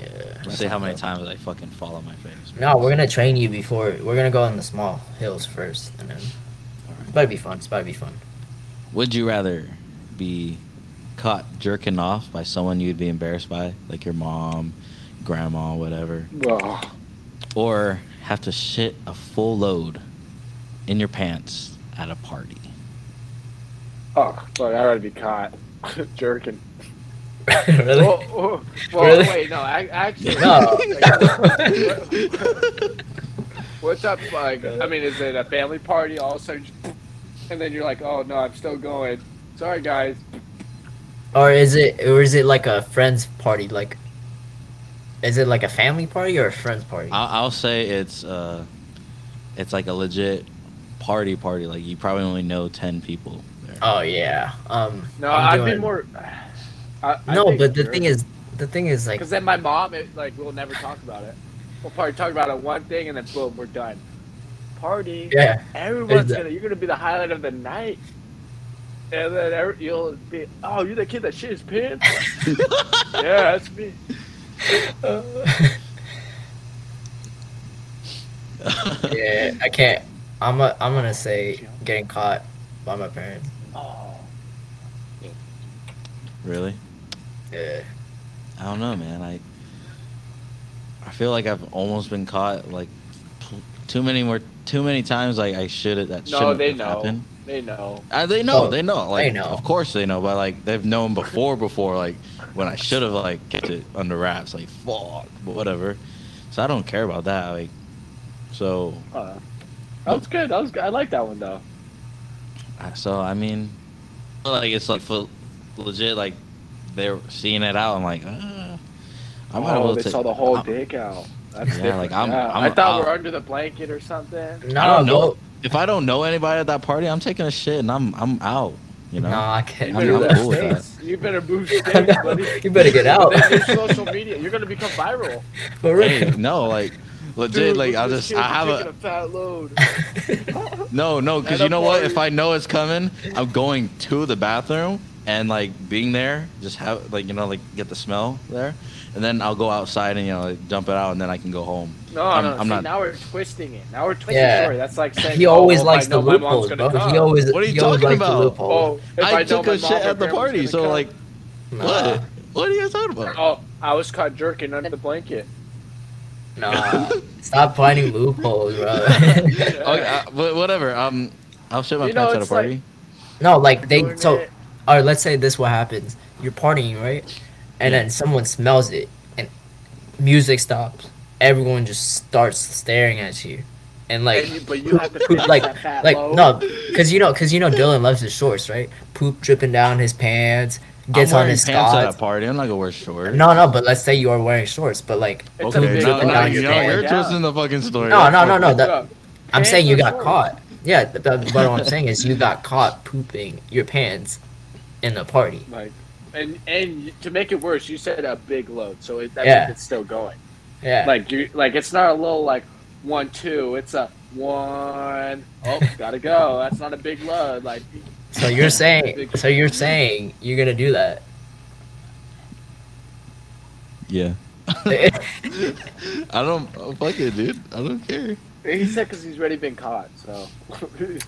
Yeah. Let's see how many times I fucking fall on my face. No, we're gonna train you before. We're gonna go on the small hills first, and then it's about to be fun. It's about to be fun. Would you rather be caught jerking off by someone you'd be embarrassed by, like your mom, grandma, whatever, Oh, or have to shit a full load in your pants at a party? oh fuck, I'd rather be caught jerking. really? Oh, oh, well, Really? wait, no, I, actually. No. What's up? Like, I mean, is it a family party? All of a sudden, and then you're like, oh no, I'm still going. Sorry, guys. or is it? Or is it like a friends party? Like, is it like a family party or a friends party? I'll, I'll say it's uh, it's like a legit party party. Like you probably only know ten people there. oh yeah. Um. No, I'm I'd be more. I, No, but the thing is, the thing is like, because then my mom, it, like, we'll never talk about it. We'll probably talk about it one thing, and then boom, we're done. Party. yeah. Everyone's Exact- gonna. You're gonna be the highlight of the night. And then every, you'll be, oh, you're the kid that shit his pants. yeah, that's me. yeah. I can't. I'm. A, I'm gonna say getting caught by my parents. Oh, really? Yeah. I don't know, man. I I feel like I've almost been caught like too many more too many times. Like I should have that no, shouldn't they have know. happened. They know. Uh, they know, Oh, they know. Like, they know. Of course they know, but like they've known before, before like when I should have like kept it under wraps. Like fuck, but whatever. So I don't care about that. Like, so Uh, that was good. That was good. I like that one though. uh, so I mean, like it's like for legit. Like they're seeing it out. I'm like, uh, I might oh, well they take- saw the whole I'm- dick out. That's Yeah, different. like, I'm- Yeah, I'm- I thought I'll- we we're under the blanket or something. No, I don't know. go- If I don't know anybody at that party, I'm taking a shit and I'm I'm out. You know. No, I can't You I'm- do better I'm that. cool with that. You better move I states, buddy. You better get out. Social media. You're gonna become viral. For Hey, no, like legit. Dude, like I'll just I have a a fat load. no, no, because you a know what? If I know it's coming, I'm going to the bathroom and like being there, just have like you know like get the smell there, and then I'll go outside and you know like, dump it out, and then I can go home. No, I'm- no. I'm see, not- now we're twisting it. Now we're twisting Yeah. the story. That's like saying He oh, always if likes I the know my mom's loopholes, gonna bro. come. He always. What are you he always talking likes the about? loopholes. Oh, I, I, took a shit at the party, so come. like Nah, what? What are you guys talking about? Oh, I was caught jerking under the blanket. nah. Stop finding loopholes, bro. Okay, uh, but whatever. Um, I'll shit my You know, pants at a it's like- party. no, like they. So, it. Or let's say this: what happens? You're partying, right? And Yeah. then someone smells it, and music stops. Everyone just starts staring at you, and like. And you- but you have to poop, like, that like load. no, because you know, because you know, Dylan loves his shorts, right? Poop dripping down his pants, gets I'm on his pants at a party. I'm not gonna wear shorts. No, no, but let's say you are wearing shorts, but like, Okay, big now, dripping now, down you your know, you're Yeah. twisting the fucking story. no, no, no, no. That, Yeah. I'm saying you got shorts? caught. Yeah, th- th- but what I'm saying is you got caught pooping your pants in a party. Like, and and to make it worse, you said a big load, so it, that Yeah. means it's still going. Yeah. Like you, like it's not a little like one two. It's a one. Oh, gotta go. That's not a big load. Like so you're saying, so you're saying you're gonna do that? Yeah. I don't oh, fuck it, dude. I don't care. he said, because he's already been caught. So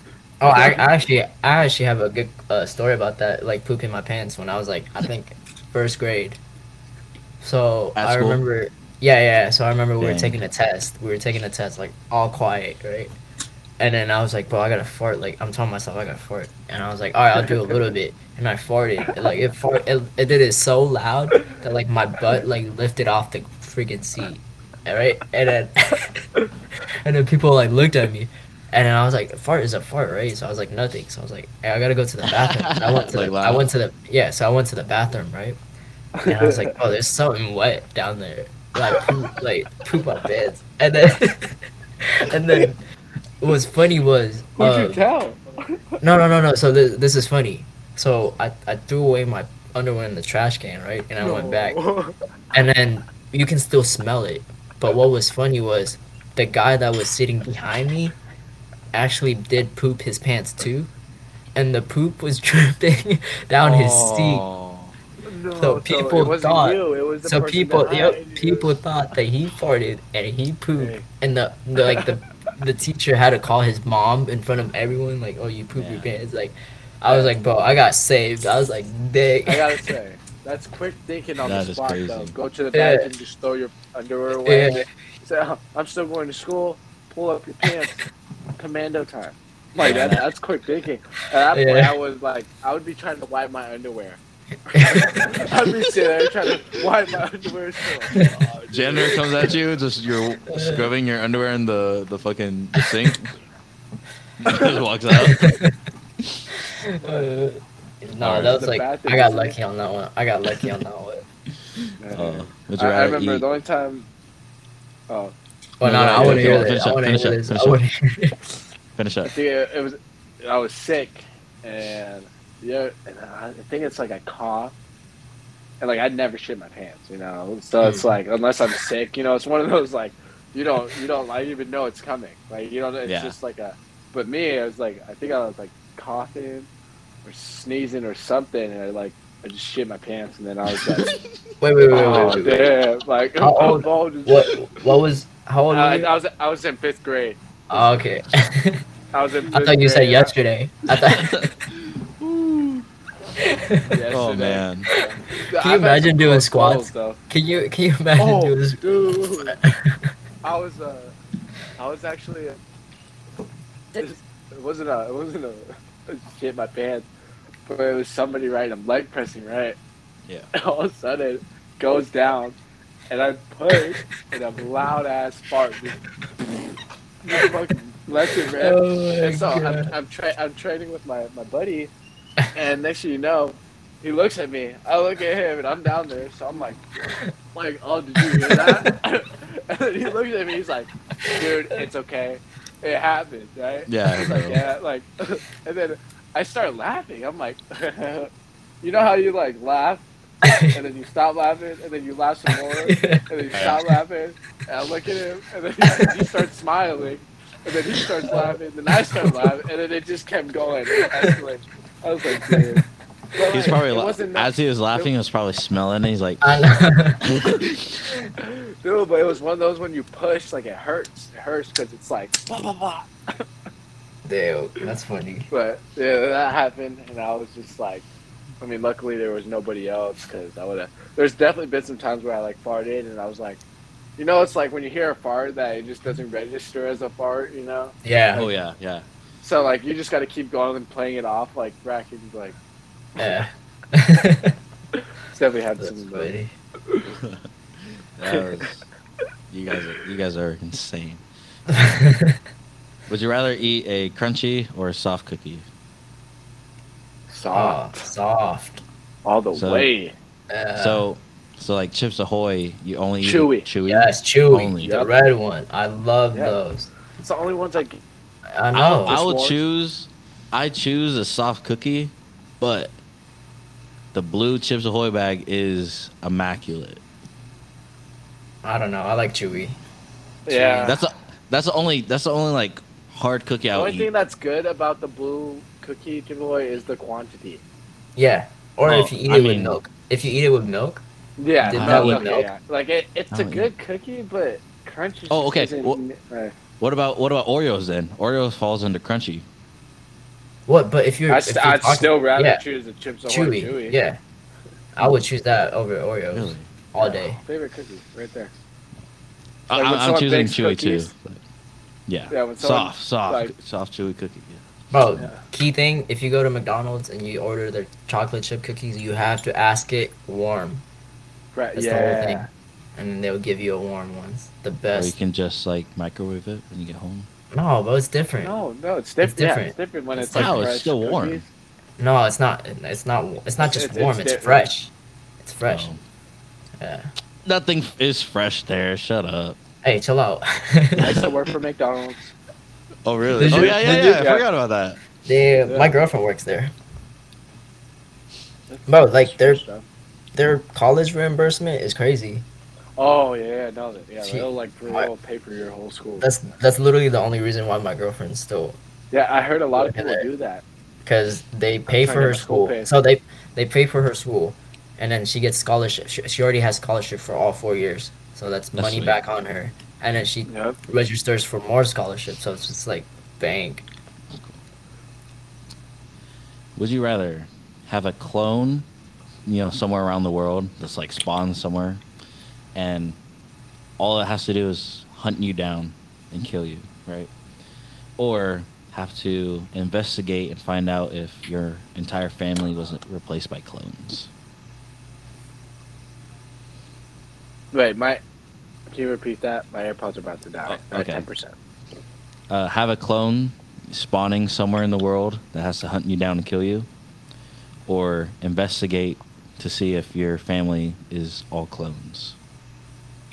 Oh, I, I actually, I actually have a good uh, story about that. Like pooping my pants when I was like, I think first grade. So At I school? remember, yeah, yeah. So I remember we were taking a test. We were taking a test, like all quiet, right? And then I was like, bro, I gotta fart. Like I'm telling myself I gotta fart, and I was like, all right, I'll do a little bit, and I farted. Like it fart, it, it did it so loud that like my butt like lifted off the freaking seat, right? And then and then people like looked at me. And then I was like, "Fart is a fart, right?" So I was like, "Nothing." So I was like, hey, "I gotta go to the bathroom." And I went to Like the, I went to the yeah. So I went to the bathroom, right? And I was like, "Oh, there's something wet down there, like poop, like poop on beds." And then and then what was funny was Who'd uh, you tell? no, no, no, no. So this, this is funny. So I, I threw away my underwear in the trash can, right? And I went back, and then you can still smell it. But what was funny was the guy that was sitting behind me actually did poop his pants too, and the poop was dripping down his seat. No, So people it thought- you, it was the So people, yep, you. people thought that he farted and he pooped, Hey. and the, the like the the teacher had to call his mom in front of everyone, like, "Oh, you poop your pants." Like, I was like, "Bro, I got saved." I was like, "Dick." I gotta say, that's quick thinking on That the spot crazy. though. Go to the Yeah. bathroom, just throw your underwear away. Yeah. Say, "Oh, I'm still going to school. Pull up your pants. Commando time. Like Yeah. that, that's quick thinking. At that point, Yeah. I was like, I would be trying to wipe my underwear. I'd be sitting there trying to wipe my underwear. Still. Oh. Janitor comes at you, just you're scrubbing your underwear in the the fucking the sink. just walks out. Uh, no, that was like I got lucky on that one. I got lucky on that one. Uh, I, I remember eat? the only time. Oh, Well, No, no, no, no, I yeah, want to hear this. finish I up, finish hear up, finish up. want to hear it. Finish up. it, it was. I was sick, and yeah, and I think it's like a cough, and like I'd never shit my pants, you know. So it's Hmm. like unless I'm sick, you know, it's one of those like you don't you don't like even know it's coming, like you don't. It's Yeah. just like a. But me, I was like I think I was like coughing, or sneezing or something, and I like I just shit my pants, and then I was like, Wait, wait, wait, wait, oh wait, wait. damn, like How old- oh, just- What? What was? How old I, were you? I was I was in fifth grade. Oh, okay. I was in. I fifth thought you said grade. yesterday. I thought. Yesterday. Oh man. Can you imagine doing squats? Though. Can you can you imagine Oh, doing this? dude. I was uh, I was actually. Uh, it wasn't a. It wasn't a, a shit my pants, but it was somebody right. I'm leg pressing right. Yeah. All of a sudden, it goes down, and I push, and a loud ass fart just, just fucking left it, man. Oh And so I'm, God. I'm, tra- I'm training with my, my buddy, and next thing you know, he looks at me. I look at him, and I'm down there. So I'm like, like, oh, did you hear that? and then he looks at me. He's like, dude, it's okay. It happened, right? Yeah, He's like, yeah, like, and then I start laughing. I'm like, you know how you like laugh, and then you stop laughing, and then you laugh some more, and then you stop laughing, and I look at him, and then he, he starts smiling, and then he starts laughing, and then I start laughing, and then it just kept going. It escalated. I was like, dude. But, He's like, probably it la- as he was laughing, he was probably smelling. it. He's like, I know. Dude, but it was one of those when you push, like it hurts. It hurts because it's like, blah, blah, blah. Damn, that's funny. But yeah, that happened, and I was just like, I mean, luckily there was nobody else because I would have. There's definitely been some times where I like farted, and I was like, you know, it's like when you hear a fart that it just doesn't register as a fart, you know. Yeah. oh yeah, yeah. So like you just got to keep going and playing it off, like racking, like Yeah. it's definitely had That's some. of those. funny. That was, you guys, are, you guys are insane. Would you rather eat a crunchy or a soft cookie? Soft, soft. all the So- way. Uh, so, so like Chips Ahoy, you only eat Chewy. chewy. yes, chewy, Only. the Yep. red one. I love Yeah. those. It's the only ones I. I know. I will S'mores. choose. I choose a soft cookie, but the blue Chips Ahoy bag is immaculate. I don't know. I like chewy. Yeah. That's a, that's the only that's the only like hard cookie I the would only thing that's good about the blue cookie giveaway is the quantity. Yeah. Or Oh, if you eat I it with milk. If you eat it with milk, Yeah, Did that no, with yeah, milk? yeah. Like it, it's I a don't good cookie, but crunchy. Oh, okay. isn't- Well- uh, What about what about Oreos then? Oreos falls under crunchy. what? But if you're, I'd, if you're I'd talking- still rather yeah, choose a Chips Ahoy chewy. Chewy. Yeah. I would choose that over Oreos Really? all day. Favorite cookie, right there. I, Like when I'm choosing chewy cookies- too. but- Yeah. Yeah, someone, soft, soft, like- soft chewy cookie. Yeah. Bro, Yeah. key thing, if you go to McDonald's and you order their chocolate chip cookies, you have to ask it warm. Right, That's the whole thing. yeah. And then they'll give you a warm ones. The best. Or you can just like microwave it when you get home. No, but it's different. No, no, it's different. Yeah, it's different when It's it's, like how it's fresh still warm. No, it's not. It's not. It's not just It's- it's warm. It's different. fresh. It's fresh. Oh. Yeah. Nothing is fresh there. Shut up. Hey, chill out. I used to work for McDonald's. Oh really? Did oh you- yeah, yeah, yeah. I forgot about that. Yeah, Yeah. my girlfriend works there. Bro, like, they're- Their college reimbursement is crazy. Oh yeah, no, that- yeah, She- they'll like they'll pay for your whole school. That's that's literally the only reason why my girlfriend's still Yeah, I heard a lot of people that- do that. because they pay for her school school. So they they pay for her school, and then she gets scholarship. She, she already has scholarship for all four years, so that's, That's money sweet. back on her. And then she Yep. registers for more scholarships, so it's just like bang. Would you rather have a clone, you know, somewhere around the world that's like spawned somewhere, and all it has to do is hunt you down and kill you, right? Or have to investigate and find out if your entire family wasn't replaced by clones. Wait, my. Can you repeat that? My AirPods are about to die. Oh, okay. Ten percent. Uh, have a clone spawning somewhere in the world that has to hunt you down and kill you, or investigate to see if your family is all clones.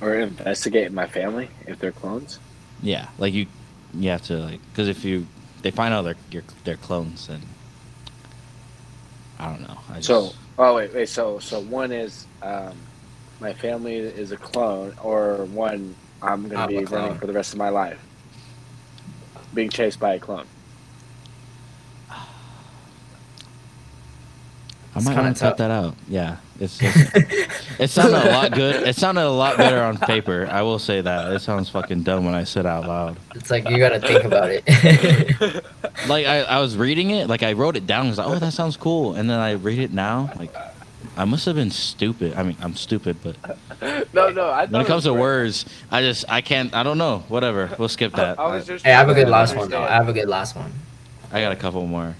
Or investigate my family if they're clones. Yeah, like you, you have to like because if you they find out they're you're, they're clones, then I don't know. I just, So, oh wait, wait. So, so one is um, my family is a clone, or one I'm gonna I'm be running for the rest of my life, being chased by a clone. I It's might kinda want to type tough. that out. Yeah, it's, it's it sounded a lot good. It sounded a lot better on paper. I will say that. It sounds fucking dumb when I said it out loud. It's like you gotta think about it. Like I, I was reading it, like I wrote it down. I was like, oh, that sounds cool. And then I read it now, like I must have been stupid. I mean, I'm stupid, but no, no. I when it comes to words, I just I can't. I don't know. Whatever. We'll skip that. I was just hey, I have a good to last one though. I have a good last one. I got a couple more.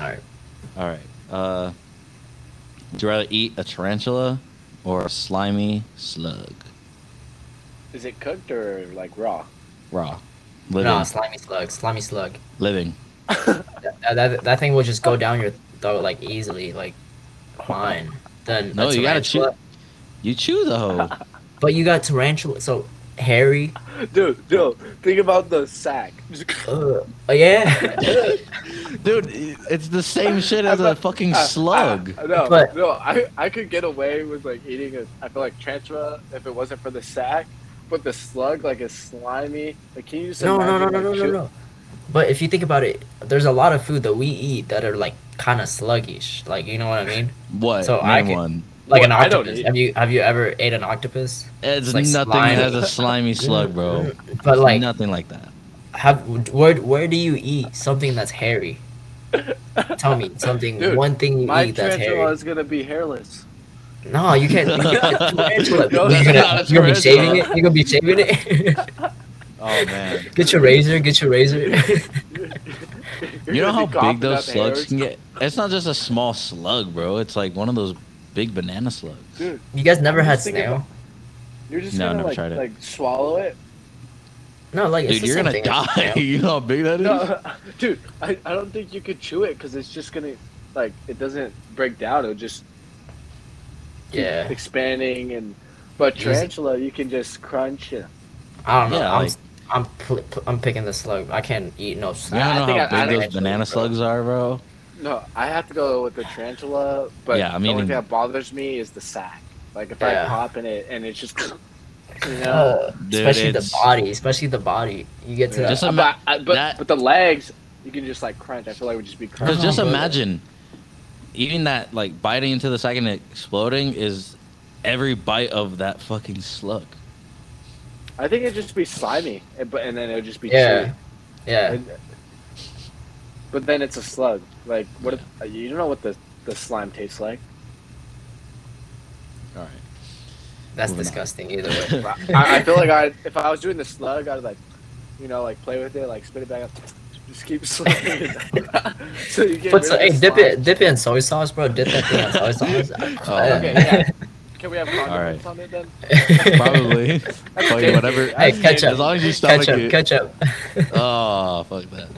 All right. All right. Uh, would you rather eat a tarantula or a slimy slug? Is it cooked or like raw? Raw. Living. No, slimy slug. Slimy slug. Living. That, that, that thing will just go down your throat like easily, like fine. Then No, a you gotta tarantula- chew. You chew though. But you got tarantula, so hairy. dude, dude, think about the sack. Ugh. Oh yeah. Dude, it's the same shit as a fucking ah, ah, slug. I, no, But- no, I, I could get away with like eating a. I feel like tarantula if it wasn't for the sack, but the slug like is slimy. Like, can you just no, no, no, imagine, no, no, no, no. But if you think about it, there's a lot of food that we eat that are like kind of sluggish. Like you know what I mean? What? So I Name can- one. Like an Well, I don't octopus. Have you have you ever ate an octopus? It's like nothing slimy. as a slimy slug, bro. But like, nothing like that. have where where do you eat something that's hairy? Tell me something. Dude, one thing you My eat that's tarantula hairy. is gonna be hairless. No, you can't. You can't tarantula. No, You're gonna, you're gonna be shaving it. You're gonna be shaving it. Oh man. get your razor. Get your razor. You're know how big those slugs can get? It's not just a small slug, bro. It's like one of those big banana slugs. Dude, you guys never had snail? about- you're just No, gonna never like tried it. like swallow it. No, like Dude, the you're gonna die. you know how big that is? No, dude, I, I don't think you could chew it because it's just gonna like it doesn't break down. It'll just Yeah, expanding and. But tarantula, you can just crunch it. I don't know. Yeah, I'm like- I'm pl- pl- I'm picking the slug. I can't eat no You slug. I don't know think how I- big I those actually- banana slugs are, bro. No, I have to go with the tarantula. But Yeah, I mean, the only thing that bothers me is the sack. Like if Yeah. I pop in it and it's just, you know. Uh, Dude, especially the body. Especially the body. You get to Yeah. Just that. ima- but, but, that- but the legs, you can just like crunch. I feel like it would just be crunch. Because just imagine eating that, like biting into the second and exploding is every bite of that fucking slug. I think it'd just be slimy, and, but and then it would just be Yeah, chewy. yeah. And- but then it's a slug. Like what? If, uh, you don't know what the the slime tastes like. All right. That's Moving on. disgusting. Either way. I, I feel like I, if I was doing the slug, I'd like, you know, like play with it, like spit it back up, just keep slugging it. so you get Put rid some, hey, dip slime. it, dip it in soy sauce, bro. Dip that thing in soy sauce. Oh, Okay, yeah. Can we have condiments Alright. on it then? Probably. Fuck it, whatever. Hey, ketchup. As long as you stomach ketchup, it. ketchup. Oh, fuck that.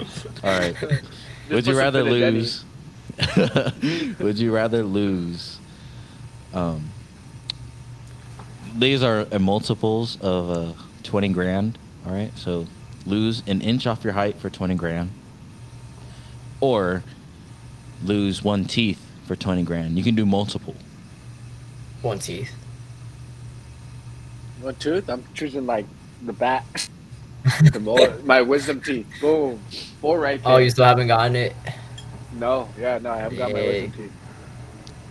All right. Just Would you rather lose? Would you rather lose? Um, these are multiples of uh, twenty grand. All right, so lose an inch off your height for twenty grand, or lose one teeth for twenty grand. You can do multiple. One teeth. One tooth? I'm choosing like the back. the molar, my wisdom teeth. Boom. Four right oh, there. Oh, you still haven't gotten it. No, yeah, no, I haven't got my Yay. wisdom teeth.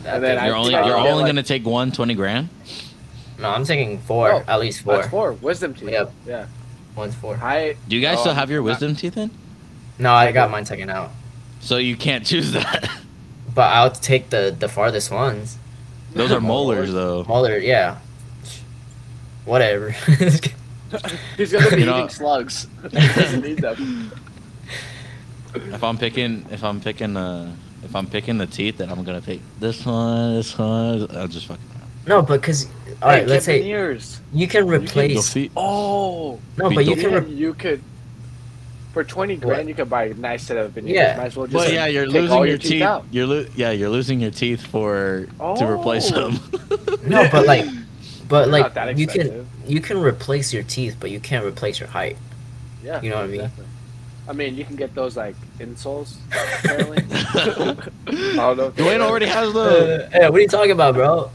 And then I You're only think you're I'll get, only like- gonna take one 20 grand. no, I'm taking four. No, at least four. That's four. Wisdom teeth. Yep. Yeah. One's four. I. Do you guys Oh, still have your I'm not- wisdom teeth in? No, I got mine taken out. So you can't choose that. But I'll take the the farthest ones. Those are molars though. Molar, yeah. Whatever. He's gonna be You know- eating slugs. he doesn't need them. If I'm picking, if I'm picking, uh, if I'm picking the teeth, then I'm gonna pick this one, this one. I'll just fucking. no, but because all right, Hey, let's say veneers. you can The replace. feet. Oh. No, but you Feet can. Yeah, Re- you could. For twenty grand, you can buy a nice set of veneers. Yeah. Might as well just Well, like, yeah, you're take losing all your teeth. out. You're lo- yeah, you're losing your teeth for to replace Oh. them. no, but like, but They're like you can you can replace your teeth, but you can't replace your height. Yeah, You know what I mean? I mean, you can get those like insoles. Apparently, I don't know. if Dwayne already has those. Uh, hey, what are you talking about, bro?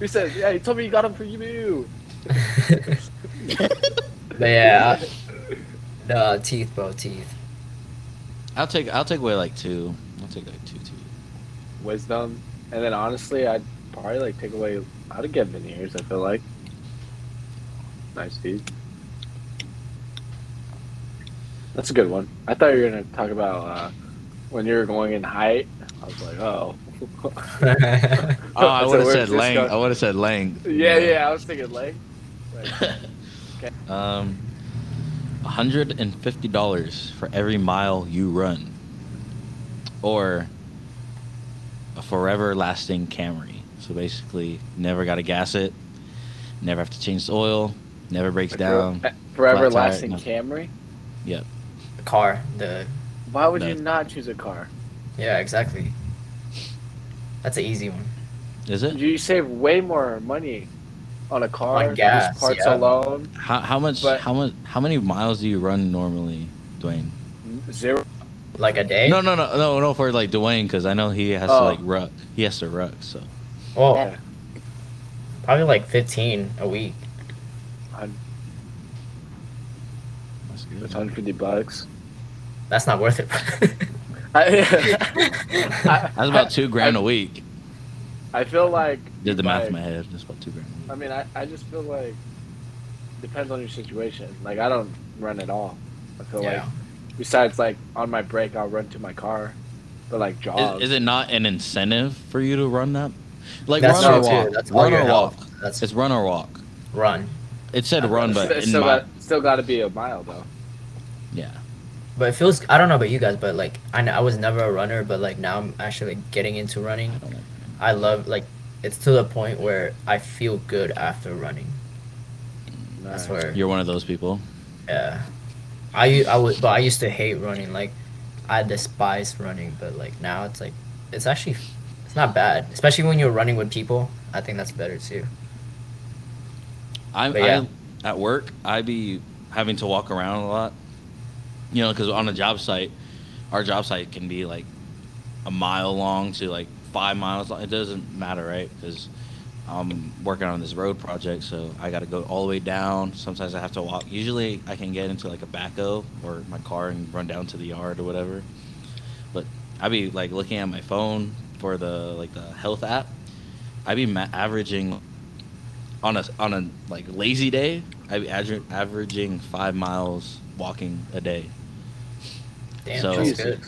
He said, "Yeah, he told me you got them for you." but yeah, I- the teeth, bro, teeth. I'll take I'll take away like two. I'll take like two teeth. Wisdom, and then honestly, I'd probably like take away. I'd get veneers. I feel like nice teeth. That's a good one. I thought you were gonna talk about uh, when you were going in height. I was like, oh. Oh, I would have said length. going? I would have said length. Yeah, yeah. I was thinking length. Like, Um, hundred and fifty dollars for every mile you run, or a forever lasting Camry. So basically, never got to gas it, never have to change the oil, never breaks down. forever tire, lasting no. Camry. Yep. The car, the Why would you not choose a car? yeah, exactly. That's an easy one. Is it? You save way more money on a car. On just gas, parts yeah. alone. How, how much? But- how much? How many miles do you run normally, Dwayne? Zero. Like a day. No, no, no, no, no. For like Dwayne, because I know he has to Oh. like ruck. He has to ruck. So Well, Yeah. probably like fifteen a week. that's good. It's 150 bucks. That's not worth it. I, That's about two grand a week. I feel like Did the math like, in my head. That's about two grand. A I week. mean, I, I just feel like depends on your situation. Like I don't run at all. I feel Yeah. like besides like on my break, I'll run to my car, but like jog. Is, is it not an incentive for you to run that? Like That's run or true, too. walk. That's run your or walk. That's It's run or walk. run. It said run, but It's in still my, got still got to be a mile though. yeah. But it feels. I don't know about you guys, but like I, know, I was never a runner, but like now I'm actually getting into running. I. I love like it's to the point where I feel good after running. I Nice. swear. You're one of those people. Yeah. I u- I would, but I used to hate running. Like, I despise running. But like now, it's like it's actually it's not bad, especially when you're running with people. I think that's better too. I'm yeah. I, at work. I be having to walk around a lot. You know, because on a job site, our job site can be like a mile long to like five miles long. It doesn't matter, right? Because I'm working on this road project, so I got to go all the way down. Sometimes I have to walk. Usually, I can get into like a backhoe or my car and run down to the yard or whatever. But I'd be like looking at my phone for the like the health app. I'd be ma- averaging on a on a like lazy day. I'd be aver- averaging five miles walking a day. Damn, So- that's good.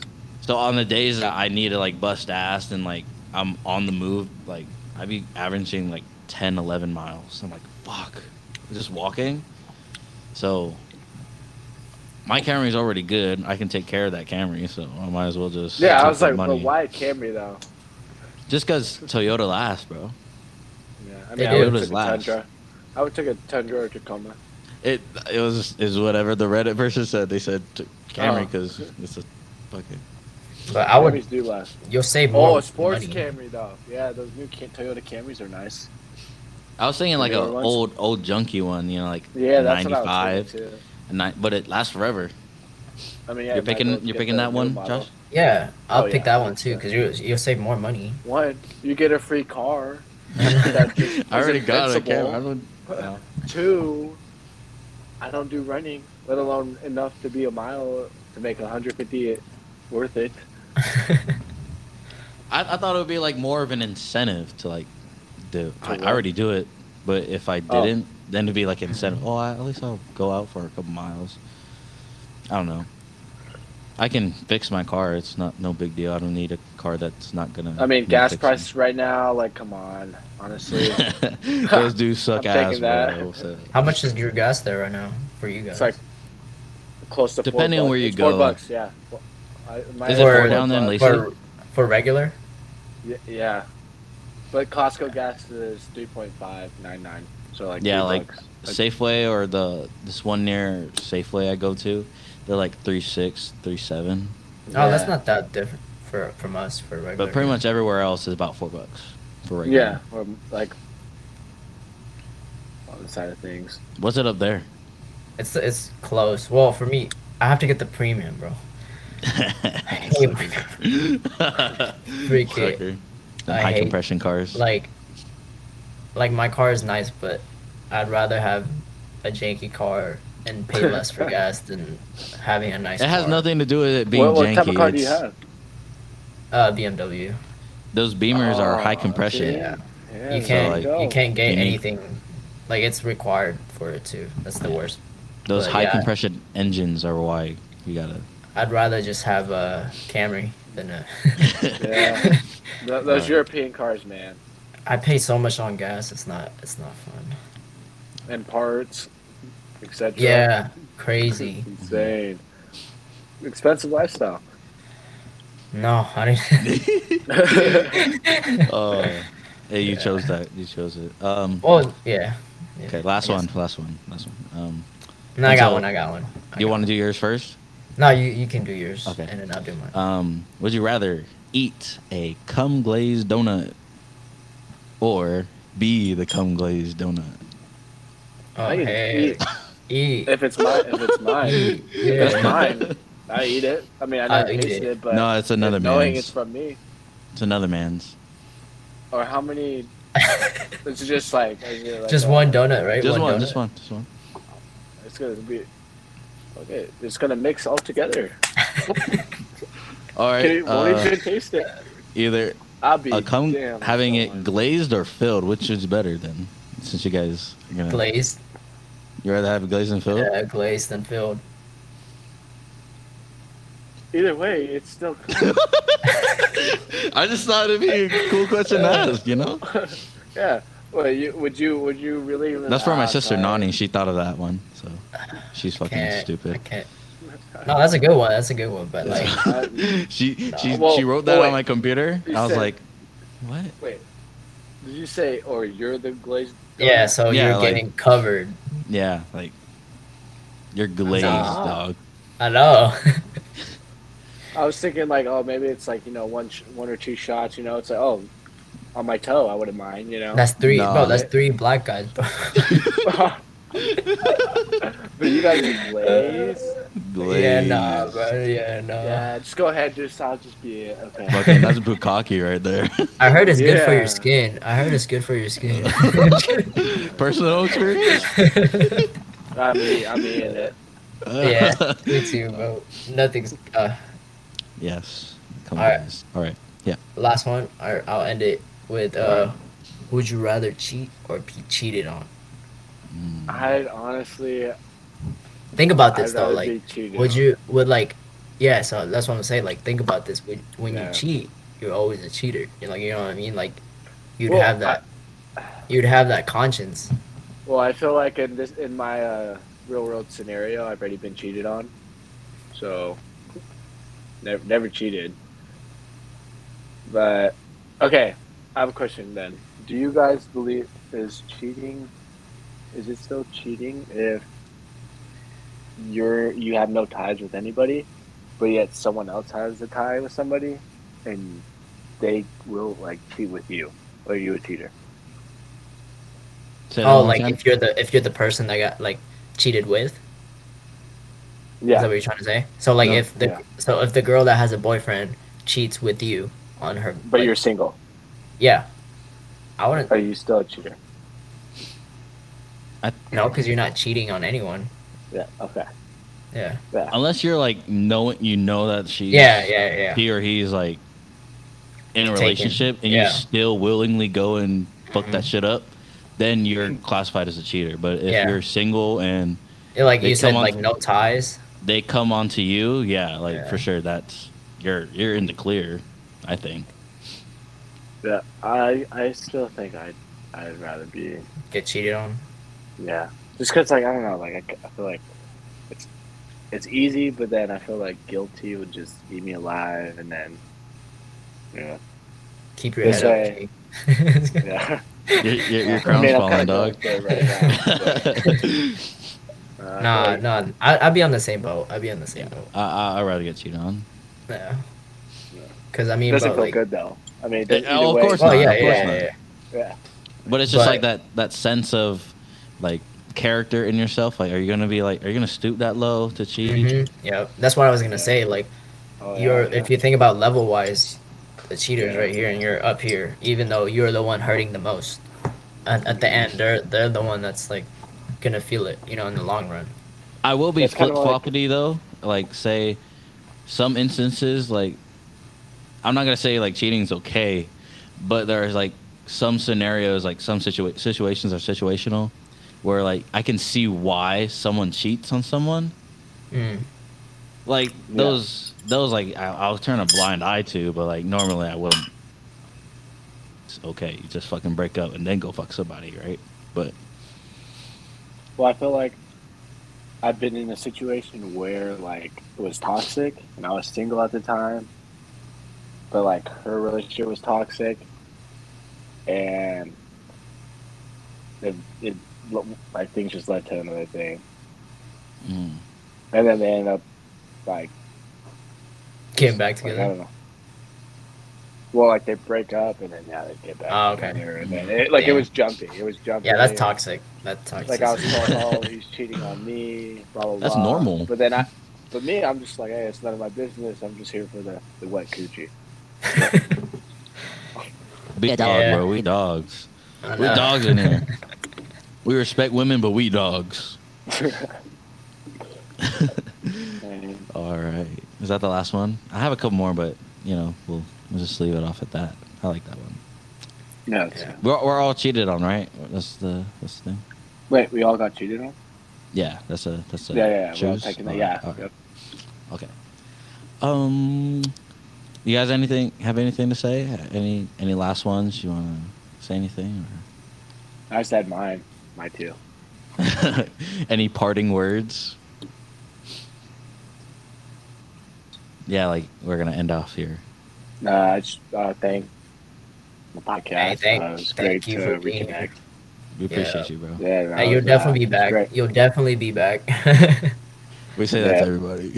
So on the days that I need to like bust ass and like I'm on the move, like I'd be averaging like 10, 11 miles. I'm like, fuck, just walking. So my Camry's already good. I can take care of that Camry, so I might as well just Yeah, I was the like, but money. why a Camry though? Just because Toyota lasts, bro. Yeah, I They mean, I do. would Toyotas a last. Tundra. I would take a Tundra or Tacoma. It it was is whatever the Reddit person said. They said t- Camry Oh. because it's a fucking. But I would. Camrys do last. You'll save oh, more. Oh, a sports money. Camry though. Yeah, those new Toyota Camrys are nice. I was thinking like an old old junky one, you know, like Yeah, that's ninety what I was too. and but it lasts forever. I mean, yeah, you're picking you're picking that one, model. Josh. Yeah, I'll Oh, pick yeah. that one too because you you'll save more money. What you get a free car. I already got a I I don't. no. Two, I don't do running, let alone enough to be a mile to make 150 worth it. I, I thought it would be like more of an incentive to like do. To I, I already do it, but if I Oh. didn't, then it'd be like incentive. Oh, I, at least I'll go out for a couple miles. I don't know. I can fix my car. It's not no big deal. I don't need a car that's not gonna. I mean, gas fixing. prices right now, like, come on, honestly. Those do suck I'm ass, taking that. bro. So- How much is your gas there right now for you guys? It's like close to Depending four on where you It's four go. bucks, yeah. Well, I, mine Is it four four down there in bucks. For for regular. Y- Yeah. But Costco gas is 3.599. So, like, Yeah, like bucks. Safeway or the this one near Safeway I go to, they're like three six, three seven. Oh, that's not that different for from us for regular. But pretty much everywhere else is about four bucks for regular. Yeah, or like on the side of things. What's it up there? It's it's close. Well, for me, I have to get the premium, bro. Freak it. Sucker. I High hate- compression cars. Like, like my car is nice, but I'd rather have a janky car and pay less for gas than having a nice. Car. It has car. nothing to do with it being What, what janky. type of car do you have? Uh, BMW. Those Beamers are Oh, high compression. Yeah. Yeah, you can't like, you can't get you need- anything. Like it's required for it too. That's the worst. Those But, high yeah. compression engines are why you gotta. I'd rather just have a Camry than a. Yeah. Th- those Right. European cars, man, I pay so much on gas. It's not. It's not fun. and parts, etc. Yeah, crazy. insane, expensive lifestyle. No, I didn't. Oh, hey, you Yeah. chose that. You chose it. Um. well, yeah. yeah, Okay, last one. Last one. Last one. Um. No, I got Until- one. I got one. I You want to do yours first? No, you you can do yours. Okay. And then I'll do mine. Um, would you rather eat a cum glazed donut or be the cum glazed donut? oh, I hey. eat. Eat. If it's mine, if it's mine, if it's mine, I eat it. I mean, I I never eat tasted it. it, but No, it's another man's. knowing man's. it's from me, It's another man's. or how many? It's just like, is it like just a- one donut, right? Just one, donut? just one, just one. It's gonna be okay. It's gonna mix all together. All Can right. you, won't Uh, even taste it. either I'll be a cum damn having so it much. glazed or filled, which is better then? Since you guys are gonna, Glazed. you rather have it glazed and filled? Yeah, glazed and filled. Either way, it's still. Cool. I just thought it'd be a cool question to ask. You know. yeah. Well, you would you would you really? That's for my Ah, sister. Nani. She thought of that one, so she's fucking stupid. can't. No, that's a good one. That's a good one. But like, she she Well, she wrote that well, on my computer. You I was said- like, what? Wait. Did you say, or you're the glazed? yeah. So Yeah, you're like- getting covered. Yeah, like you're glazed, Nah. dog. I know. I was thinking like, oh, maybe it's like you know one sh- one or two shots. You know, it's like oh, on my toe, I wouldn't mind. You know. that's three, No. bro. That's three black guys, bro. but you guys are glazed. Glazed. yeah, nah, bro. Yeah, no. Yeah, just go ahead. Just I'll just be it. Okay. Fucking, that's bukkake right there. I heard it's good for your skin. I heard it's good for your skin. Personal experience. I'm eating, I'm eating it. yeah, me too, bro. Nothing's. Uh, yes. Come Alright. on. All right. Yeah. last one. I, I'll end it with. Uh, would you rather cheat or be cheated on? I'd honestly. Think about this I'd though. Like, would you would like? Yeah, so that's what I'm saying. Like, think about this. When, when Yeah. you cheat, you're always a cheater. You're like, you know what I mean? Like, you'd Well, have that. You'd have that conscience. Well, I feel like in this in my uh, real world scenario, I've already been cheated on, so never never cheated. But okay, I have a question then. Do you guys believe is cheating? Is it still cheating if you're you have no ties with anybody, but yet someone else has a tie with somebody, and they will like cheat with you? Or are you a cheater? Say that Oh, one more like time. if you're the if you're the person that got like cheated with. Yeah. Is that what you're trying to say? So like No, if the yeah. so if the girl that has a boyfriend cheats with you on her, But like- you're single. yeah. I wouldn't Are you still a cheater? No because you're not cheating on anyone. Yeah. Okay. Yeah. Yeah. Unless you're like knowing you know that she. Yeah, yeah, yeah. he or he's like in a Taken. relationship and Yeah. you still willingly go and fuck Mhm. that shit up, then you're classified as a cheater. But if Yeah. you're single and Yeah, like you said, come on- like no ties. they come onto you, yeah, like Yeah. for sure that's you're you're in the clear, I think. Yeah. I I still think I'd I'd rather be Get cheated on. Yeah. Just because like I don't know like I feel like it's it's easy, but then I feel like guilty would just eat me alive, and then yeah Keep your This head way- up. yeah. Your, your, your crown's I'm falling, kinda dog. going through right now, Uh, I nah, like- nah. I, I'd be on the same boat. I'd be on the same boat. I, I I'd rather get cheated on. Yeah. Yeah. Because I It mean, doesn't but, feel like, good though. I mean, it oh, either of way, course Well, not, yeah, of course yeah, not. yeah, yeah. yeah. But it's just But- like that that sense of like character in yourself. Like, are you gonna be like, are you gonna stoop that low to cheat? Mhm, Yeah, that's what I was gonna Yeah. say. Like, Oh, you're yeah, if you think about level wise, the cheater's Yeah. right here, and you're up here. Even though you're the one hurting the most, at, at the end, they're they're the one that's like gonna feel it. You know, in the long run. I will be It's kinda flip like- floppity though. Like, say, some instances, like, I'm not gonna say like cheating's okay, but there's like some scenarios, like some situa- situations are situational, where like I can see why someone cheats on someone. Mm. Like those, those like I, I'll turn a blind eye to, but like normally I wouldn't. It's okay, you just fucking break up and then go fuck somebody, right? But Well, I feel like I've been in a situation where like it was toxic, and I was single at the time, but like her relationship was toxic, and it, it like things just led to another thing, mm, and then they end up like Getting back like, I together. don't know. Well, like they break up and then yeah, they get back Oh, okay. together, and then it, like it was jumpy. It was jumpy. Yeah, that's toxic. That's toxic. Like I was told, oh, he's cheating on me, blah blah That's blah. normal. But then I, but me, I'm just like, hey, it's none of my business. I'm just here for the, the wet coochie. big Yeah. dog, bro. We dogs. We know. dogs in here. We respect women, but we dogs. All right. Is that the last one? I have a couple more, but you know, we'll we'll just leave it off at that. I like that one. no, it's- Yeah. We're we're all cheated on, right? That's the that's the thing. Wait, we all got cheated on? Yeah, that's a that's a yeah, yeah, yeah. We're taking that. Yeah. right, all right. Yep. Okay. Um, you guys, anything have anything to say? Any any last ones? You want to say anything? I said mine. My two. Any parting words? Yeah, like we're gonna end off here. Uh, I just uh, thank the podcast. Hey, thank- uh, it thank great you to for being reconnect. We Yeah. appreciate you, bro. Yeah, no, Hey, you'll it was, uh, definitely be back. great. You'll definitely be back. We say that Yeah. to everybody.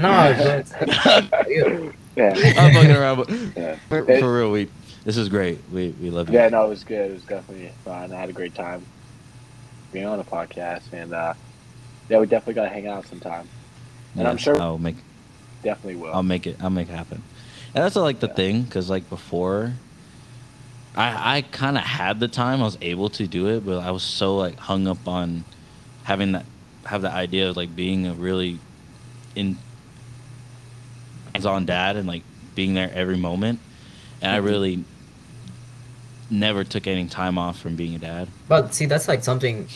no, don't- Yeah. I'm fucking around, but yeah. for, for real, we this is great. We we love you. Yeah, no, it was good. It was definitely fun. I had a great time being on a podcast, and uh, yeah, we definitely got to hang out sometime. and I'm sure- I'll make Definitely will. I'll make it. I'll make it happen. And that's like the Yeah. thing, because like before, I I kind of had the time. I was able to do it, but I was so like hung up on having that have the idea of like being a really in hands-on dad and like being there every moment. And I really never took any time off from being a dad. but see, that's like something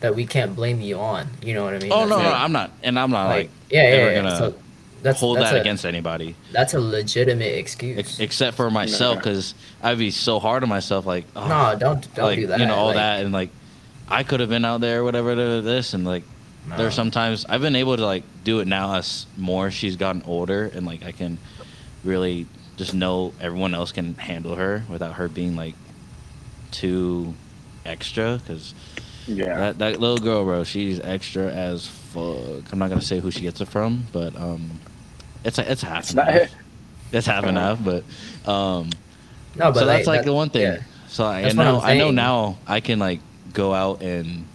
that we can't blame you on. You know what I mean? Oh That's no, like- no, I'm not, and I'm not like, like, yeah, yeah, ever yeah. gonna- So, That's hold that's that a, against anybody, That's a legitimate excuse. ex- except for myself, because I'd be so hard on myself. Like, oh, no, don't don't like do that. you know all like, that, and like I could have been out there, whatever da- da- this, and like no. there's sometimes I've been able to like do it now as more she's gotten older, and like I can really just know everyone else can handle her without her being like too extra, because Yeah. that that little girl, bro, she's extra as fuck. I'm not gonna say who she gets it from, but um, it's it's half It's and not- half. It's half and half, but um, no, but so that's like that- the one thing. yeah. So I That's know I'm know now I can like go out and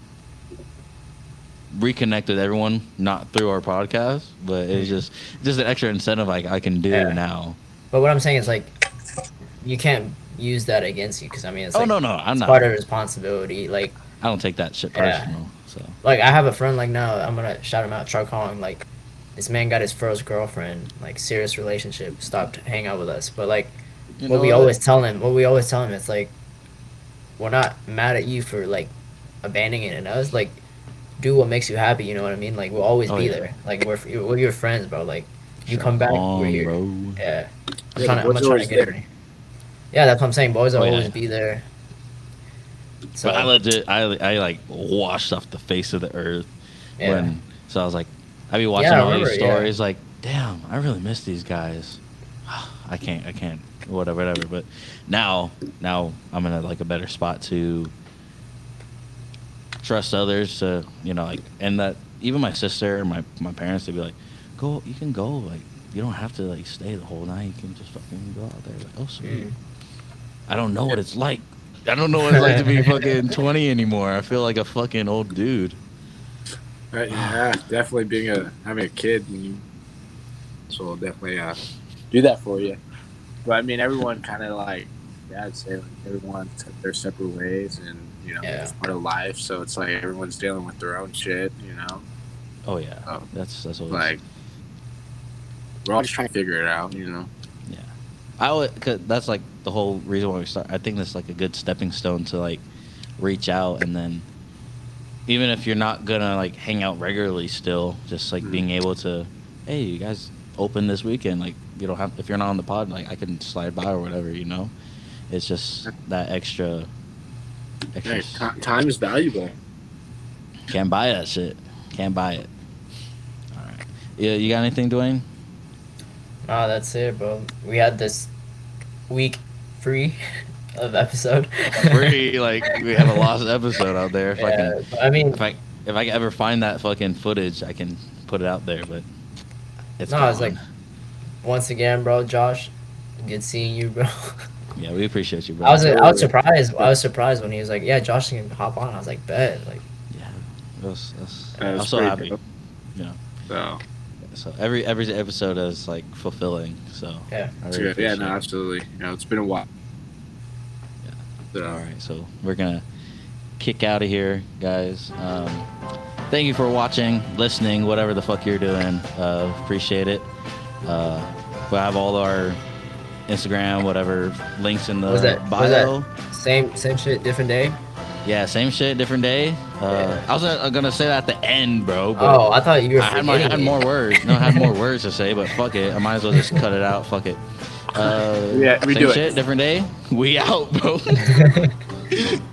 reconnect with everyone, not through our podcast, but it's just just an extra incentive like I can do Mm-hmm. Yeah. now. But what I'm saying is like, you can't use that against you because I mean it's oh like, no no I'm it's not. part of responsibility. Like I don't take that shit Yeah. personal. So like I have a friend like now I'm gonna shout him out Chuck Hong like this man got his first girlfriend like serious relationship stopped hanging out with us but like you what we always tell him what we always tell him it's like we're not mad at you for like abandoning it in us like do what makes you happy you know what I mean like we'll always Oh, be yeah. there like we're we're your friends bro like you come back Hong, we're here bro. yeah I'm Yeah, trying to, I'm trying to get there. her yeah that's what I'm saying boys will Oh, yeah. always be there so but I legit I I like washed off the face of the earth yeah. when so I was like I'd be watching I all these remember, yeah. stories like damn I really miss these guys I can't I can't whatever whatever but now now I'm in a, like a better spot to trust others to you know like and that even my sister and my my parents they'd be like go you can go like you don't have to like stay the whole night you can just fucking go out there like oh sweet Mm. I don't know what it's like I don't know what it's like to be fucking 20 anymore I feel like a fucking old dude Right, yeah, definitely being a having a kid, and you, so I'll definitely uh, do that for you. But I mean, everyone kind of like, yeah, I'd say like everyone took their separate ways, and you know, Yeah. it's part of life. So it's like everyone's dealing with their own shit, you know. oh yeah Oh. that's that's what Like we're all just trying to figure it out, you know. Yeah, I would. Cause that's like the whole reason why we start. I think that's like a good stepping stone to like reach out, and then even if you're not gonna like hang out regularly, still just like Mhm. being able to, hey, you guys open this weekend. Like you don't have if you're not on the pod, like I can slide by or whatever. You know, it's just that extra. extra Hey, s- ti- time is valuable. can't buy that shit. Can't buy it. All right. Yeah, you got anything, Dwayne? Nah, that's it, bro. We had this week free of episode. Free, like we have a lost episode out there. If I can Yeah, I mean, if I if I ever find that fucking footage, I can put it out there. But it's No, it's gone. like- once again, bro, Josh, good seeing you, bro. yeah, we appreciate you, bro. I was I was surprised. I was surprised when he was like, "Yeah, Josh can hop on." I was like, "Bet." Like, yeah, it was, it I'm so happy. dope. Yeah, So so every every episode is like fulfilling. So Yeah. Really. Yeah, no, absolutely. You know, it's been a while. Yeah. So, All right, so we're gonna kick out of here, guys. Um, thank you for watching, listening, whatever the fuck you're doing. Uh, appreciate it. Uh, we'll have all our Instagram, whatever links in the was that bio. was that same same shit, different day? Yeah, same shit, different day. Uh, Yeah. I was uh, gonna say that at the end, bro. But Oh, I thought you were. I had, my, I had more words. No, I had more words to say, but fuck it. I might as well just cut it out. Fuck it. Uh, Yeah, we same do it. shit, different day. We out, bro.